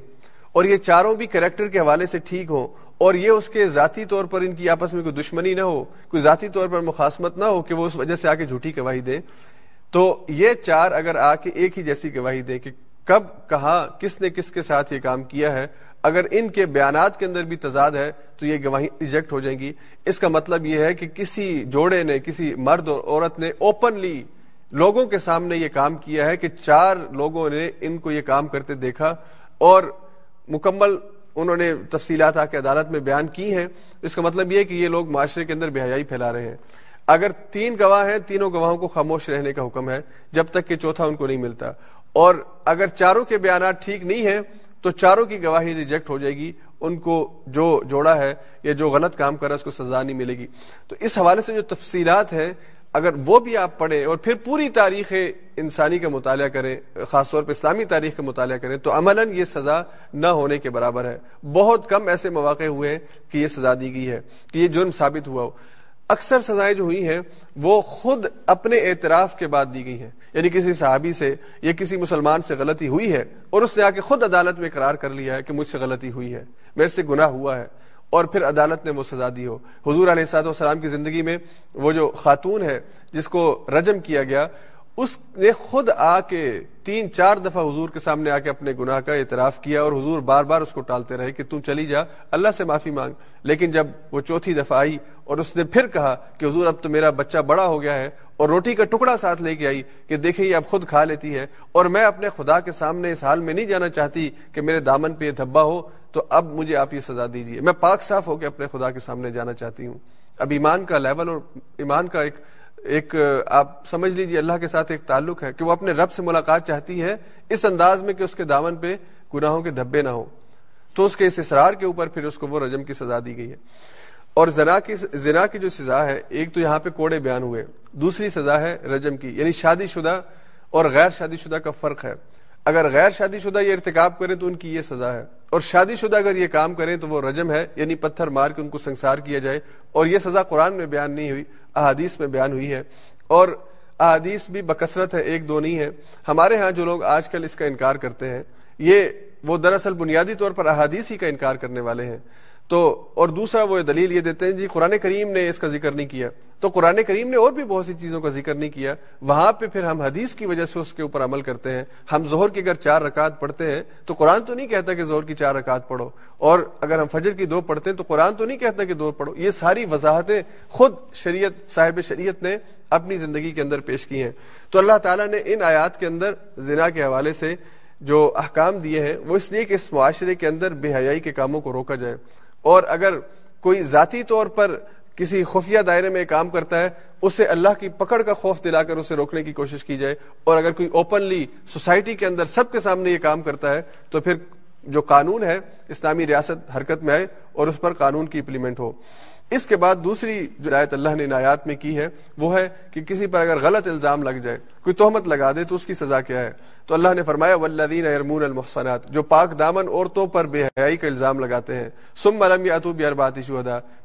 اور یہ چاروں بھی کریکٹر کے حوالے سے ٹھیک ہوں۔ اور یہ اس کے ذاتی طور پر ان کی آپس میں کوئی دشمنی نہ ہو، کوئی ذاتی طور پر مخاسمت نہ ہو کہ وہ اس وجہ سے آ کے جھوٹی گواہی دیں۔ تو یہ چار اگر آ کے ایک ہی جیسی گواہی دیں کہ کب، کہاں، کس نے کس کے ساتھ یہ کام کیا ہے اگر ان کے بیانات کے اندر بھی تضاد ہے تو یہ گواہی ریجیکٹ ہو جائیں گی۔ اس کا مطلب یہ ہے کہ کسی جوڑے نے، کسی مرد اور عورت نے اوپنلی لوگوں کے سامنے یہ کام کیا ہے کہ چار لوگوں نے ان کو یہ کام کرتے دیکھا اور مکمل انہوں نے تفصیلات آ کے عدالت میں بیان کی ہیں۔ اس کا مطلب یہ ہے کہ یہ لوگ معاشرے کے اندر بے حیائی پھیلا رہے ہیں۔ اگر تین گواہ ہیں، تینوں گواہوں کو خاموش رہنے کا حکم ہے جب تک کہ چوتھا ان کو نہیں ملتا۔ اور اگر چاروں کے بیانات ٹھیک نہیں ہیں تو چاروں کی گواہی ریجیکٹ ہو جائے گی، ان کو جو جوڑا ہے یا جو غلط کام کر رہا ہے، اس کو سزا نہیں ملے گی۔ تو اس حوالے سے جو تفصیلات ہیں، اگر وہ بھی آپ پڑھیں اور پھر پوری تاریخ انسانی کا مطالعہ کریں، خاص طور پہ اسلامی تاریخ کا مطالعہ کریں، تو عملاً یہ سزا نہ ہونے کے برابر ہے۔ بہت کم ایسے مواقع ہوئے ہیں کہ یہ سزا دی گئی ہے، کہ یہ جرم ثابت ہوا ہو۔ اکثر سزائیں جو ہوئی ہیں، وہ خود اپنے اعتراف کے بعد دی گئی ہیں۔ یعنی کسی صحابی سے یا کسی مسلمان سے غلطی ہوئی ہے اور اس نے آ کے خود عدالت میں قرار کر لیا ہے کہ مجھ سے غلطی ہوئی ہے، میرے سے گناہ ہوا ہے اور پھر عدالت نے وہ سزا دی ہو۔ حضور علیہ سعد والسلام کی زندگی میں وہ جو خاتون ہے، جس کو رجم کیا گیا اس نے خود آ کے تین چار دفعہ حضور کے سامنے آ کے اپنے گناہ کا اعتراف کیا اور حضور بار بار اس کو ٹالتے رہے کہ تم چلی جا، اللہ سے معافی مانگ۔ لیکن جب وہ چوتھی دفعہ آئی اور اس نے پھر کہا کہ حضور اب تو میرا بچہ بڑا ہو گیا ہے اور روٹی کا ٹکڑا ساتھ لے کے آئی کہ دیکھیں یہ اب خود کھا لیتی ہے اور میں اپنے خدا کے سامنے اس حال میں نہیں جانا چاہتی کہ میرے دامن پہ یہ دھبا ہو، تو اب مجھے آپ یہ سزا دیجیے میں پاک صاف ہو کے اپنے خدا کے سامنے جانا چاہتی ہوں۔ اب ایمان کا لیول اور ایمان کا ایک ایک، آپ سمجھ لیجیے اللہ کے ساتھ ایک تعلق ہے کہ وہ اپنے رب سے ملاقات چاہتی ہے اس انداز میں کہ اس کے دامن پہ گناہوں کے دھبے نہ ہو تو اس کے اس اصرار کے اوپر پھر اس کو وہ رجم کی سزا دی گئی ہے۔ اور زنا کی زنا کی جو سزا ہے، ایک تو یہاں پہ کوڑے بیان ہوئے۔ دوسری سزا ہے رجم کی یعنی شادی شدہ اور غیر شادی شدہ کا فرق ہے۔ اگر غیر شادی شدہ یہ ارتکاب کریں تو ان کی یہ سزا ہے۔ اور شادی شدہ اگر یہ کام کریں تو وہ رجم ہے یعنی پتھر مار کے ان کو سنسار کیا جائے۔ اور یہ سزا قرآن میں بیان نہیں ہوئی، احادیث میں بیان ہوئی ہے۔ اور احادیث بھی بکثرت ہے، ایک دو نہیں ہے۔ ہمارے ہاں جو لوگ آج کل اس کا انکار کرتے ہیں، یہ وہ دراصل بنیادی طور پر احادیث ہی کا انکار کرنے والے ہیں۔ تو، اور دوسرا وہ دلیل یہ دیتے ہیں جی قرآن کریم نے اس کا ذکر نہیں کیا۔ تو قرآن کریم نے اور بھی بہت سی چیزوں کا ذکر نہیں کیا۔ وہاں پہ پھر ہم حدیث کی وجہ سے اس کے اوپر عمل کرتے ہیں۔ ہم زہر کی اگر چار رکعت پڑھتے ہیں تو قرآن تو نہیں کہتا کہ زہر کی چار رکعت پڑھو۔ اور اگر ہم فجر کی دو پڑھتے ہیں تو قرآن تو نہیں کہتا کہ دو پڑھو۔ یہ ساری وضاحتیں خود شریعت، صاحب شریعت نے اپنی زندگی کے اندر پیش کی ہیں۔ تو اللہ تعالیٰ نے ان آیات کے اندر زنا کے حوالے سے جو احکام دیے ہیں، وہ اس لیے کہ اس معاشرے کے اندر بے حیائی کے کاموں کو روکا جائے۔ اور اگر کوئی ذاتی طور پر کسی خفیہ دائرے میں کام کرتا ہے، اسے اللہ کی پکڑ کا خوف دلا کر اسے روکنے کی کوشش کی جائے۔ اور اگر کوئی اوپنلی سوسائٹی کے اندر سب کے سامنے یہ کام کرتا ہے، تو پھر جو قانون ہے، اسلامی ریاست حرکت میں آئے اور اس پر قانون کی امپلیمنٹ ہو۔ اس کے بعد دوسری جو آیت اللہ نے آیات میں کی ہے، وہ ہے کہ کسی پر اگر غلط الزام لگ جائے، کوئی تہمت لگا دے تو اس کی سزا کیا ہے؟ تو اللہ نے فرمایا ولدین ارمون المحسنات جو پاک دامن عورتوں پر بے حیائی کا الزام لگاتے ہیں سم ملم یا تو بیارباتی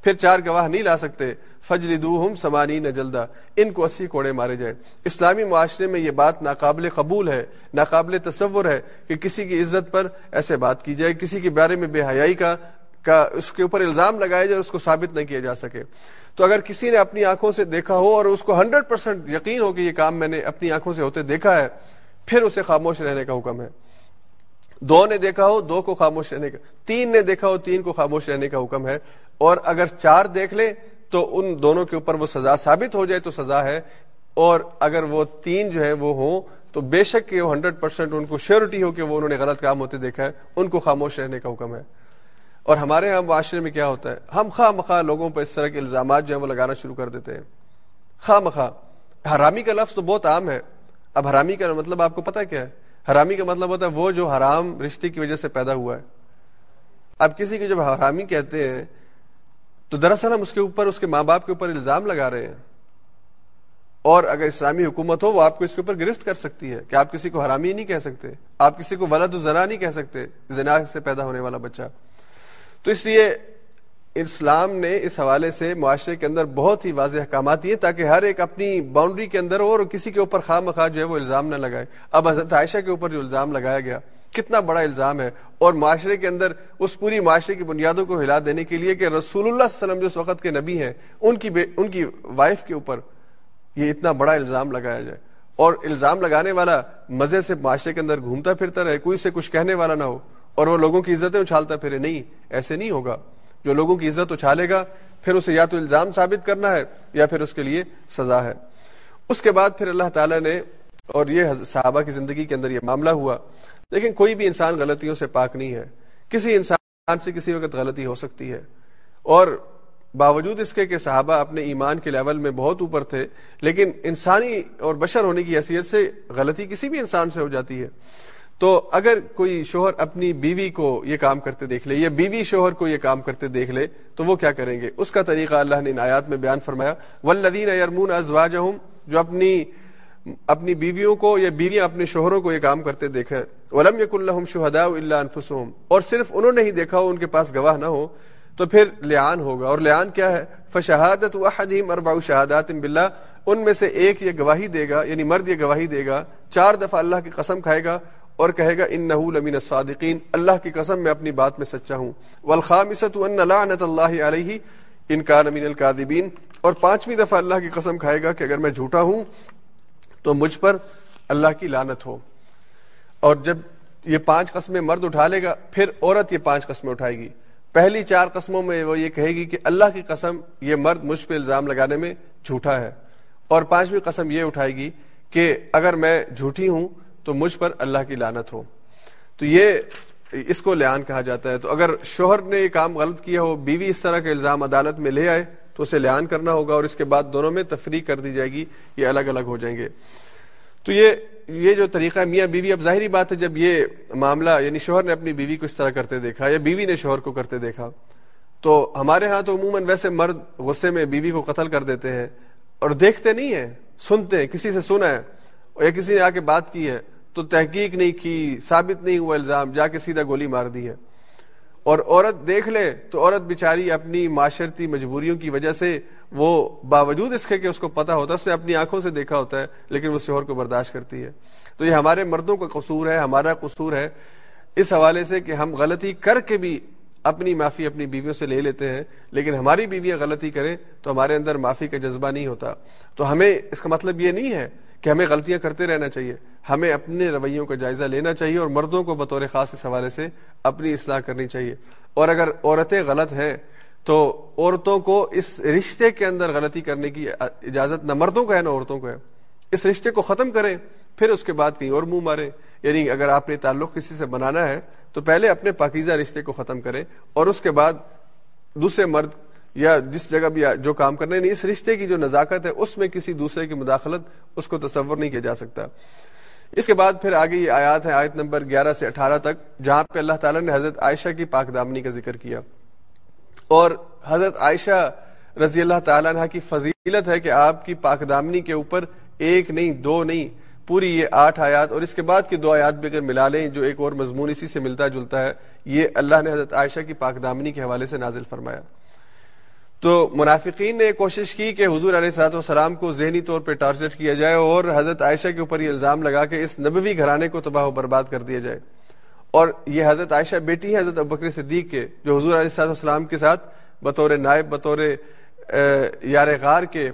پھر چار گواہ نہیں لا سکتے۔ فجر دو سمانی جلدا۔ ان کو اسی کوڑے مارے جائیں۔ اسلامی معاشرے میں یہ بات ناقابل قبول ہے، ناقابل تصور ہے کہ کسی کی عزت پر ایسے بات کی جائے، کسی کے بارے میں بے حیائی کا کا اس کے اوپر الزام لگایا جائے اس کو ثابت نہ کیا جا سکے۔ تو اگر کسی نے اپنی آنکھوں سے دیکھا ہو اور اس کو ہنڈریڈ پرسینٹ یقین ہو کہ یہ کام میں نے اپنی آنکھوں سے ہوتے دیکھا ہے، پھر اسے خاموش رہنے کا حکم ہے۔ دو نے دیکھا ہو، دو کو خاموش رہنے کا، تین نے دیکھا ہو، تین کو خاموش رہنے کا حکم ہے۔ اور اگر چار دیکھ لے تو ان دونوں کے اوپر وہ سزا ثابت ہو جائے تو سزا ہے۔ اور اگر وہ تین جو ہے وہ ہوں تو بے شک کہ وہ ہنڈریڈ پرسینٹ ان کو شیورٹی ہو کہ وہ انہوں نے غلط کام ہوتے دیکھا ہے، ان کو خاموش رہنے کا حکم ہے۔ اور ہمارے یہاں معاشرے میں کیا ہوتا ہے؟ ہم خواہ مخواہ لوگوں پر اس طرح کے الزامات جو ہیں وہ لگانا شروع کر دیتے ہیں۔ خواہ مخواہ۔ حرامی کا لفظ تو بہت عام ہے۔ اب حرامی کا مطلب آپ کو پتا کیا ہے؟ حرامی کا مطلب ہوتا ہے وہ جو حرام رشتے کی وجہ سے پیدا ہوا ہے۔ اب کسی کی جب حرامی کہتے ہیں، تو دراصل ہم اس کے اوپر، اس کے ماں باپ کے اوپر الزام لگا رہے ہیں۔ اور اگر اسلامی حکومت ہو، وہ آپ کو اس کے اوپر گرفت کر سکتی ہے کہ آپ کسی کو حرامی نہیں کہہ سکتے۔ آپ کسی کو ولد و زنا نہیں کہہ سکتے۔ زنا سے پیدا ہونے والا بچہ۔ تو اس لیے اسلام نے اس حوالے سے معاشرے کے اندر بہت ہی واضح احکامات دیے تاکہ ہر ایک اپنی باؤنڈری کے اندر ہو اور کسی کے اوپر خواہ مخواہ جو ہے وہ الزام نہ لگائے۔ اب حضرت عائشہ کے اوپر جو الزام لگایا گیا، کتنا بڑا الزام ہے۔ اور معاشرے کے اندر اس پوری معاشرے کی بنیادوں کو ہلا دینے کے لیے کہ رسول اللہ صلی اللہ علیہ وسلم جو اس وقت کے نبی ہیں، ان کی ان کی وائف کے اوپر یہ اتنا بڑا الزام لگایا جائے۔ اور الزام لگانے والا مزے سے معاشرے کے اندر گھومتا پھرتا رہے، کوئی سے کچھ کہنے والا نہ ہو۔ اور وہ لوگوں کی عزتیں اچھالتا پھرے نہیں، ایسے نہیں ہوگا۔ جو لوگوں کی عزت اچھالے گا، پھر اسے یا تو الزام ثابت کرنا ہے، یا پھر اس کے لیے سزا ہے۔ اس کے بعد پھر اللہ تعالیٰ نے، اور یہ صحابہ کی زندگی کے اندر یہ معاملہ ہوا۔ لیکن کوئی بھی انسان غلطیوں سے پاک نہیں ہے۔ کسی انسان سے کسی وقت غلطی ہو سکتی ہے۔ اور باوجود اس کے کہ صحابہ اپنے ایمان کے لیول میں بہت اوپر تھے، لیکن انسانی اور بشر ہونے کی حیثیت سے غلطی کسی بھی انسان سے ہو جاتی ہے۔ تو اگر کوئی شوہر اپنی بیوی کو یہ کام کرتے دیکھ لے، یا بیوی شوہر کو یہ کام کرتے دیکھ لے، تو وہ کیا کریں گے؟ اس کا طریقہ اللہ نے آیات میں بیان فرمایا ولدین ارمون ازواجہم جو اپنی اپنی بیویوں کو یا بیویاں اپنے شوہروں کو یہ کام کرتے دیکھیں ولم یق الحم شہدا اللہ انفسهم اور صرف انہوں نے ہی دیکھا ہو ان کے پاس گواہ نہ ہو، تو پھر لیان ہوگا۔ اور لیان کیا ہے؟ فشہادت احدہم اربع شہادات باللہ ان میں سے ایک یہ گواہی دے گا یعنی مرد یہ گواہی دے گا، چار دفعہ اللہ کی قسم کھائے گا اور کہے گا ان لمن الصادقین. اللہ کی قسم میں اپنی بات میں سچا ہوں. والخامسۃ ان لعنت اللہ علیہ، ان کان من اور پانچویں دفعہ اللہ کی قسم کھائے گا کہ اگر میں جھوٹا ہوں تو مجھ پر اللہ کی لعنت ہو۔ اور جب یہ پانچ قسمیں مرد اٹھا لے گا، پھر عورت یہ پانچ قسمیں اٹھائے گی۔ پہلی چار قسموں میں وہ یہ کہے گی کہ اللہ کی قسم یہ مرد مجھ پہ الزام لگانے میں جھوٹا ہے۔ اور پانچویں قسم یہ اٹھائے گی کہ اگر میں جھوٹی ہوں تو مجھ پر اللہ کی لانت ہو۔ تو یہ اس کو لیان کہا جاتا ہے۔ تو اگر شوہر نے یہ کام غلط کیا ہو، بیوی اس طرح کا الزام عدالت میں لے آئے تو اسے لیان کرنا ہوگا اور اس کے بعد دونوں میں تفریح کر دی جائے گی، یہ الگ الگ ہو جائیں گے۔ تو یہ یہ جو طریقہ میاں بیوی، اب ظاہری بات ہے جب یہ معاملہ یعنی شوہر نے اپنی بیوی کو اس طرح کرتے دیکھا یا بیوی نے شوہر کو کرتے دیکھا، تو ہمارے ہاں تو عموماً ویسے مرد غصے میں بیوی کو قتل کر دیتے ہیں اور دیکھتے نہیں ہیں، سنتے ہیں، کسی سے سنا ہے یا کسی نے آ کے بات کی ہے۔ تو تحقیق نہیں کی، ثابت نہیں ہوا الزام، جا کے سیدھا گولی مار دی ہے۔ اور عورت دیکھ لے تو عورت بیچاری اپنی معاشرتی مجبوریوں کی وجہ سے وہ باوجود اس کے کہ اس کو پتا ہوتا ہے، اس نے اپنی آنکھوں سے دیکھا ہوتا ہے، لیکن وہ شوہر کو برداشت کرتی ہے۔ تو یہ ہمارے مردوں کا قصور ہے، ہمارا قصور ہے۔ اس حوالے سے کہ ہم غلطی کر کے بھی اپنی معافی اپنی بیویوں سے لے لیتے ہیں، لیکن ہماری بیویاں غلطی کریں تو ہمارے اندر معافی کا جذبہ نہیں ہوتا۔ تو ہمیں اس کا مطلب یہ نہیں ہے کہ ہمیں غلطیاں کرتے رہنا چاہیے۔ ہمیں اپنے رویوں کا جائزہ لینا چاہیے اور مردوں کو بطور خاص اس حوالے سے اپنی اصلاح کرنی چاہیے۔ اور اگر عورتیں غلط ہیں، تو عورتوں کو اس رشتے کے اندر غلطی کرنے کی اجازت، نہ مردوں کو ہے نہ عورتوں کو ہے۔ اس رشتے کو ختم کریں، پھر اس کے بعد کہیں اور منہ مارے یعنی اگر آپ نے تعلق کسی سے بنانا ہے، تو پہلے اپنے پاکیزہ رشتے کو ختم کریں اور اس کے بعد دوسرے مرد یا جس جگہ بھی جو کام کرنے نہیں یعنی اس رشتے کی جو نزاکت ہے، اس میں کسی دوسرے کی مداخلت، اس کو تصور نہیں کیا جا سکتا۔ اس کے بعد پھر آگے یہ آیات ہے آیت نمبر گیارہ سے اٹھارہ تک، جہاں پہ اللہ تعالیٰ نے حضرت عائشہ کی پاک دامنی کا ذکر کیا۔ اور حضرت عائشہ رضی اللہ تعالیٰ عنہ کی فضیلت ہے کہ آپ کی پاک دامنی کے اوپر ایک نہیں، دو نہیں، پوری یہ آٹھ آیات، اور اس کے بعد کی دو آیات بھی اگر ملا لیں، جو ایک اور مضمون اسی سے ملتا جلتا ہے، یہ اللہ نے حضرت عائشہ کی پاک دامنی کے حوالے سے نازل فرمایا۔ تو منافقین نے کوشش کی کہ حضور علیہ صاحب والسلام کو ذہنی طور پہ ٹارچر کیا جائے اور حضرت عائشہ کے اوپر یہ الزام لگا کہ اس نبوی گھرانے کو تباہ و برباد کر دیا جائے۔ اور یہ حضرت عائشہ بیٹی ہے حضرت ابکر صدیق کے، جو حضور علیہ صاحب والسلام کے ساتھ بطور نائب، بطور یار غار کے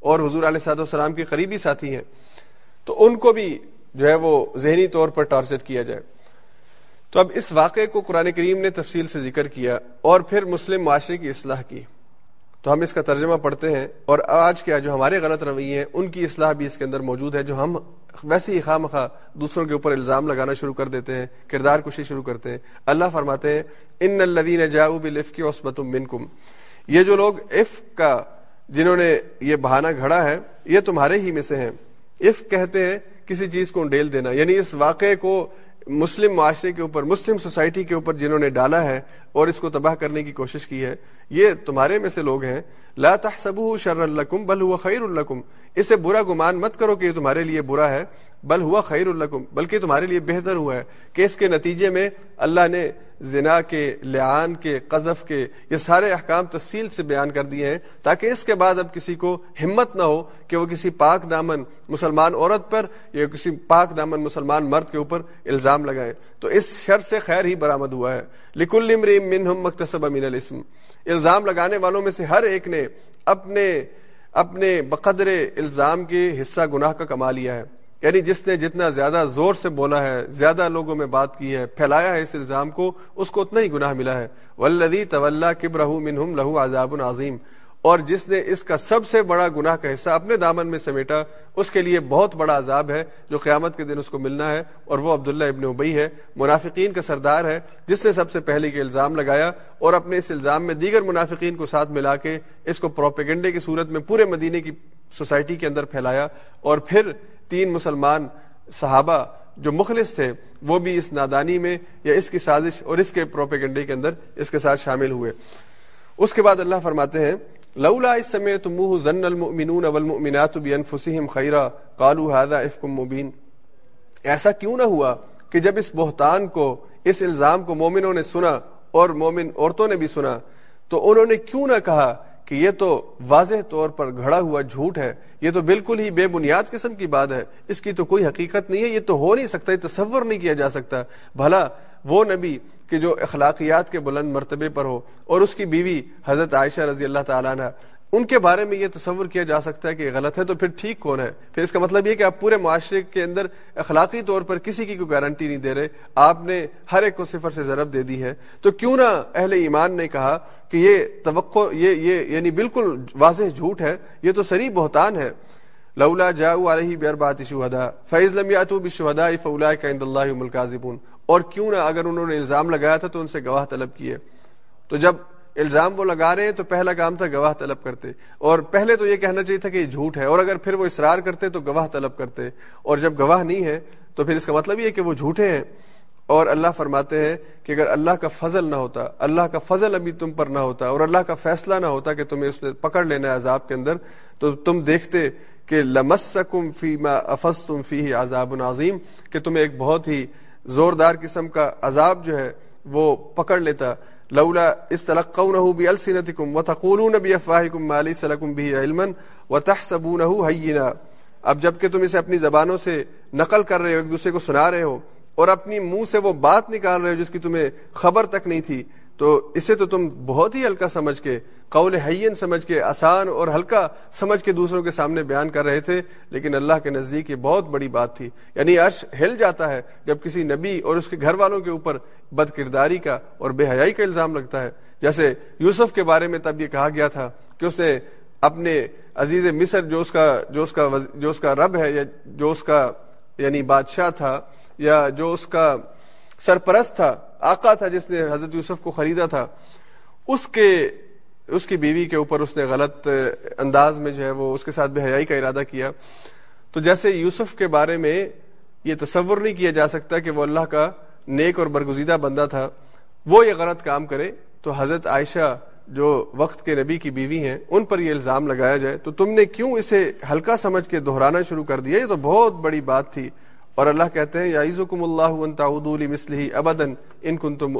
اور حضور علیہ صاحب والسلام کے قریبی ساتھی ہیں۔ تو ان کو بھی جو ہے وہ ذہنی طور پر ٹارچر کیا جائے۔ تو اب اس واقعے کو قرآن کریم نے تفصیل سے ذکر کیا اور پھر مسلم معاشرے کی اصلاح کی۔ تو ہم اس کا ترجمہ پڑھتے ہیں اور آج کیا جو ہمارے غلط رویے ہیں، ان کی اصلاح بھی اس کے اندر موجود ہے، جو ہم ویسے ہی خواہ مخواہ دوسروں کے اوپر الزام لگانا شروع کر دیتے ہیں، کردار کشی شروع کرتے ہیں۔ اللہ فرماتے ہیں، ان الدین جاؤ بلف کی عصبت منکم یہ جو لوگ اف کا، جنہوں نے یہ بہانہ گھڑا ہے، یہ تمہارے ہی میں سے ہیں۔ اف کہتے ہیں، کسی چیز کو ڈیل دینا یعنی اس واقعے کو مسلم معاشرے کے اوپر، مسلم سوسائٹی کے اوپر جنہوں نے ڈالا ہے اور اس کو تباہ کرنے کی کوشش کی ہے، یہ تمہارے میں سے لوگ ہیں۔ لا تحسبوه شر لکم بل هو خیر لکم۔ اسے برا گمان مت کرو کہ یہ تمہارے لیے برا ہے۔ بل ہوا خیر الکم بلکہ تمہارے لیے بہتر ہوا ہے۔ کہ اس کے نتیجے میں اللہ نے زنا کے لعان کے، قذف کے، یہ سارے احکام تفصیل سے بیان کر دیے ہیں، تاکہ اس کے بعد اب کسی کو ہمت نہ ہو کہ وہ کسی پاک دامن مسلمان عورت پر یا کسی پاک دامن مسلمان مرد کے اوپر الزام لگائے۔ تو اس شر سے خیر ہی برآمد ہوا ہے۔ لکل امریم منہم مکتسب من الاسم۔ الزام لگانے والوں میں سے ہر ایک نے اپنے اپنے بقدر الزام کے حصہ گناہ کا کما لیا ہے۔ یعنی جس نے جتنا زیادہ زور سے بولا ہے، زیادہ لوگوں میں بات کی ہے، پھیلایا ہے اس الزام کو، اس کو اتنا ہی گناہ ملا ہے۔ ولدی طول کب منہم لہو عذاب عظیم اور جس نے اس کا سب سے بڑا گناہ کا حصہ اپنے دامن میں سمیٹا، اس کے لیے بہت بڑا عذاب ہے جو قیامت کے دن اس کو ملنا ہے۔ اور وہ عبداللہ ابن ابئی ہے، منافقین کا سردار ہے، جس نے سب سے پہلے کے الزام لگایا اور اپنے اس الزام میں دیگر منافقین کو ساتھ ملا کے اس کو پروپیگنڈے کی صورت میں پورے مدینے کی سوسائٹی کے اندر پھیلایا۔ اور پھر تین مسلمان صحابہ جو مخلص تھے، وہ بھی اس نادانی میں یا اس کی سازش اور اس کے پروپیگنڈے کے اندر اس کے ساتھ شامل ہوئے۔ اس کے بعد اللہ فرماتے ہیں، لولا اس سمے تمہ ضن المؤمنون والمؤمنات بانفسهم خیرا، قالوا هذا افک مبین۔ ایسا کیوں نہ ہوا کہ جب اس بہتان کو، اس الزام کو مومنوں نے سنا اور مومن عورتوں نے بھی سنا، تو انہوں نے کیوں نہ کہا کہ یہ تو واضح طور پر گھڑا ہوا جھوٹ ہے، یہ تو بالکل ہی بے بنیاد قسم کی بات ہے۔ اس کی تو کوئی حقیقت نہیں ہے، یہ تو ہو نہیں سکتا، یہ تصور نہیں کیا جا سکتا۔ بھلا وہ نبی کہ جو اخلاقیات کے بلند مرتبے پر ہو اور اس کی بیوی حضرت عائشہ رضی اللہ تعالیٰ عنہ ان کے بارے میں یہ تصور کیا جا سکتا ہے کہ غلط ہے، تو پھر ٹھیک کون ہے؟ پھر اس کا مطلب یہ کہ آپ پورے معاشرے کے اندر اخلاقی طور پر کسی کی کوئی گارنٹی نہیں دے رہے، آپ نے ہر ایک کو صفر سے ضرب دے دی ہے۔ تو کیوں نہ اہل ایمان نے کہا کہ یہ توقع، یہ یہ یعنی بالکل واضح جھوٹ ہے، یہ تو سری بہتان ہے۔ لولا جاؤ علیہ بیر بات شہدا فیض لمیات بشہدا فولا کا اللہ ملکازبون اور کیوں نہ اگر انہوں نے الزام لگایا تھا تو ان سے گواہ طلب کیے۔ تو جب الزام وہ لگا رہے ہیں تو پہلا کام تھا گواہ طلب کرتے۔ اور پہلے تو یہ کہنا چاہیے تھا کہ یہ جھوٹ ہے اور اگر پھر وہ اصرار کرتے تو گواہ طلب کرتے۔ اور جب گواہ نہیں ہے تو پھر اس کا مطلب یہ کہ وہ جھوٹے ہیں۔ اور اللہ فرماتے ہیں کہ اگر اللہ کا فضل نہ ہوتا، اللہ کا فضل ابھی تم پر نہ ہوتا اور اللہ کا فیصلہ نہ ہوتا کہ تمہیں اس نے پکڑ لینا ہے عذاب کے اندر، تو تم دیکھتے کہ لمسکم فی ما افس تم فی عذاب عظیم، کہ تمہیں ایک بہت ہی زوردار قسم کا عذاب جو ہے وہ پکڑ لیتا۔ لولا استلقونه بألسنتكم وتقولون بأفواهكم ما ليس لكم به علما وتحسبونه هينا۔ اب جبکہ تم اسے اپنی زبانوں سے نقل کر رہے ہو، ایک دوسرے کو سنا رہے ہو، اور اپنی منہ سے وہ بات نکال رہے ہو جس کی تمہیں خبر تک نہیں تھی تو اسے تو تم بہت ہی ہلکا سمجھ کے، قول حین سمجھ کے، آسان اور ہلکا سمجھ کے دوسروں کے سامنے بیان کر رہے تھے، لیکن اللہ کے نزدیک یہ بہت بڑی بات تھی۔ یعنی عرش ہل جاتا ہے جب کسی نبی اور اس کے گھر والوں کے اوپر بد کرداری کا اور بے حیائی کا الزام لگتا ہے۔ جیسے یوسف کے بارے میں تب یہ کہا گیا تھا کہ اس نے اپنے عزیز مصر جو اس کا، جو اس کا جو اس کا رب ہے یا جو اس کا یعنی بادشاہ تھا یا جو اس کا سرپرست تھا آقا تھا جس نے حضرت یوسف کو خریدا تھا، اس کے، اس کی بیوی کے اوپر اس نے غلط انداز میں جو ہے وہ اس کے ساتھ بے حیائی کا ارادہ کیا۔ تو جیسے یوسف کے بارے میں یہ تصور نہیں کیا جا سکتا کہ وہ اللہ کا نیک اور برگزیدہ بندہ تھا، وہ یہ غلط کام کرے تو حضرت عائشہ جو وقت کے نبی کی بیوی ہیں، ان پر یہ الزام لگایا جائے۔ تو تم نے کیوں اسے ہلکا سمجھ کے دہرانا شروع کر دیا؟ یہ تو بہت بڑی بات تھی۔ اور اللہ کہتے ہیں یعزکم اللہ مسلح ابدن ان کن تم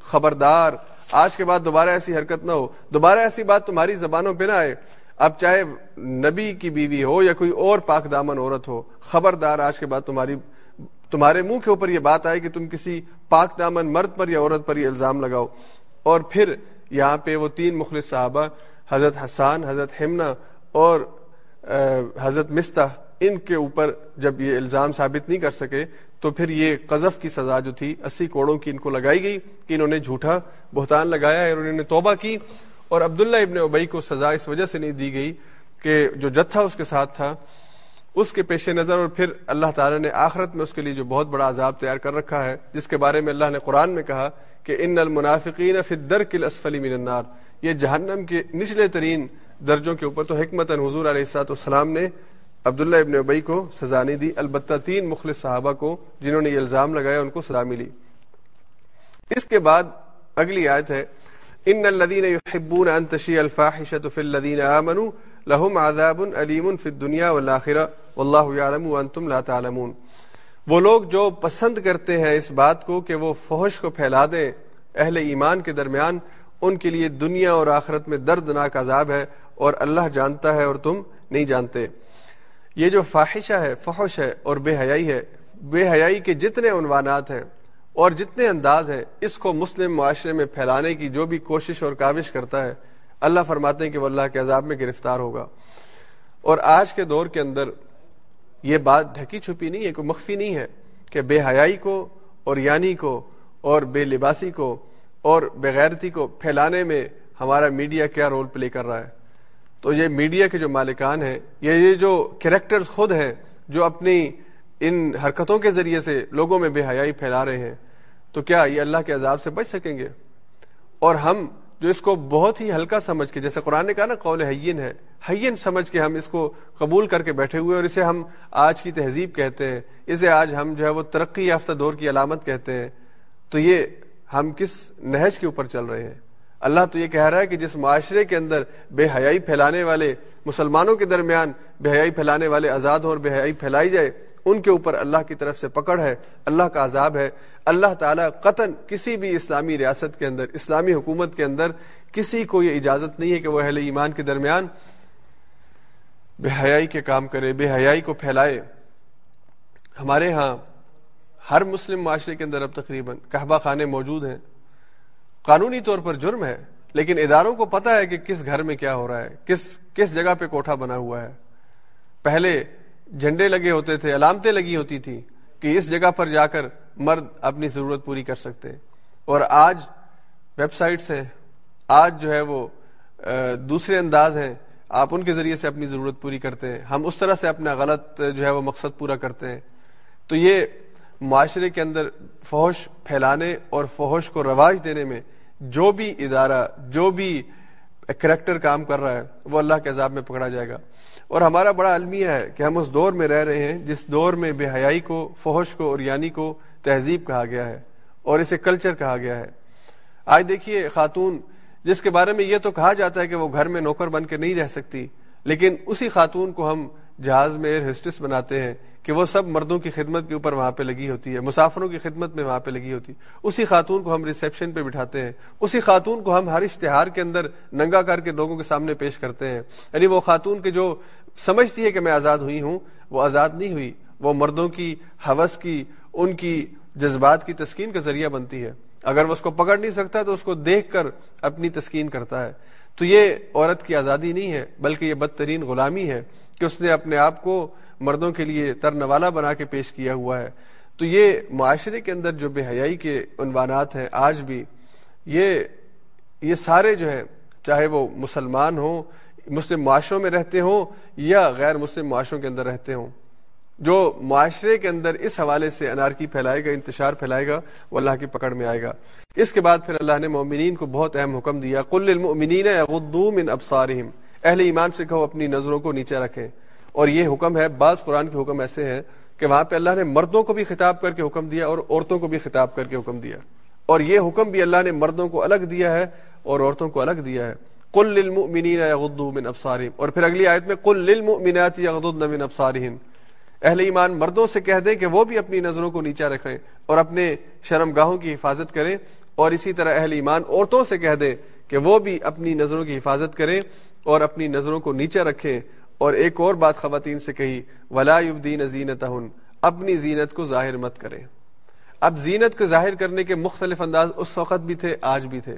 خبردار، آج کے بعد دوبارہ ایسی حرکت نہ ہو، دوبارہ ایسی بات تمہاری زبانوں پہ نہ آئے۔ اب چاہے نبی کی بیوی ہو یا کوئی اور پاک دامن عورت ہو، خبردار، آج کے بعد تمہاری، تمہارے منہ کے اوپر یہ بات آئے کہ تم کسی پاک دامن مرد پر یا عورت پر یہ الزام لگاؤ۔ اور پھر یہاں پہ وہ تین مخلص صحابہ، حضرت حسان، حضرت ہمنا اور حضرت مستح ان کے اوپر جب یہ الزام ثابت نہیں کر سکے، تو پھر یہ قذف کی سزا جو تھی، اسی کوڑوں کی ان کو لگائی گئی کہ انہوں نے جھوٹا بہتان لگایا ہے اور انہوں نے توبہ کی۔ اور عبداللہ ابن ابئی کو سزا اس وجہ سے نہیں دی گئی کہ جو جتھا اس کے ساتھ تھا، اس کے پیش نظر اور پھر اللہ تعالیٰ نے آخرت میں اس کے لیے جو بہت بڑا عذاب تیار کر رکھا ہے، جس کے بارے میں اللہ نے قرآن میں کہا کہ ان المنافقین فی الدرک الاسفل من النار۔ یہ جہنم کے نچلے ترین درجوں کے اوپر تو حکمت حضور علیہ السلاط والسلام نے عبداللہ ابن ابئی کو سزا نہیں دی، البتہ تین مخلص صحابہ کو جنہوں نے یہ الزام لگایا، ان کو سزا ملی۔ اس کے بعد اگلی آیت ہے، ان الذين يحبون ان تشيع الفاحشه في الذين امنوا لهم عذاب اليم في الدنيا والاخره والله يعلم وانتم لا تعلمون۔ وہ لوگ جو پسند کرتے ہیں اس بات کو کہ وہ فحش کو پھیلا دیں، اہل ایمان کے درمیان ان کے لیے دنیا اور آخرت میں دردناک عذاب ہے اور اللہ جانتا ہے اور تم نہیں جانتے۔ یہ جو فاحشہ ہے، فحش ہے اور بے حیائی ہے، بے حیائی کے جتنے عنوانات ہیں اور جتنے انداز ہیں، اس کو مسلم معاشرے میں پھیلانے کی جو بھی کوشش اور کاوش کرتا ہے، اللہ فرماتے ہیں کہ وہ اللہ کے عذاب میں گرفتار ہوگا۔ اور آج کے دور کے اندر یہ بات ڈھکی چھپی نہیں ہے کوئی مخفی نہیں ہے کہ بے حیائی کو اور یعنی کو اور بے لباسی کو اور بغیرتی کو پھیلانے میں ہمارا میڈیا کیا رول پلے کر رہا ہے۔ تو یہ میڈیا کے جو مالکان ہیں، یا یہ جو کریکٹرز خود ہیں، جو اپنی ان حرکتوں کے ذریعے سے لوگوں میں بے حیائی پھیلا رہے ہیں، تو کیا یہ اللہ کے عذاب سے بچ سکیں گے؟ اور ہم جو اس کو بہت ہی ہلکا سمجھ کے، جیسے قرآن نے کہا نا، قول حین ہے، حین سمجھ کے ہم اس کو قبول کر کے بیٹھے ہوئے اور اسے ہم آج کی تہذیب کہتے ہیں، اسے آج ہم جو ہے وہ ترقی یافتہ دور کی علامت کہتے ہیں، تو یہ ہم کس نہج کے اوپر چل رہے ہیں؟ اللہ تو یہ کہہ رہا ہے کہ جس معاشرے کے اندر بے حیائی پھیلانے والے مسلمانوں کے درمیان بے حیائی پھیلانے والے آزاد ہوں اور بے حیائی پھیلائی جائے، ان کے اوپر اللہ کی طرف سے پکڑ ہے، اللہ کا عذاب ہے۔ اللہ تعالیٰ قطن کسی بھی اسلامی ریاست کے اندر، اسلامی حکومت کے اندر کسی کو یہ اجازت نہیں ہے کہ وہ اہل ایمان کے درمیان بے حیائی کے کام کرے، بے حیائی کو پھیلائے۔ ہمارے ہاں ہر مسلم معاشرے کے اندر اب تقریباً کہبہ خانے موجود ہیں۔ قانونی طور پر جرم ہے، لیکن اداروں کو پتا ہے کہ کس گھر میں کیا ہو رہا ہے، کس کس جگہ پہ کوٹھا بنا ہوا ہے۔ پہلے جھنڈے لگے ہوتے تھے، علامتیں لگی ہوتی تھی کہ اس جگہ پر جا کر مرد اپنی ضرورت پوری کر سکتے۔ اور آج ویب سائٹس ہیں، آج جو ہے وہ دوسرے انداز ہیں۔ آپ ان کے ذریعے سے اپنی ضرورت پوری کرتے ہیں۔ ہم اس طرح سے اپنا غلط جو ہے وہ مقصد پورا کرتے ہیں۔ تو یہ معاشرے کے اندر فحش پھیلانے اور فحش کو رواج دینے میں جو بھی ادارہ، جو بھی کریکٹر کام کر رہا ہے، وہ اللہ کے عذاب میں پکڑا جائے گا۔ اور ہمارا بڑا المیہ ہے کہ ہم اس دور میں رہ رہے ہیں جس دور میں بے حیائی کو، فحش کو اور یعنی کو تہذیب کہا گیا ہے اور اسے کلچر کہا گیا ہے۔ آج دیکھیے خاتون، جس کے بارے میں یہ تو کہا جاتا ہے کہ وہ گھر میں نوکر بن کے نہیں رہ سکتی، لیکن اسی خاتون کو ہم جہاز میں ایئر ہسٹس بناتے ہیں کہ وہ سب مردوں کی خدمت کے اوپر وہاں پہ لگی ہوتی ہے، مسافروں کی خدمت میں وہاں پہ لگی ہوتی ہے۔ اسی خاتون کو ہم ریسیپشن پہ بٹھاتے ہیں۔ اسی خاتون کو ہم ہر اشتہار کے اندر ننگا کر کے لوگوں کے سامنے پیش کرتے ہیں۔ یعنی وہ خاتون کے جو سمجھتی ہے کہ میں آزاد ہوئی ہوں، وہ آزاد نہیں ہوئی۔ وہ مردوں کی حوث کی، ان کی جذبات کی تسکین کا ذریعہ بنتی ہے۔ اگر وہ اس کو پکڑ نہیں سکتا تو اس کو دیکھ کر اپنی تسکین کرتا ہے۔ تو یہ عورت کی آزادی نہیں ہے، بلکہ یہ بدترین غلامی ہے۔ کہ اس نے اپنے آپ کو مردوں کے لیے ترنوالا بنا کے پیش کیا ہوا ہے۔ تو یہ معاشرے کے اندر جو بے حیائی کے عنوانات ہیں آج بھی، یہ یہ سارے جو ہیں، چاہے وہ مسلمان ہوں، مسلم معاشروں میں رہتے ہوں یا غیر مسلم معاشروں کے اندر رہتے ہوں۔ جو معاشرے کے اندر اس حوالے سے انارکی پھیلائے گا، انتشار پھیلائے گا، وہ اللہ کی پکڑ میں آئے گا۔ اس کے بعد پھر اللہ نے مومنین کو بہت اہم حکم دیا کل المؤمنین یغضوا من اہل ایمان سے کہو، اپنی نظروں کو نیچے رکھیں۔ اور یہ حکم ہے، بعض قرآن کے حکم ایسے ہیں کہ وہاں پہ اللہ نے مردوں کو بھی خطاب کر کے حکم دیا اور عورتوں کو بھی خطاب کر کے حکم دیا۔ اور یہ حکم بھی اللہ نے مردوں کو الگ دیا ہے اور عورتوں کو الگ دیا ہے۔ کل للمؤمنین یغضوا من ابصارهم اور پھر اگلی آیت میں کل للمؤمنات یغضضن من ابصارهن اہل ایمان مردوں سے کہہ دیں کہ وہ بھی اپنی نظروں کو نیچا رکھیں اور اپنے شرم گاہوں کی حفاظت کریں۔ اور اسی طرح اہل ایمان عورتوں سے کہہ دیں کہ وہ بھی اپنی نظروں کی حفاظت کریں۔ اور اپنی نظروں کو نیچا رکھیں اور ایک اور بات خواتین سے کہی، ولا یبدین زینت اپنی زینت کو ظاہر مت کریں۔ اب زینت کو ظاہر کرنے کے مختلف انداز اس وقت بھی تھے، آج بھی تھے۔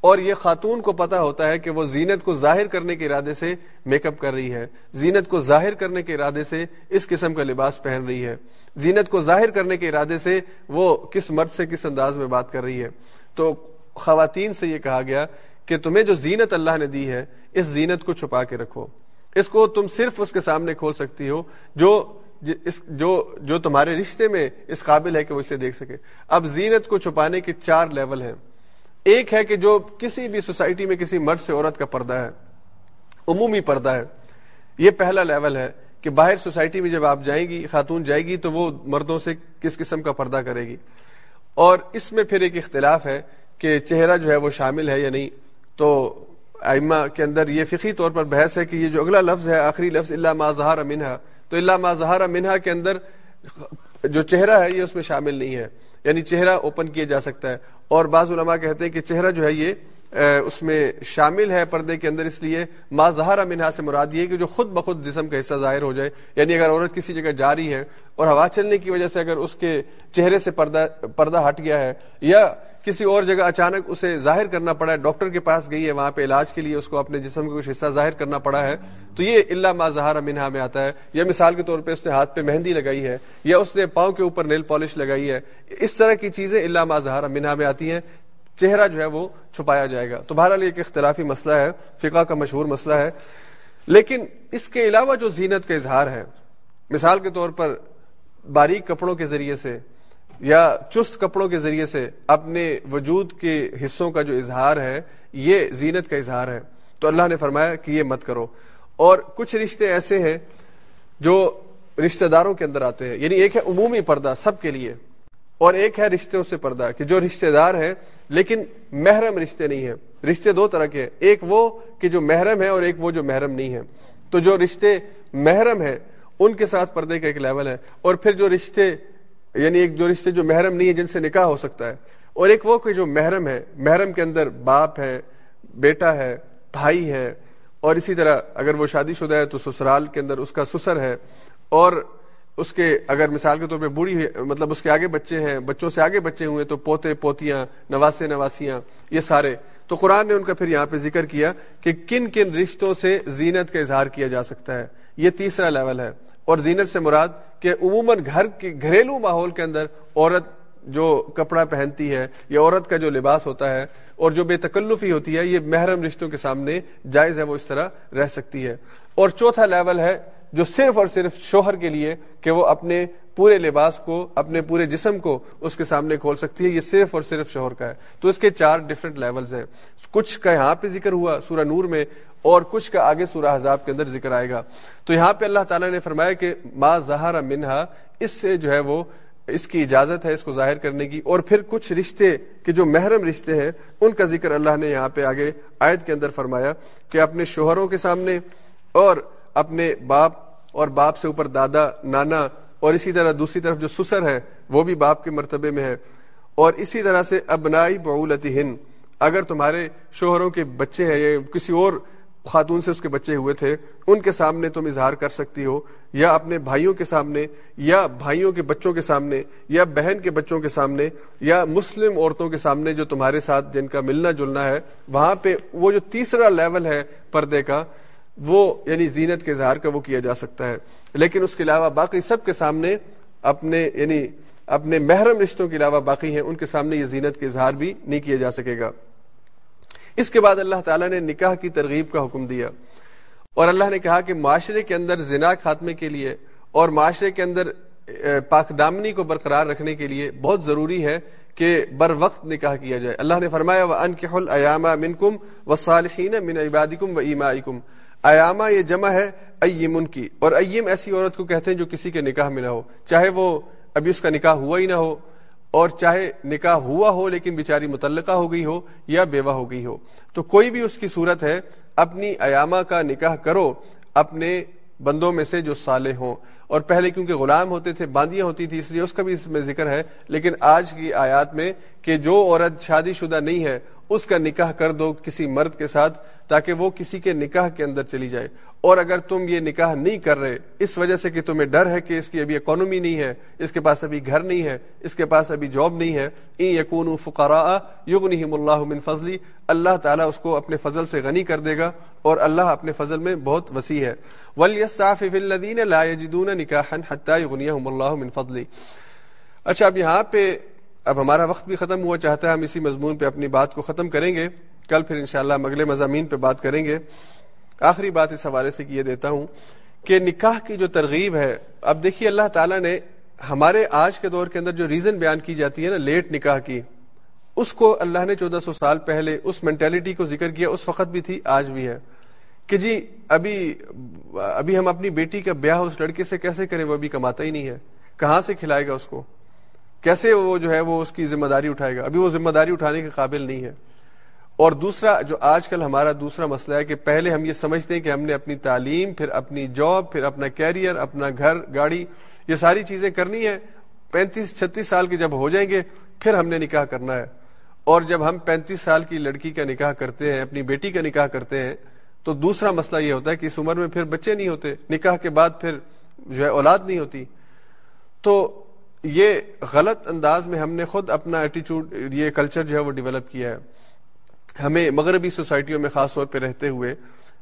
اور یہ خاتون کو پتا ہوتا ہے کہ وہ زینت کو ظاہر کرنے کے ارادے سے میک اپ کر رہی ہے۔ زینت کو ظاہر کرنے کے ارادے سے اس قسم کا لباس پہن رہی ہے۔ زینت کو ظاہر کرنے کے ارادے سے وہ کس مرد سے کس انداز میں بات کر رہی ہے۔ تو خواتین سے یہ کہا گیا کہ تمہیں جو زینت اللہ نے دی ہے، اس زینت کو چھپا کے رکھو۔ اس کو تم صرف اس کے سامنے کھول سکتی ہو، جو اس، جو جو تمہارے رشتے میں اس قابل ہے کہ وہ اسے دیکھ سکے۔ اب زینت کو چھپانے کے چار لیول ہیں۔ ایک ہے کہ جو کسی بھی سوسائٹی میں کسی مرد سے عورت کا پردہ ہے، عمومی پردہ ہے، یہ پہلا لیول ہے کہ باہر سوسائٹی میں جب آپ جائیں گی، خاتون جائے گی تو وہ مردوں سے کس قسم کا پردہ کرے گی۔ اور اس میں پھر ایک اختلاف ہے کہ چہرہ جو ہے وہ شامل ہے یا نہیں۔ تو ائمہ کے اندر یہ فقی طور پر بحث ہے کہ یہ جو اگلا لفظ ہے، آخری لفظ اللہ ما ظہار منہا۔ تو اللہ ما ظہار منہا کے اندر جو چہرہ ہے، یہ اس میں شامل نہیں ہے۔ یعنی چہرہ اوپن کیا جا سکتا ہے۔ اور بعض علماء کہتے ہیں کہ چہرہ جو ہے یہ اس میں شامل ہے پردے کے اندر، اس لیے ما ظہر منہا سے مراد یہ کہ جو خود بخود جسم کا حصہ ظاہر ہو جائے۔ یعنی اگر عورت کسی جگہ جا رہی ہے اور ہوا چلنے کی وجہ سے اگر اس کے چہرے سے پردہ پردہ ہٹ گیا ہے، یا کسی اور جگہ اچانک اسے ظاہر کرنا پڑا ہے، ڈاکٹر کے پاس گئی ہے، وہاں پہ علاج کے لیے اس کو اپنے جسم کا کچھ حصہ ظاہر کرنا پڑا ہے۔ تو یہ اللہ ما ظہر منہا میں آتا ہے۔ یا مثال کے طور پہ اس نے ہاتھ پہ مہندی لگائی ہے، یا اس نے پاؤں کے اوپر نیل پالش لگائی ہے۔ اس طرح کی چیزیں اللہ ما ظہر منہا میں آتی ہیں۔ چہرہ جو ہے وہ چھپایا جائے گا۔ تو بہرحال ایک اختلافی مسئلہ ہے، فقہ کا مشہور مسئلہ ہے۔ لیکن اس کے علاوہ جو زینت کا اظہار ہے، مثال کے طور پر باریک کپڑوں کے ذریعے سے یا چست کپڑوں کے ذریعے سے اپنے وجود کے حصوں کا جو اظہار ہے، یہ زینت کا اظہار ہے۔ تو اللہ نے فرمایا کہ یہ مت کرو۔ اور کچھ رشتے ایسے ہیں جو رشتہ داروں کے اندر آتے ہیں۔ یعنی ایک ہے عمومی پردہ سب کے لیے، اور ایک ہے رشتے سے پردہ کہ جو رشتے دار ہیں لیکن محرم رشتے نہیں ہیں۔ رشتے دو طرح کے ہیں۔ ایک وہ کہ جو محرم ہے اور ایک وہ جو محرم نہیں ہے تو جو رشتے محرم ہے ان کے ساتھ پردے کا ایک لیول ہے۔ اور پھر جو رشتے یعنی ایک جو رشتے جو محرم نہیں ہے جن سے نکاح ہو سکتا ہے، اور ایک وہ کہ جو محرم ہے، محرم کے اندر باپ ہے، بیٹا ہے، بھائی ہے، اور اسی طرح اگر وہ شادی شدہ ہے تو سسرال کے اندر اس کا سسر ہے، اور اس کے اگر مثال کے طور پہ بوڑھی مطلب اس کے آگے بچے ہیں، بچوں سے آگے بچے ہوئے تو پوتے، پوتیاں، نواسے، نواسیاں، یہ سارے۔ تو قرآن نے ان کا پھر یہاں پہ ذکر کیا کہ کن کن رشتوں سے زینت کا اظہار کیا جا سکتا ہے۔ یہ تیسرا لیول ہے۔ اور زینت سے مراد کہ عموماً گھر کے گھریلو ماحول کے اندر عورت جو کپڑا پہنتی ہے یا عورت کا جو لباس ہوتا ہے اور جو بے تکلفی ہوتی ہے، یہ محرم رشتوں کے سامنے جائز ہے، وہ اس طرح رہ سکتی ہے۔ اور چوتھا لیول ہے جو صرف اور صرف شوہر کے لیے کہ وہ اپنے پورے لباس کو، اپنے پورے جسم کو اس کے سامنے کھول سکتی ہے، یہ صرف اور صرف شوہر کا ہے۔ تو اس کے چار ڈفرنٹ لیولز ہیں۔ کچھ کا یہاں پہ ذکر ہوا سورہ نور میں اور کچھ کا آگے سورہ حذاب کے اندر ذکر آئے گا۔ تو یہاں پہ اللہ تعالیٰ نے فرمایا کہ ما ظہر منہا اس سے جو ہے وہ اس کی اجازت ہے اس کو ظاہر کرنے کی۔ اور پھر کچھ رشتے کہ جو محرم رشتے ہیں، ان کا ذکر اللہ نے یہاں پہ آگے آیت کے اندر فرمایا کہ اپنے شوہروں کے سامنے اور اپنے باپ اور باپ سے اوپر دادا، نانا اور اسی طرح دوسری طرف جو سسر ہے وہ بھی باپ کے مرتبے میں ہے اور اسی طرح سے ابنائی بولتی ہند اگر تمہارے شوہروں کے بچے ہیں یا کسی اور خاتون سے اس کے بچے ہوئے تھے، ان کے سامنے تم اظہار کر سکتی ہو، یا اپنے بھائیوں کے سامنے، یا بھائیوں کے بچوں کے سامنے، یا بہن کے بچوں کے سامنے، یا مسلم عورتوں کے سامنے جو تمہارے ساتھ جن کا ملنا جلنا ہے، وہاں پہ وہ جو تیسرا لیول ہے پردے کا وہ یعنی زینت کے اظہار کا وہ کیا جا سکتا ہے۔ لیکن اس کے علاوہ باقی سب کے سامنے اپنے یعنی اپنے محرم رشتوں کے علاوہ باقی ہیں، ان کے سامنے یہ زینت کے اظہار بھی نہیں کیا جا سکے گا۔ اس کے بعد اللہ تعالیٰ نے نکاح کی ترغیب کا حکم دیا۔ اور اللہ نے کہا کہ معاشرے کے اندر زنا خاتمے کے لیے اور معاشرے کے اندر پاک دامنی کو برقرار رکھنے کے لیے بہت ضروری ہے کہ بر وقت نکاح کیا جائے۔ اللہ نے فرمایا وہ ان ایامہ من کم و صالحین من عبادکم و ایمائکم ایامہ یہ جمع ہے ایمن کی، اور ایم ایسی عورت کو کہتے ہیں جو کسی کے نکاح میں نہ ہو، چاہے وہ ابھی اس کا نکاح ہوا ہی نہ ہو، اور چاہے نکاح ہوا ہو لیکن بیچاری متعلقہ ہو گئی ہو یا بیوہ ہو گئی ہو۔ تو کوئی بھی اس کی صورت ہے، اپنی ایامہ کا نکاح کرو اپنے بندوں میں سے جو سالے ہوں۔ اور پہلے کیونکہ غلام ہوتے تھے، باندیاں ہوتی تھی اس لیے اس کا بھی اس میں ذکر ہے۔ لیکن آج کی آیات میں کہ جو عورت شادی شدہ نہیں ہے، اس کا نکاح کر دو کسی مرد کے ساتھ تاکہ وہ کسی کے نکاح کے اندر چلی جائے۔ اور اگر تم یہ نکاح نہیں کر رہے، اس وجہ سے کہ تمہیں ڈر ہے کہ اس کی ابھی اکانومی نہیں ہے، اس کے پاس ابھی گھر نہیں ہے، اس کے پاس ابھی جاب نہیں ہے این یقون فقراء یغنیہم اللہ من فضلی، اللہ تعالیٰ اس کو اپنے فضل سے غنی کر دے گا اور اللہ اپنے فضل میں بہت وسیع ہے۔ وَلْيَسْتَعْفِفِ الَّذِينَ لَا يَجِدُونَ نِكَاحًا حَتَّى يُغْنِيَهُمُ اللَّهُ مِن فَضْلِ اچھا اب یہاں پہ، اب ہمارا وقت بھی ختم ہوا، چاہتا ہے ہم اسی مضمون پہ اپنی بات کو ختم کریں گے۔ کل پھر انشاءاللہ شاء اگلے مضامین پہ بات کریں گے۔ آخری بات اس حوالے سے کیے دیتا ہوں کہ نکاح کی جو ترغیب ہے، اب دیکھیے اللہ تعالیٰ نے ہمارے آج کے دور کے اندر جو ریزن بیان کی جاتی ہے نا لیٹ نکاح کی، اس کو اللہ نے چودہ سو سال پہلے اس مینٹیلٹی کو ذکر کیا، اس وقت بھی تھی، آج بھی ہے۔ کہ جی ابھی ابھی ہم اپنی بیٹی کا بیاہ اس لڑکے سے کیسے کریں، وہ ابھی کماتا ہی نہیں ہے۔ کہاں سے کھلائے گا اس کو؟ کیسے وہ جو ہے وہ اس کی ذمہ داری اٹھائے گا؟ ابھی وہ ذمہ داری اٹھانے کے قابل نہیں ہے۔ اور دوسرا جو آج کل ہمارا دوسرا مسئلہ ہے کہ پہلے ہم یہ سمجھتے ہیں کہ ہم نے اپنی تعلیم، پھر اپنی جاب، پھر اپنا کیریئر اپنا گھر، گاڑی، یہ ساری چیزیں کرنی ہے پینتیس، چھتیس سال کے جب ہو جائیں گے، پھر ہم نے نکاح کرنا ہے۔ اور جب ہم پینتیس سال کی لڑکی کا نکاح کرتے ہیں، اپنی بیٹی کا نکاح کرتے ہیں، تو دوسرا مسئلہ یہ ہوتا ہے کہ اس عمر میں پھر بچے نہیں ہوتے۔ نکاح کے بعد پھر جو ہے اولاد نہیں ہوتی۔ تو یہ غلط انداز میں ہم نے خود اپنا ایٹیچیوڈ یہ کلچر جو ہے وہ ڈیولپ کیا ہے۔ ہمیں مغربی سوسائٹیوں میں خاص طور پہ رہتے ہوئے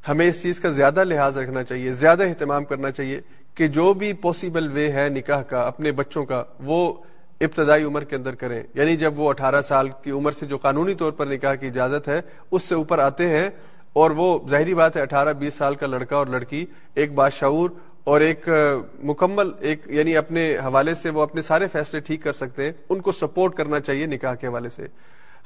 ہمیں اس چیز کا زیادہ لحاظ رکھنا چاہیے، زیادہ اہتمام کرنا چاہیے کہ جو بھی پاسبل وے ہے نکاح کا، اپنے بچوں کا، وہ ابتدائی عمر کے اندر کریں۔ یعنی جب وہ اٹھارہ سال کی عمر سے جو قانونی طور پر نکاح کی اجازت ہے، اس سے اوپر آتے ہیں اور وہ ظاہری بات ہے، اٹھارہ بیس سال کا لڑکا اور لڑکی، ایک بادشعور اور ایک مکمل، ایک یعنی اپنے حوالے سے وہ اپنے سارے فیصلے ٹھیک کر سکتے ہیں، ان کو سپورٹ کرنا چاہیے نکاح کے حوالے سے۔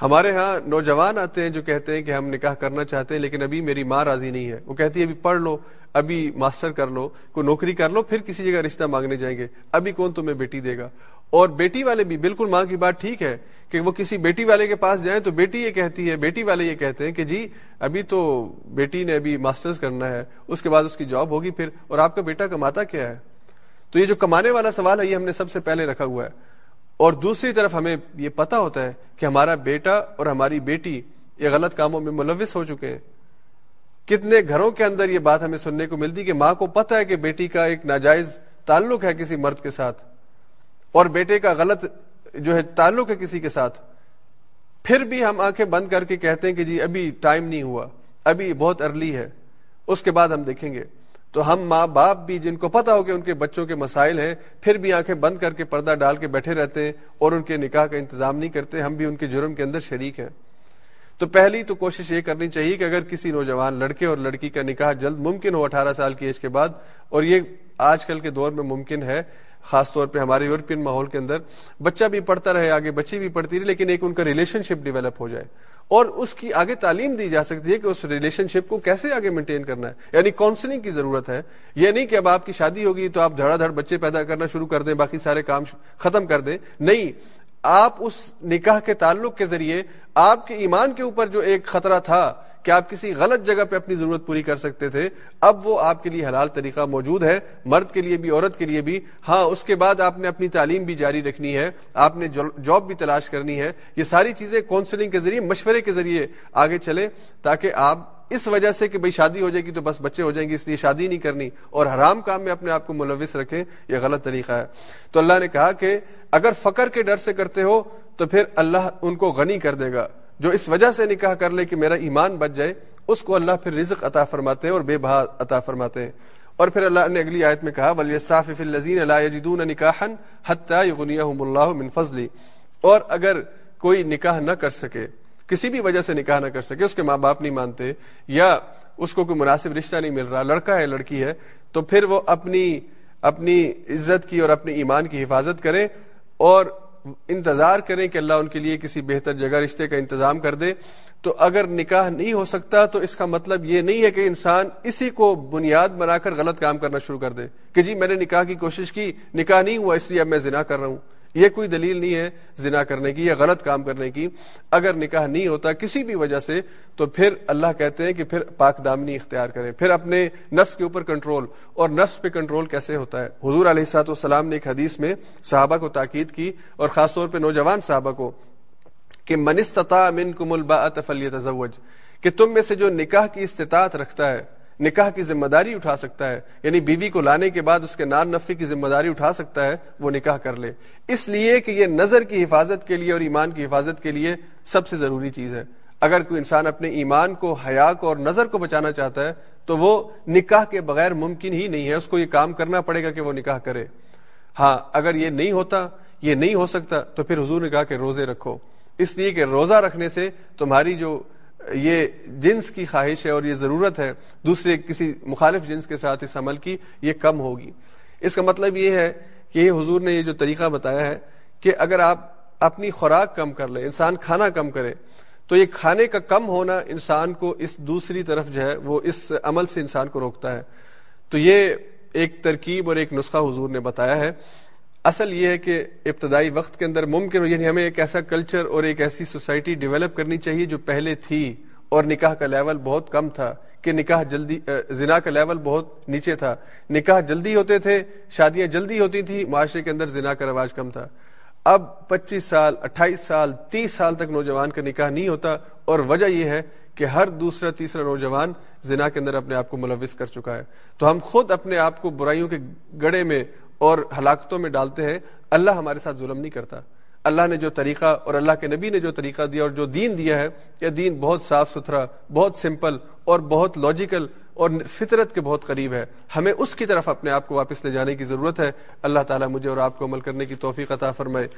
ہمارے ہاں نوجوان آتے ہیں جو کہتے ہیں کہ ہم نکاح کرنا چاہتے ہیں، لیکن ابھی میری ماں راضی نہیں ہے۔ وہ کہتی ہے، ابھی پڑھ لو، ابھی ماسٹر کر لو، کوئی نوکری کر لو، پھر کسی جگہ رشتہ مانگنے جائیں گے۔ ابھی کون تمہیں بیٹی دے گا؟ اور بیٹی والے بھی، بالکل ماں کی بات ٹھیک ہے کہ وہ کسی بیٹی والے کے پاس جائیں تو بیٹی یہ کہتی ہے، بیٹی والے یہ کہتے ہیں کہ جی ابھی تو بیٹی نے ابھی ماسٹرز کرنا ہے، اس کے بعد اس کی جاب ہوگی پھر، اور آپ کا بیٹا کماتا کیا ہے؟ تو یہ جو کمانے والا سوال ہے، یہ ہم نے سب سے پہلے رکھا ہوا ہے۔ اور دوسری طرف ہمیں یہ پتا ہوتا ہے کہ ہمارا بیٹا اور ہماری بیٹی یہ غلط کاموں میں ملوث ہو چکے ہیں۔ کتنے گھروں کے اندر یہ بات ہمیں سننے کو ملتی کہ ماں کو پتا ہے کہ بیٹی کا ایک ناجائز تعلق ہے کسی مرد کے ساتھ اور بیٹے کا غلط جو ہے تعلق ہے کسی کے ساتھ۔ پھر بھی ہم آنکھیں بند کر کے کہتے ہیں کہ جی ابھی ٹائم نہیں ہوا، ابھی بہت ارلی ہے، اس کے بعد ہم دیکھیں گے۔ تو ہم ماں باپ بھی جن کو پتا ہو کہ ان کے بچوں کے مسائل ہیں، پھر بھی آنکھیں بند کر کے پردہ ڈال کے بیٹھے رہتے ہیں اور ان کے نکاح کا انتظام نہیں کرتے، ہم بھی ان کے جرم کے اندر شریک ہیں۔ تو پہلی تو کوشش یہ کرنی چاہیے کہ اگر کسی نوجوان لڑکے اور لڑکی کا نکاح جلد ممکن ہو اٹھارہ سال کی ایج کے بعد، اور یہ آج کل کے دور میں ممکن ہے، خاص طور پہ ہمارے یورپین ماحول کے اندر، بچہ بھی پڑھتا رہے، آگے بچی بھی پڑھتی رہے، لیکن ایک ان کا ریلیشن شپ ڈیولپ ہو جائے۔ اور اس کی آگے تعلیم دی جا سکتی ہے کہ اس ریلیشن شپ کو کیسے آگے مینٹین کرنا ہے؟ یعنی کاؤنسلنگ کی ضرورت ہے۔ یہ نہیں کہ اب آپ کی شادی ہوگی تو آپ دھڑا دھڑ بچے پیدا کرنا شروع کر دیں، باقی سارے کام ختم کر دیں۔ نہیں آپ اس نکاح کے تعلق کے ذریعے آپ کے ایمان کے اوپر جو ایک خطرہ تھا کہ آپ کسی غلط جگہ پہ اپنی ضرورت پوری کر سکتے تھے، اب وہ آپ کے لیے حلال طریقہ موجود ہے، مرد کے لیے بھی، عورت کے لیے بھی۔ ہاں اس کے بعد آپ نے اپنی تعلیم بھی جاری رکھنی ہے، آپ نے جاب بھی تلاش کرنی ہے۔ یہ ساری چیزیں کاؤنسلنگ کے ذریعے، مشورے کے ذریعے آگے چلے تاکہ آپ اس وجہ سے کہ بھائی شادی ہو جائے گی تو بس بچے ہو جائیں گے، اس لیے شادی نہیں کرنی اور حرام کام میں اپنے آپ کو ملوث رکھیں یہ غلط طریقہ ہے۔ تو اللہ نے کہا کہ اگر فقر کے ڈر سے کرتے ہو تو پھر اللہ ان کو غنی کر دے گا۔ جو اس وجہ سے نکاح کر لے کہ میرا ایمان بچ جائے، اس کو اللہ پھر رزق عطا فرماتے ہیں اور بے بہا عطا فرماتے ہیں۔ اور پھر اللہ نے اگلی آیت میں کہا ولی ولیصاف الذین لا یجدون نکاحا حتى یغنیہم اللہ من فضلی اور اگر کوئی نکاح نہ کر سکے کسی بھی وجہ سے نکاح نہ کر سکے، اس کے ماں باپ نہیں مانتے یا اس کو کوئی مناسب رشتہ نہیں مل رہا، لڑکا ہے، لڑکی ہے، تو پھر وہ اپنی اپنی عزت کی اور اپنے ایمان کی حفاظت کرے اور انتظار کریں کہ اللہ ان کے لیے کسی بہتر جگہ رشتے کا انتظام کر دے۔ تو اگر نکاح نہیں ہو سکتا تو اس کا مطلب یہ نہیں ہے کہ انسان اسی کو بنیاد بنا کر غلط کام کرنا شروع کر دے کہ جی میں نے نکاح کی کوشش کی، نکاح نہیں ہوا، اس لیے اب میں زنا کر رہا ہوں۔ یہ کوئی دلیل نہیں ہے زنا کرنے کی یا غلط کام کرنے کی۔ اگر نکاح نہیں ہوتا کسی بھی وجہ سے، تو پھر اللہ کہتے ہیں کہ پھر پاک دامنی اختیار کریں۔ پھر اپنے نفس کے اوپر کنٹرول۔ اور نفس پہ کنٹرول کیسے ہوتا ہے؟ حضور علیہ سات والسلام نے ایک حدیث میں صحابہ کو تاکید کی اور خاص طور پہ نوجوان صحابہ کو کہ منستتا من کم البا فلیتزوج، کہ تم میں سے جو نکاح کی استطاعت رکھتا ہے نکاح کی ذمہ داری اٹھا سکتا ہے یعنی بیوی کو لانے کے بعد اس کے نان نفقے کی ذمہ داری اٹھا سکتا ہے، وہ نکاح کر لے۔ اس لیے کہ یہ نظر کی حفاظت کے لیے اور ایمان کی حفاظت کے لیے سب سے ضروری چیز ہے۔ اگر کوئی انسان اپنے ایمان کو، حیا کو اور نظر کو بچانا چاہتا ہے، تو وہ نکاح کے بغیر ممکن ہی نہیں ہے۔ اس کو یہ کام کرنا پڑے گا کہ وہ نکاح کرے۔ ہاں اگر یہ نہیں ہوتا، یہ نہیں ہو سکتا، تو پھر حضور نے کہا کہ روزے رکھو۔ اس لیے کہ روزہ رکھنے سے تمہاری جو یہ جنس کی خواہش ہے اور یہ ضرورت ہے، دوسرے کسی مخالف جنس کے ساتھ اس عمل کی یہ کم ہوگی۔ اس کا مطلب یہ ہے کہ یہ حضور نے یہ جو طریقہ بتایا ہے کہ اگر آپ اپنی خوراک کم کر لیں، انسان کھانا کم کرے، تو یہ کھانے کا کم ہونا انسان کو اس دوسری طرف جو ہے وہ اس عمل سے انسان کو روکتا ہے۔ تو یہ ایک ترکیب اور ایک نسخہ حضور نے بتایا ہے۔ اصل یہ ہے کہ ابتدائی وقت کے اندر ممکن ہو یعنی ہمیں ایک ایسا کلچر اور ایک ایسی سوسائٹی ڈیولپ کرنی چاہیے جو پہلے تھی اور نکاح کا لیول بہت کم تھا، کہ نکاح جلدی زنا کا لیول بہت نیچے تھا۔ نکاح جلدی ہوتے تھے، شادیاں جلدی ہوتی تھی معاشرے کے اندر زنا کا رواج کم تھا۔ اب پچیس سال، اٹھائیس سال، تیس سال تک نوجوان کا نکاح نہیں ہوتا اور وجہ یہ ہے کہ ہر دوسرا، تیسرا نوجوان زنا کے اندر اپنے آپ کو ملوث کر چکا ہے۔ تو ہم خود اپنے آپ کو برائیوں کے گڑے میں اور ہلاکتوں میں ڈالتے ہیں، اللہ ہمارے ساتھ ظلم نہیں کرتا۔ اللہ نے جو طریقہ اور اللہ کے نبی نے جو طریقہ دیا اور جو دین دیا ہے، یہ دین بہت صاف ستھرا، بہت سمپل اور بہت لاجیکل اور فطرت کے بہت قریب ہے۔ ہمیں اس کی طرف اپنے آپ کو واپس لے جانے کی ضرورت ہے۔ اللہ تعالیٰ مجھے اور آپ کو عمل کرنے کی توفیق عطا فرمائے۔